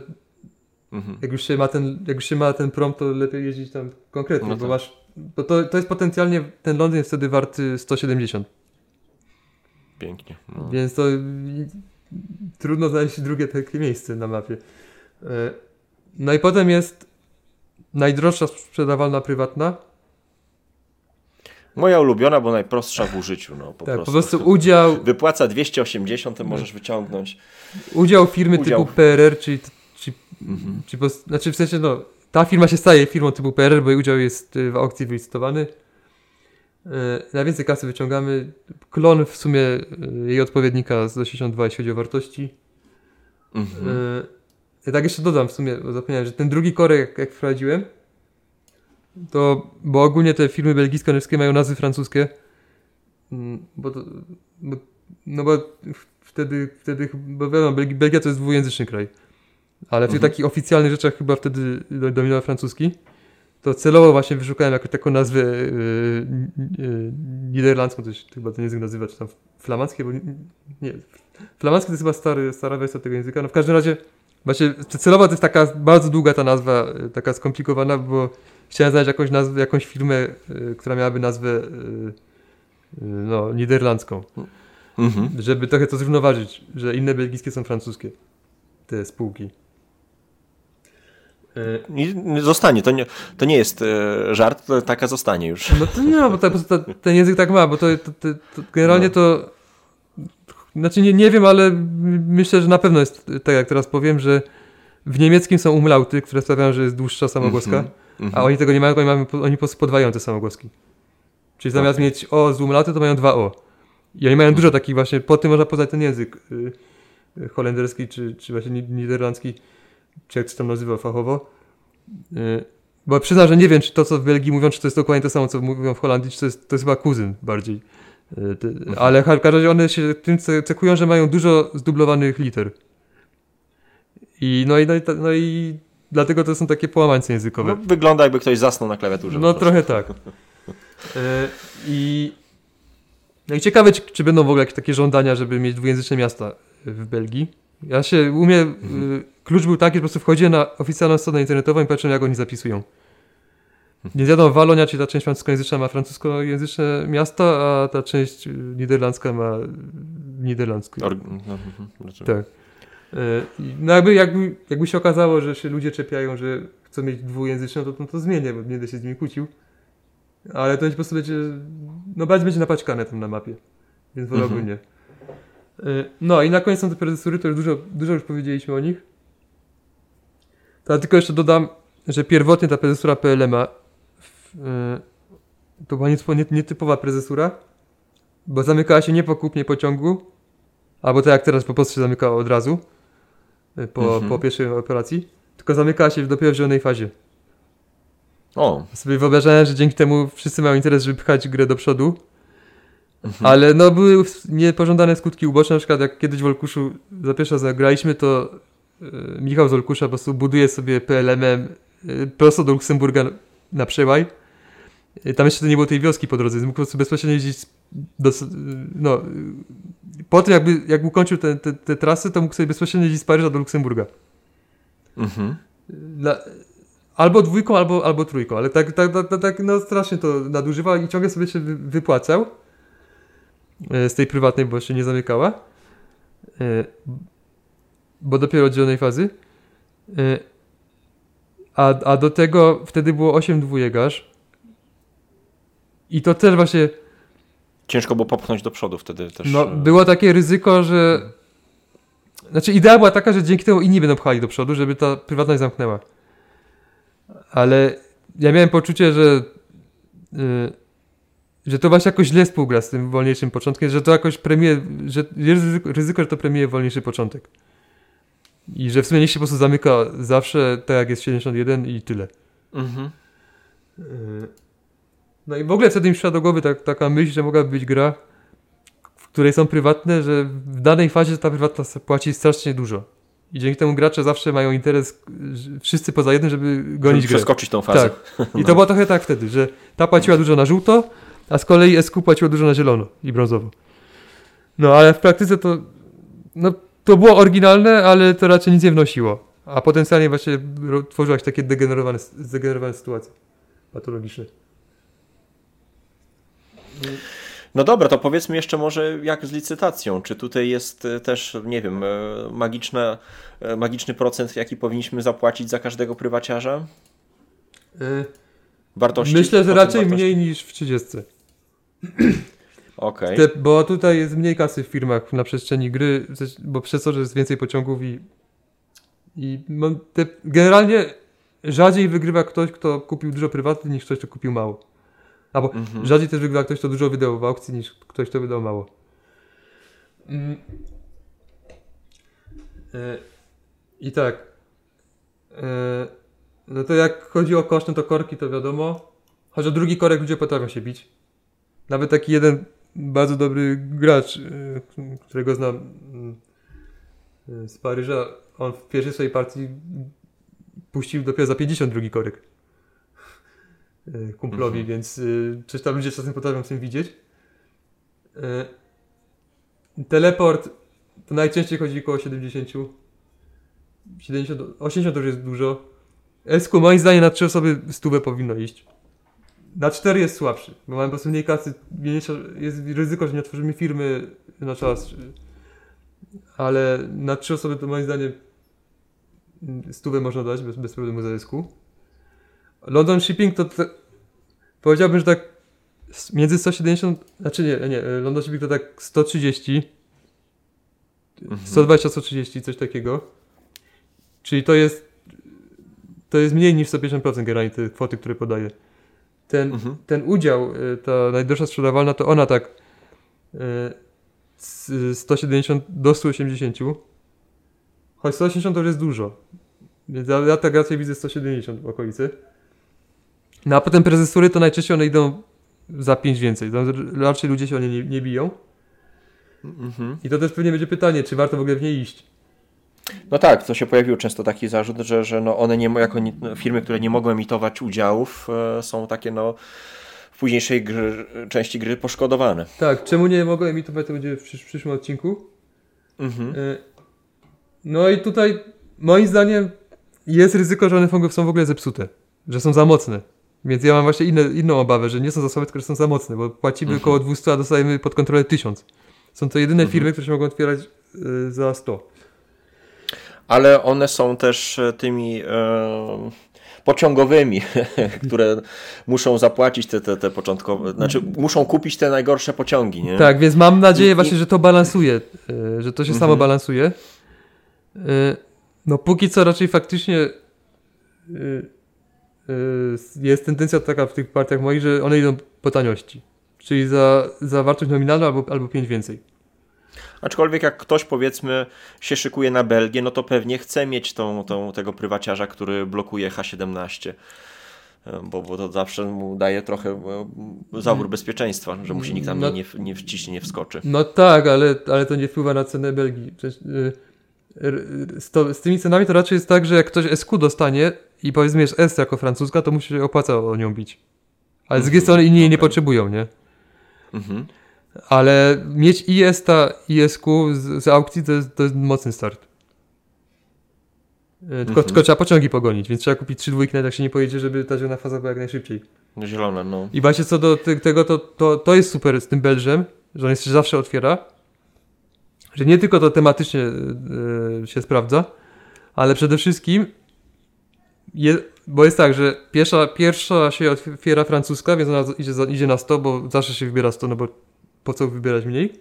Mhm. jak już się ma ten, jak już się ma ten prom, to lepiej jeździć tam konkretnie, No bo tak. masz, bo to, to jest potencjalnie, ten Londyn jest wtedy warty 170, Pięknie. No. więc to trudno znaleźć drugie takie miejsce na mapie. E, No i potem jest najdroższa sprzedawalna prywatna, Moja ulubiona, bo najprostsza w użyciu. No, po tak, prostu. po prostu udział, Wypłaca 280, to możesz wyciągnąć. udział firmy Udział. typu PRR, czyli, czyli, Mhm. czyli po, znaczy w sensie no, ta firma się staje firmą typu PRR, bo jej udział jest y, w aukcji wylicytowany. E, Najwięcej kasy wyciągamy. Klon w sumie y, jej odpowiednika z 82, jeśli chodzi o wartości. Mhm. Ja tak jeszcze dodam w sumie, bo zapomniałem, że ten drugi korek, jak, jak wprowadziłem, to, bo ogólnie te firmy belgijsko-niemieckie mają nazwy francuskie, Mm, bo to, bo, no bo wtedy, wtedy bo wiadomo, Belgi- Belgia to jest dwujęzyczny kraj, ale w tych Mhm. takich oficjalnych rzeczach chyba wtedy do- dominował francuski, to celowo właśnie wyszukałem jakąś taką nazwę yy, yy, niderlandzką, się chyba ten język nazywa, czy tam flamandzkie, bo nie, nie flamandzki to jest chyba stary, stara wersja tego języka, no w każdym razie właśnie celowo to jest taka bardzo długa ta nazwa, y, taka skomplikowana, bo chciałem znaleźć jakąś nazwę, jakąś firmę, y, która miałaby nazwę y, y, no, niderlandzką, Mhm. żeby trochę to zrównoważyć, że inne belgijskie są francuskie, te spółki. Zostanie, to nie, to nie jest żart, to taka zostanie już. No to nie, bo ta, ten język tak ma, bo to, to, to, generalnie No. to. Znaczy nie, nie wiem, ale myślę, że na pewno jest tak, jak teraz powiem, że w niemieckim są umlauty, które sprawiają, że jest dłuższa samogłoska, Mhm. Mhm. a oni tego nie mają, oni, mają, oni po prostu podwajają te samogłoski. Czyli zamiast Okej. mieć O z umlauty, to mają dwa O. I oni mają dużo takich właśnie, po tym można poznać ten język y, y, holenderski, czy, czy właśnie ni- niderlandzki, czy jak to się tam nazywa fachowo. Y, Bo przyznam, że nie wiem, czy to, co w Belgii mówią, czy to jest dokładnie to samo, co mówią w Holandii, czy to jest, to jest chyba kuzyn bardziej. Ty- Ale w każdym razie one się tym ce- cechują, że mają dużo zdublowanych liter. I no i, no i, no i dlatego to są takie połamańce językowe. No, wygląda jakby ktoś zasnął na klawiaturze. No trochę tak. E, I, no i ciekawe, czy, czy będą w ogóle jakieś takie żądania, żeby mieć dwujęzyczne miasta w Belgii. Ja się umiem, y, klucz był taki, że po prostu wchodziłem na oficjalną stronę internetową i patrzyłem, jak oni zapisują. Więc wiadomo, Walonia, czyli ta część francuskojęzyczna ma francuskojęzyczne miasta, a ta część niderlandzka ma niderlandzkie. Or- no, mhm. Tak. I No jakby, jakby, jakby się okazało, że się ludzie czepiają, że chcą mieć dwujęzyczną, to, to, to zmienię, bo nie będę się z nimi kłócił. Ale to po prostu będzie, no bardziej będzie napaćkane tam na mapie, więc wolałbym Mhm. nie. E, No i na koniec są te procesory, to już dużo, dużo już powiedzieliśmy o nich. To ja tylko jeszcze dodam, że pierwotnie ta prezesura PLM-a w, e, to była nietypo- nie- nietypowa prezesura, bo zamykała się nie po kupnie pociągu, albo tak jak teraz po prostu się zamykała od razu y, po, Mhm. po pierwszej operacji, tylko zamykała się dopiero w zielonej fazie. O, Sobie wyobrażałem, że dzięki temu wszyscy mają interes, żeby pchać grę do przodu, Mhm. ale no były niepożądane skutki uboczne, na przykład jak kiedyś w Olkuszu za pierwszy raz zagraliśmy, to y, Michał z Olkusza po prostu buduje sobie PLM-em y, prosto do Luksemburga na przełaj. Y, Tam jeszcze to nie było tej wioski po drodze, więc mógł po prostu bezpośrednio jeździć do, no, po tym jakby, jak ukończył te, te, te trasy, to mógł sobie bezpośrednio jeździć z Paryża do Luksemburga. mhm. Dla, albo dwójką, albo, albo trójką, ale tak, tak, tak, tak no strasznie to nadużywał i ciągle sobie się wy, wypłacał e, z tej prywatnej, bo się nie zamykała, e, bo dopiero od zielonej fazy. E, A, a do tego wtedy było 8 dwójegarz i to też właśnie Ciężko było popchnąć do przodu wtedy też. no, e, było takie ryzyko, że. Znaczy, idea była taka, że dzięki temu inni będą pchali do przodu, żeby ta prywatność zamknęła. Ale ja miałem poczucie, że. y, że to właśnie jakoś źle współgra z tym wolniejszym początkiem, że to jakoś premie, że jest ryzyko, ryzyko, że to premie wolniejszy początek. I że w sumie niech się po prostu zamyka zawsze tak jak jest 71 i tyle. Mhm. Y, No i w ogóle wtedy mi przyszła do głowy tak, taka myśl, że mogłaby być gra, w której są prywatne, że w danej fazie ta prywatna płaci strasznie dużo. I dzięki temu gracze zawsze mają interes, wszyscy poza jednym, żeby gonić Żeby grę. przeskoczyć tą fazę. Tak. I to było trochę tak wtedy, że ta płaciła dużo na żółto, a z kolei SQ płaciło dużo na zielono i brązowo. No ale w praktyce to, no, to było oryginalne, ale to raczej nic nie wnosiło. A potencjalnie właśnie ro- tworzyła się takie degenerowane, zdegenerowane sytuacje patologiczne. No dobra, to powiedzmy jeszcze może jak z licytacją. Czy tutaj jest e, też, nie wiem, e, magiczna, e, magiczny procent, jaki powinniśmy zapłacić za każdego prywaciarza? Wartości? Myślę, że raczej wartości? mniej niż w 30. Okej. Te, bo tutaj jest mniej kasy w firmach na przestrzeni gry, bo przez to, że jest więcej pociągów i, i mam te, generalnie rzadziej wygrywa ktoś, kto kupił dużo prywatnie, niż ktoś, kto kupił mało. Albo Mhm. rzadziej też wygrywa ktoś, kto dużo wydał w aukcji, niż ktoś, kto wydał mało. Mm. E, I tak. E, no to jak chodzi o koszt, no to korki to wiadomo. Choć o drugi korek ludzie potrafią się bić. Nawet taki jeden bardzo dobry gracz, y, którego znam y, z Paryża, on w pierwszej swojej partii puścił dopiero za 52 korek kumplowi, Mhm. więc y, coś tam ludzie czasem potrafią w tym widzieć. Y, Teleport to najczęściej chodzi około 70. 70 80 to już jest dużo. Esku moim zdaniem na 3 osoby stówę powinno iść. Na 4 jest słabszy, bo mamy po prostu mniej kasy, jest ryzyko, że nie otworzymy firmy na czas. Ale na 3 osoby to moim zdaniem stówę można dać bez, bez problemu za esku. London Shipping to te, powiedziałbym, że tak między 170, znaczy nie, nie, e, London Shipping to tak 130, Mhm. 120-130, coś takiego. Czyli to jest to jest mniej niż 150% generalnie te kwoty, które podaje. Ten, Mhm. ten udział, y, ta najdroższa sprzedawalna, to ona tak y, z 170 do 180. Choć 180 to już jest dużo. Więc ja, ja tak raczej widzę 170 w okolicy. No a potem prezesury to najczęściej one idą za 5 więcej. Raczej ludzie się o nie nie, nie biją. Mhm. I to też pewnie będzie pytanie, czy warto w ogóle w niej iść. No tak, to się pojawił często taki zarzut, że, że no one nie, jako nie, no, firmy, które nie mogą emitować udziałów, e, są takie no w późniejszej gry, części gry poszkodowane. Tak, czemu nie mogę emitować, to będzie w przysz- przyszłym odcinku. Mhm. E, No i tutaj moim zdaniem jest ryzyko, że one są w ogóle zepsute, że są za mocne. Więc ja mam właśnie inne, inną obawę, że nie są za słabe, tylko że są za mocne, bo płacimy Mhm. około 200, a dostajemy pod kontrolę 1000. Są to jedyne Mhm. firmy, które się mogą otwierać y, za 100. Ale one są też e, tymi e, pociągowymi, które muszą zapłacić te, te, te początkowe, znaczy muszą kupić te najgorsze pociągi, nie? Tak, więc mam nadzieję I- właśnie, że to balansuje, y, że to się samo Mhm. balansuje. Y, No póki co raczej faktycznie y, y, jest tendencja taka w tych partiach moich, że one idą po taniości. Czyli za, za wartość nominalną albo, albo 5 więcej. Aczkolwiek jak ktoś powiedzmy się szykuje na Belgię, no to pewnie chce mieć tą, tą, tego prywaciarza, który blokuje H17. E, Bo, bo to zawsze mu daje trochę e, zawór bezpieczeństwa, że mu się nikt tam No- nie, nie, nie wciśnie, nie wskoczy. No tak, ale, ale to nie wpływa na cenę Belgii. Przecież, y, r- z, to, z tymi cenami to raczej jest tak, że jak ktoś SQ dostanie i powiedzmy jest S jako francuska, to mu się opłaca o nią bić. Ale z drugiej Mhm, strony inni jej nie potrzebują, nie? Mhm. Ale mieć IS ta ISQ z, z aukcji to jest, to jest mocny start. E, Tylko, Mhm. tylko trzeba pociągi pogonić, więc trzeba kupić trzy dwójki, nawet jak się nie pojedzie, żeby ta zielona faza była jak najszybciej. No Zielone, no. I właśnie co do tego, to, to, to jest super z tym Belżem, że on jest, się zawsze otwiera. Że nie tylko to tematycznie e, się sprawdza, ale przede wszystkim je, bo jest tak, że pierwsza, pierwsza się otwiera francuska, więc ona idzie, idzie na 100, bo zawsze się wybiera 100, no bo po co wybierać mniej?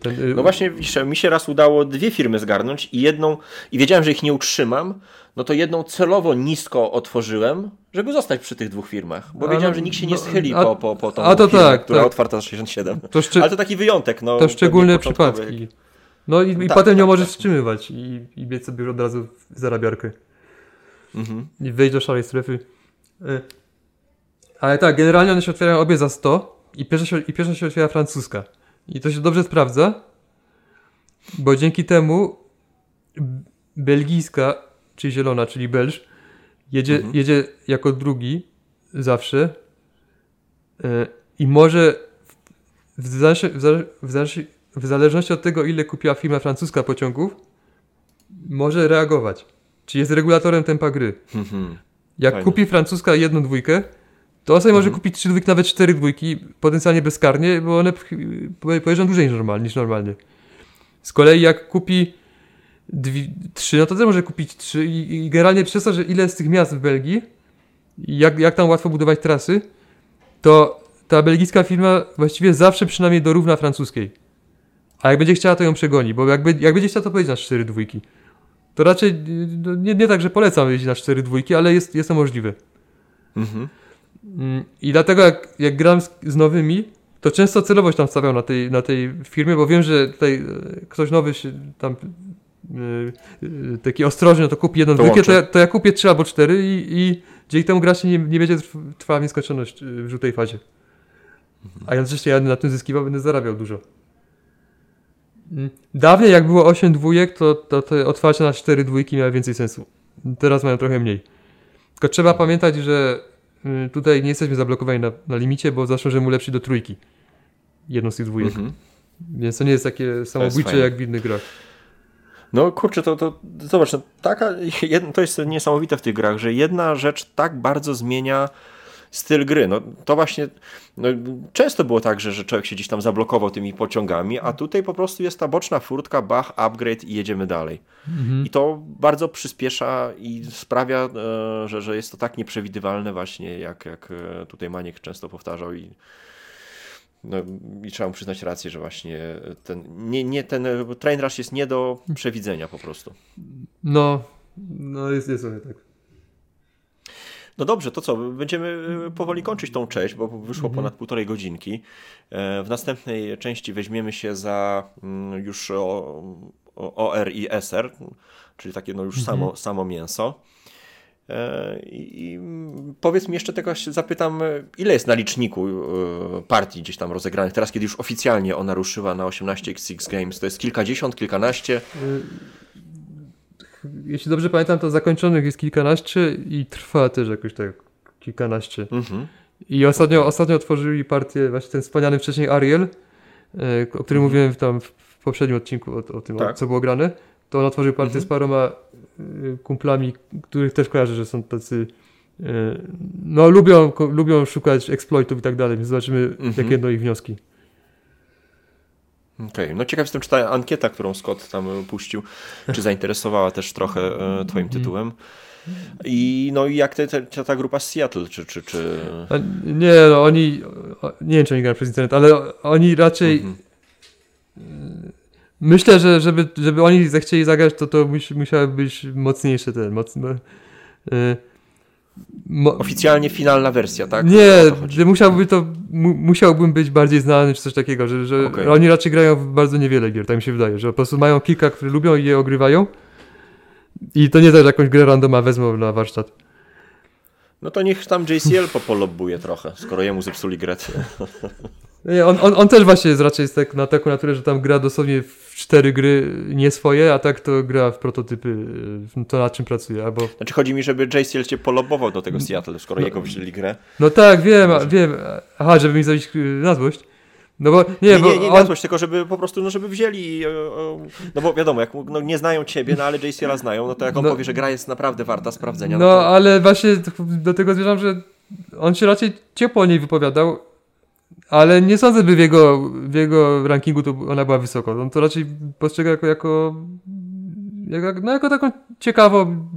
Ten, y, No właśnie, mi się raz udało dwie firmy zgarnąć i jedną, i wiedziałem, że ich nie utrzymam, no to jedną celowo nisko otworzyłem, żeby zostać przy tych dwóch firmach, bo A wiedziałem, że nikt się nie no, schyli a- po, po, po tą a to firmę, tak, która tak. otwarta za 67. to, szczy, Ale to taki wyjątek, no. to szczególne przypadki. No i, i Tak, potem nie tak, możesz tak. wstrzymywać i, i biec sobie od razu w zarabiarkę. Mhm. i wejść do szarej strefy. Y, Ale tak, generalnie one się otwierają obie za 100 i pierwsza się, i pierwsza się otwiera francuska. I to się dobrze sprawdza, bo dzięki temu belgijska, czyli zielona, czyli belż, jedzie, Mhm. jedzie jako drugi zawsze e, i może w, zależności- w, zale- w, zależności- w zależności od tego, ile kupiła firma francuska pociągów, może reagować. Czyli jest regulatorem tempa gry. Mhm. Jak Fajne. kupi francuska jedną dwójkę, to sobie może Mhm. kupić trzy dwójki, nawet cztery dwójki, potencjalnie bezkarnie, bo one po- pojeżdżą dłużej niż normalnie. Niż normalnie. Z kolei jak kupi trzy, no to też może kupić trzy i, i generalnie przez to, że ile jest tych miast w Belgii jak, jak tam łatwo budować trasy, to ta belgijska firma właściwie zawsze przynajmniej dorówna francuskiej. A jak będzie chciała, to ją przegoni, bo jak, jak będzie chciała, to pojedzie na cztery dwójki. To raczej no, nie, nie tak, że polecam jeździć na cztery dwójki, ale jest, jest to możliwe. Mhm. Mm, I dlatego jak, jak gram z, z nowymi, to często celowość tam stawiam na tej, na tej firmie, bo wiem, że tutaj e, ktoś nowy się tam e, taki ostrożny, no to kupi jedną To dwójkę, to ja, to ja kupię trzy albo cztery i, i dzięki temu gra się nie, nie będzie trw- trwała w nieskończoność w żółtej fazie. A jednocześnie ja na tym zyskiwał, będę zarabiał dużo. Dawniej jak było 8 dwójek, to, to te otwarcie na 4 dwójki miało więcej sensu. Teraz mają trochę mniej. Tylko trzeba pamiętać, że y, tutaj nie jesteśmy zablokowani na, na limicie, bo zawsze możemy ulepszyć do trójki. Jedną z tych dwójek. Mhm. Więc to nie jest takie samobójcze fajne. jak w innych grach. No kurczę, to, to zobacz, no, taka, to jest niesamowite w tych grach, że jedna rzecz tak bardzo zmienia styl gry. No, to właśnie no, często było tak, że, że człowiek się gdzieś tam zablokował tymi pociągami, a tutaj po prostu jest ta boczna furtka, bach, upgrade i jedziemy dalej. I to bardzo przyspiesza i sprawia, e, że, że jest to tak nieprzewidywalne właśnie, jak, jak e, tutaj Maniek często powtarzał i no, i trzeba mu przyznać rację, że właśnie ten, nie, nie, ten train rush jest nie do przewidzenia po prostu. No, no jest, jest sobie tak. No dobrze, to co? Będziemy e, powoli kończyć tą część, bo wyszło ponad półtorej godzinki. E, W następnej części weźmiemy się za mm, już o, o OR i SR, czyli takie no już samo, samo mięso. E, I powiedz mi jeszcze tego, zapytam, ile jest na liczniku partii gdzieś tam rozegranych, teraz kiedy już oficjalnie ona ruszyła na 18x6 Games, to jest kilkadziesiąt, kilkanaście? Jeśli dobrze pamiętam, to zakończonych jest kilkanaście i trwa też jakoś tak kilkanaście. Mhm. I ostatnio, ostatnio otworzyli partię, właśnie ten wspomniany wcześniej Ariel, e, o którym mówiłem w tam w poprzednim odcinku o, o tym, Tak. co było grane. To on otworzył partię Mhm. z paroma e, kumplami, których też kojarzę, że są tacy e, no lubią, lubią szukać exploitów i tak dalej, więc zobaczymy Mhm. jakie będą ich wnioski. Okej, no ciekaw jestem, czy ta ankieta, którą Scott tam e, puścił, czy zainteresowała też trochę e, twoim tytułem. I no i jak te, te, ta, grupa z Seattle, czy... czy, czy... A, nie, no oni, nie wiem czy oni grają przez internet, ale oni raczej Mhm. Myślę, że żeby, żeby oni zechcieli zagrać, to to mus, musiały być mocniejsze ten, mocne. y, mo, Oficjalnie finalna wersja, tak? nie, że musiałby to, mu, musiałbym być bardziej znany czy coś takiego, że, że Okej. oni raczej grają w bardzo niewiele gier, tak mi się wydaje, że po prostu mają kilka, które lubią i je ogrywają. I to nie tak, że jakąś grę randoma wezmą na warsztat. No to niech tam JCL popolobbuje trochę, skoro jemu zepsuli grę. Nie, on, on, on też właśnie jest raczej tak, na taką naturę, że tam gra dosłownie w cztery gry nie swoje, a tak to gra w prototypy, y, to na czym pracuje, albo Znaczy chodzi mi, żeby JCL cię polobbował do tego Seattle, skoro jego wyślili grę. No tak, wiem, wiem. Aha, żeby mi zrobić y, na złość. No bo nie, Nie, bo nie, nie on, złość, tylko żeby po prostu, no żeby wzięli, e, no bo wiadomo, jak no, nie znają ciebie, no ale JCL-a znają, no to jak on No. powie, że gra jest naprawdę warta sprawdzenia, no, No, to... ale właśnie do tego zmierzam, że on się raczej ciepło o niej wypowiadał, ale nie sądzę, by w jego, w jego rankingu to ona była wysoko. On to raczej postrzega jako, jako, jako, no, jako taką ciekawą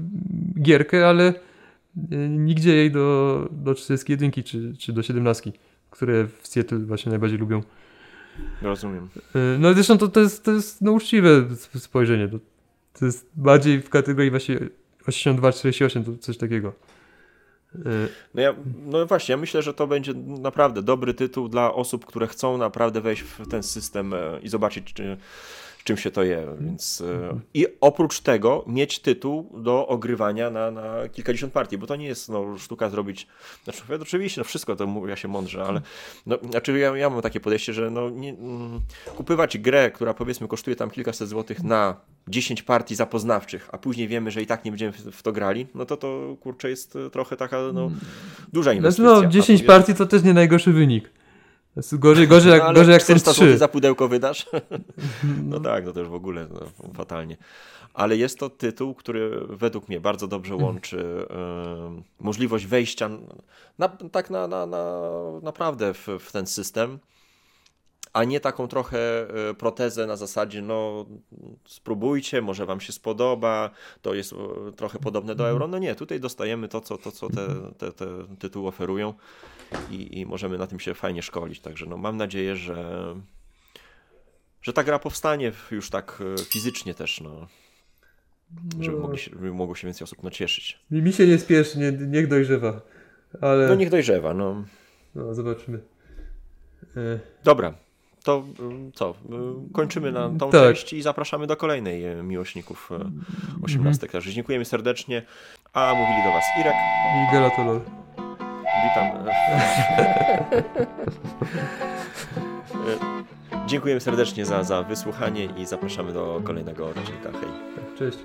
gierkę, ale y, nigdzie jej do, do 41 czy, czy do 17, które w Seattle właśnie najbardziej lubią. Rozumiem. Y, No zresztą to, to, jest, to jest no, uczciwe sp- spojrzenie. To, to jest bardziej w kategorii właśnie 82-48, to coś takiego. No, ja, no właśnie, ja myślę, że to będzie naprawdę dobry tytuł dla osób, które chcą naprawdę wejść w ten system e, i zobaczyć, czy, czym się to je. Więc, e, I oprócz tego mieć tytuł do ogrywania na, na kilkadziesiąt partii, bo to nie jest no, sztuka zrobić. Znaczy, oczywiście, no wszystko to mówię się mądrze, ale no, znaczy ja, ja mam takie podejście, że no, nie, mm, kupywać grę, która powiedzmy kosztuje tam kilkaset złotych na 10 partii zapoznawczych, a później wiemy, że i tak nie będziemy w, to grali, no to to kurczę jest e, trochę taka no, duża Znaczy, inwestycja. no, A 10 tu jest- partii to też nie najgorszy wynik. Gorzej, gorzej, jak, no, ale gorzej jak są 400 zł 3. za pudełko wydasz? No tak, to też w ogóle no, fatalnie. Ale jest to tytuł, który według mnie bardzo dobrze łączy em, możliwość wejścia na, tak na, na, na, naprawdę w, w ten system, a nie taką trochę e, protezę na zasadzie, no spróbujcie, może wam się spodoba, to jest e, trochę podobne do euro. No nie, tutaj dostajemy to, co, to, co te, te, te tytuły oferują i, i możemy na tym się fajnie szkolić. Także no, mam nadzieję, że, że ta gra powstanie już tak e, fizycznie też, no, żeby, mogli się, żeby mogło się więcej osób nacieszyć. Mi, mi się nie spieszy, nie, niech dojrzewa. Ale No niech dojrzewa, no. no, zobaczymy. Dobra, to y, co, y, kończymy na tą Tak. część i zapraszamy do kolejnej e, miłośników e, 18. Także dziękujemy serdecznie, a mówili do Was Irek, I Galatolol. witam. E, Dziękujemy serdecznie za, za wysłuchanie i zapraszamy do kolejnego odcinka. Hej. Cześć.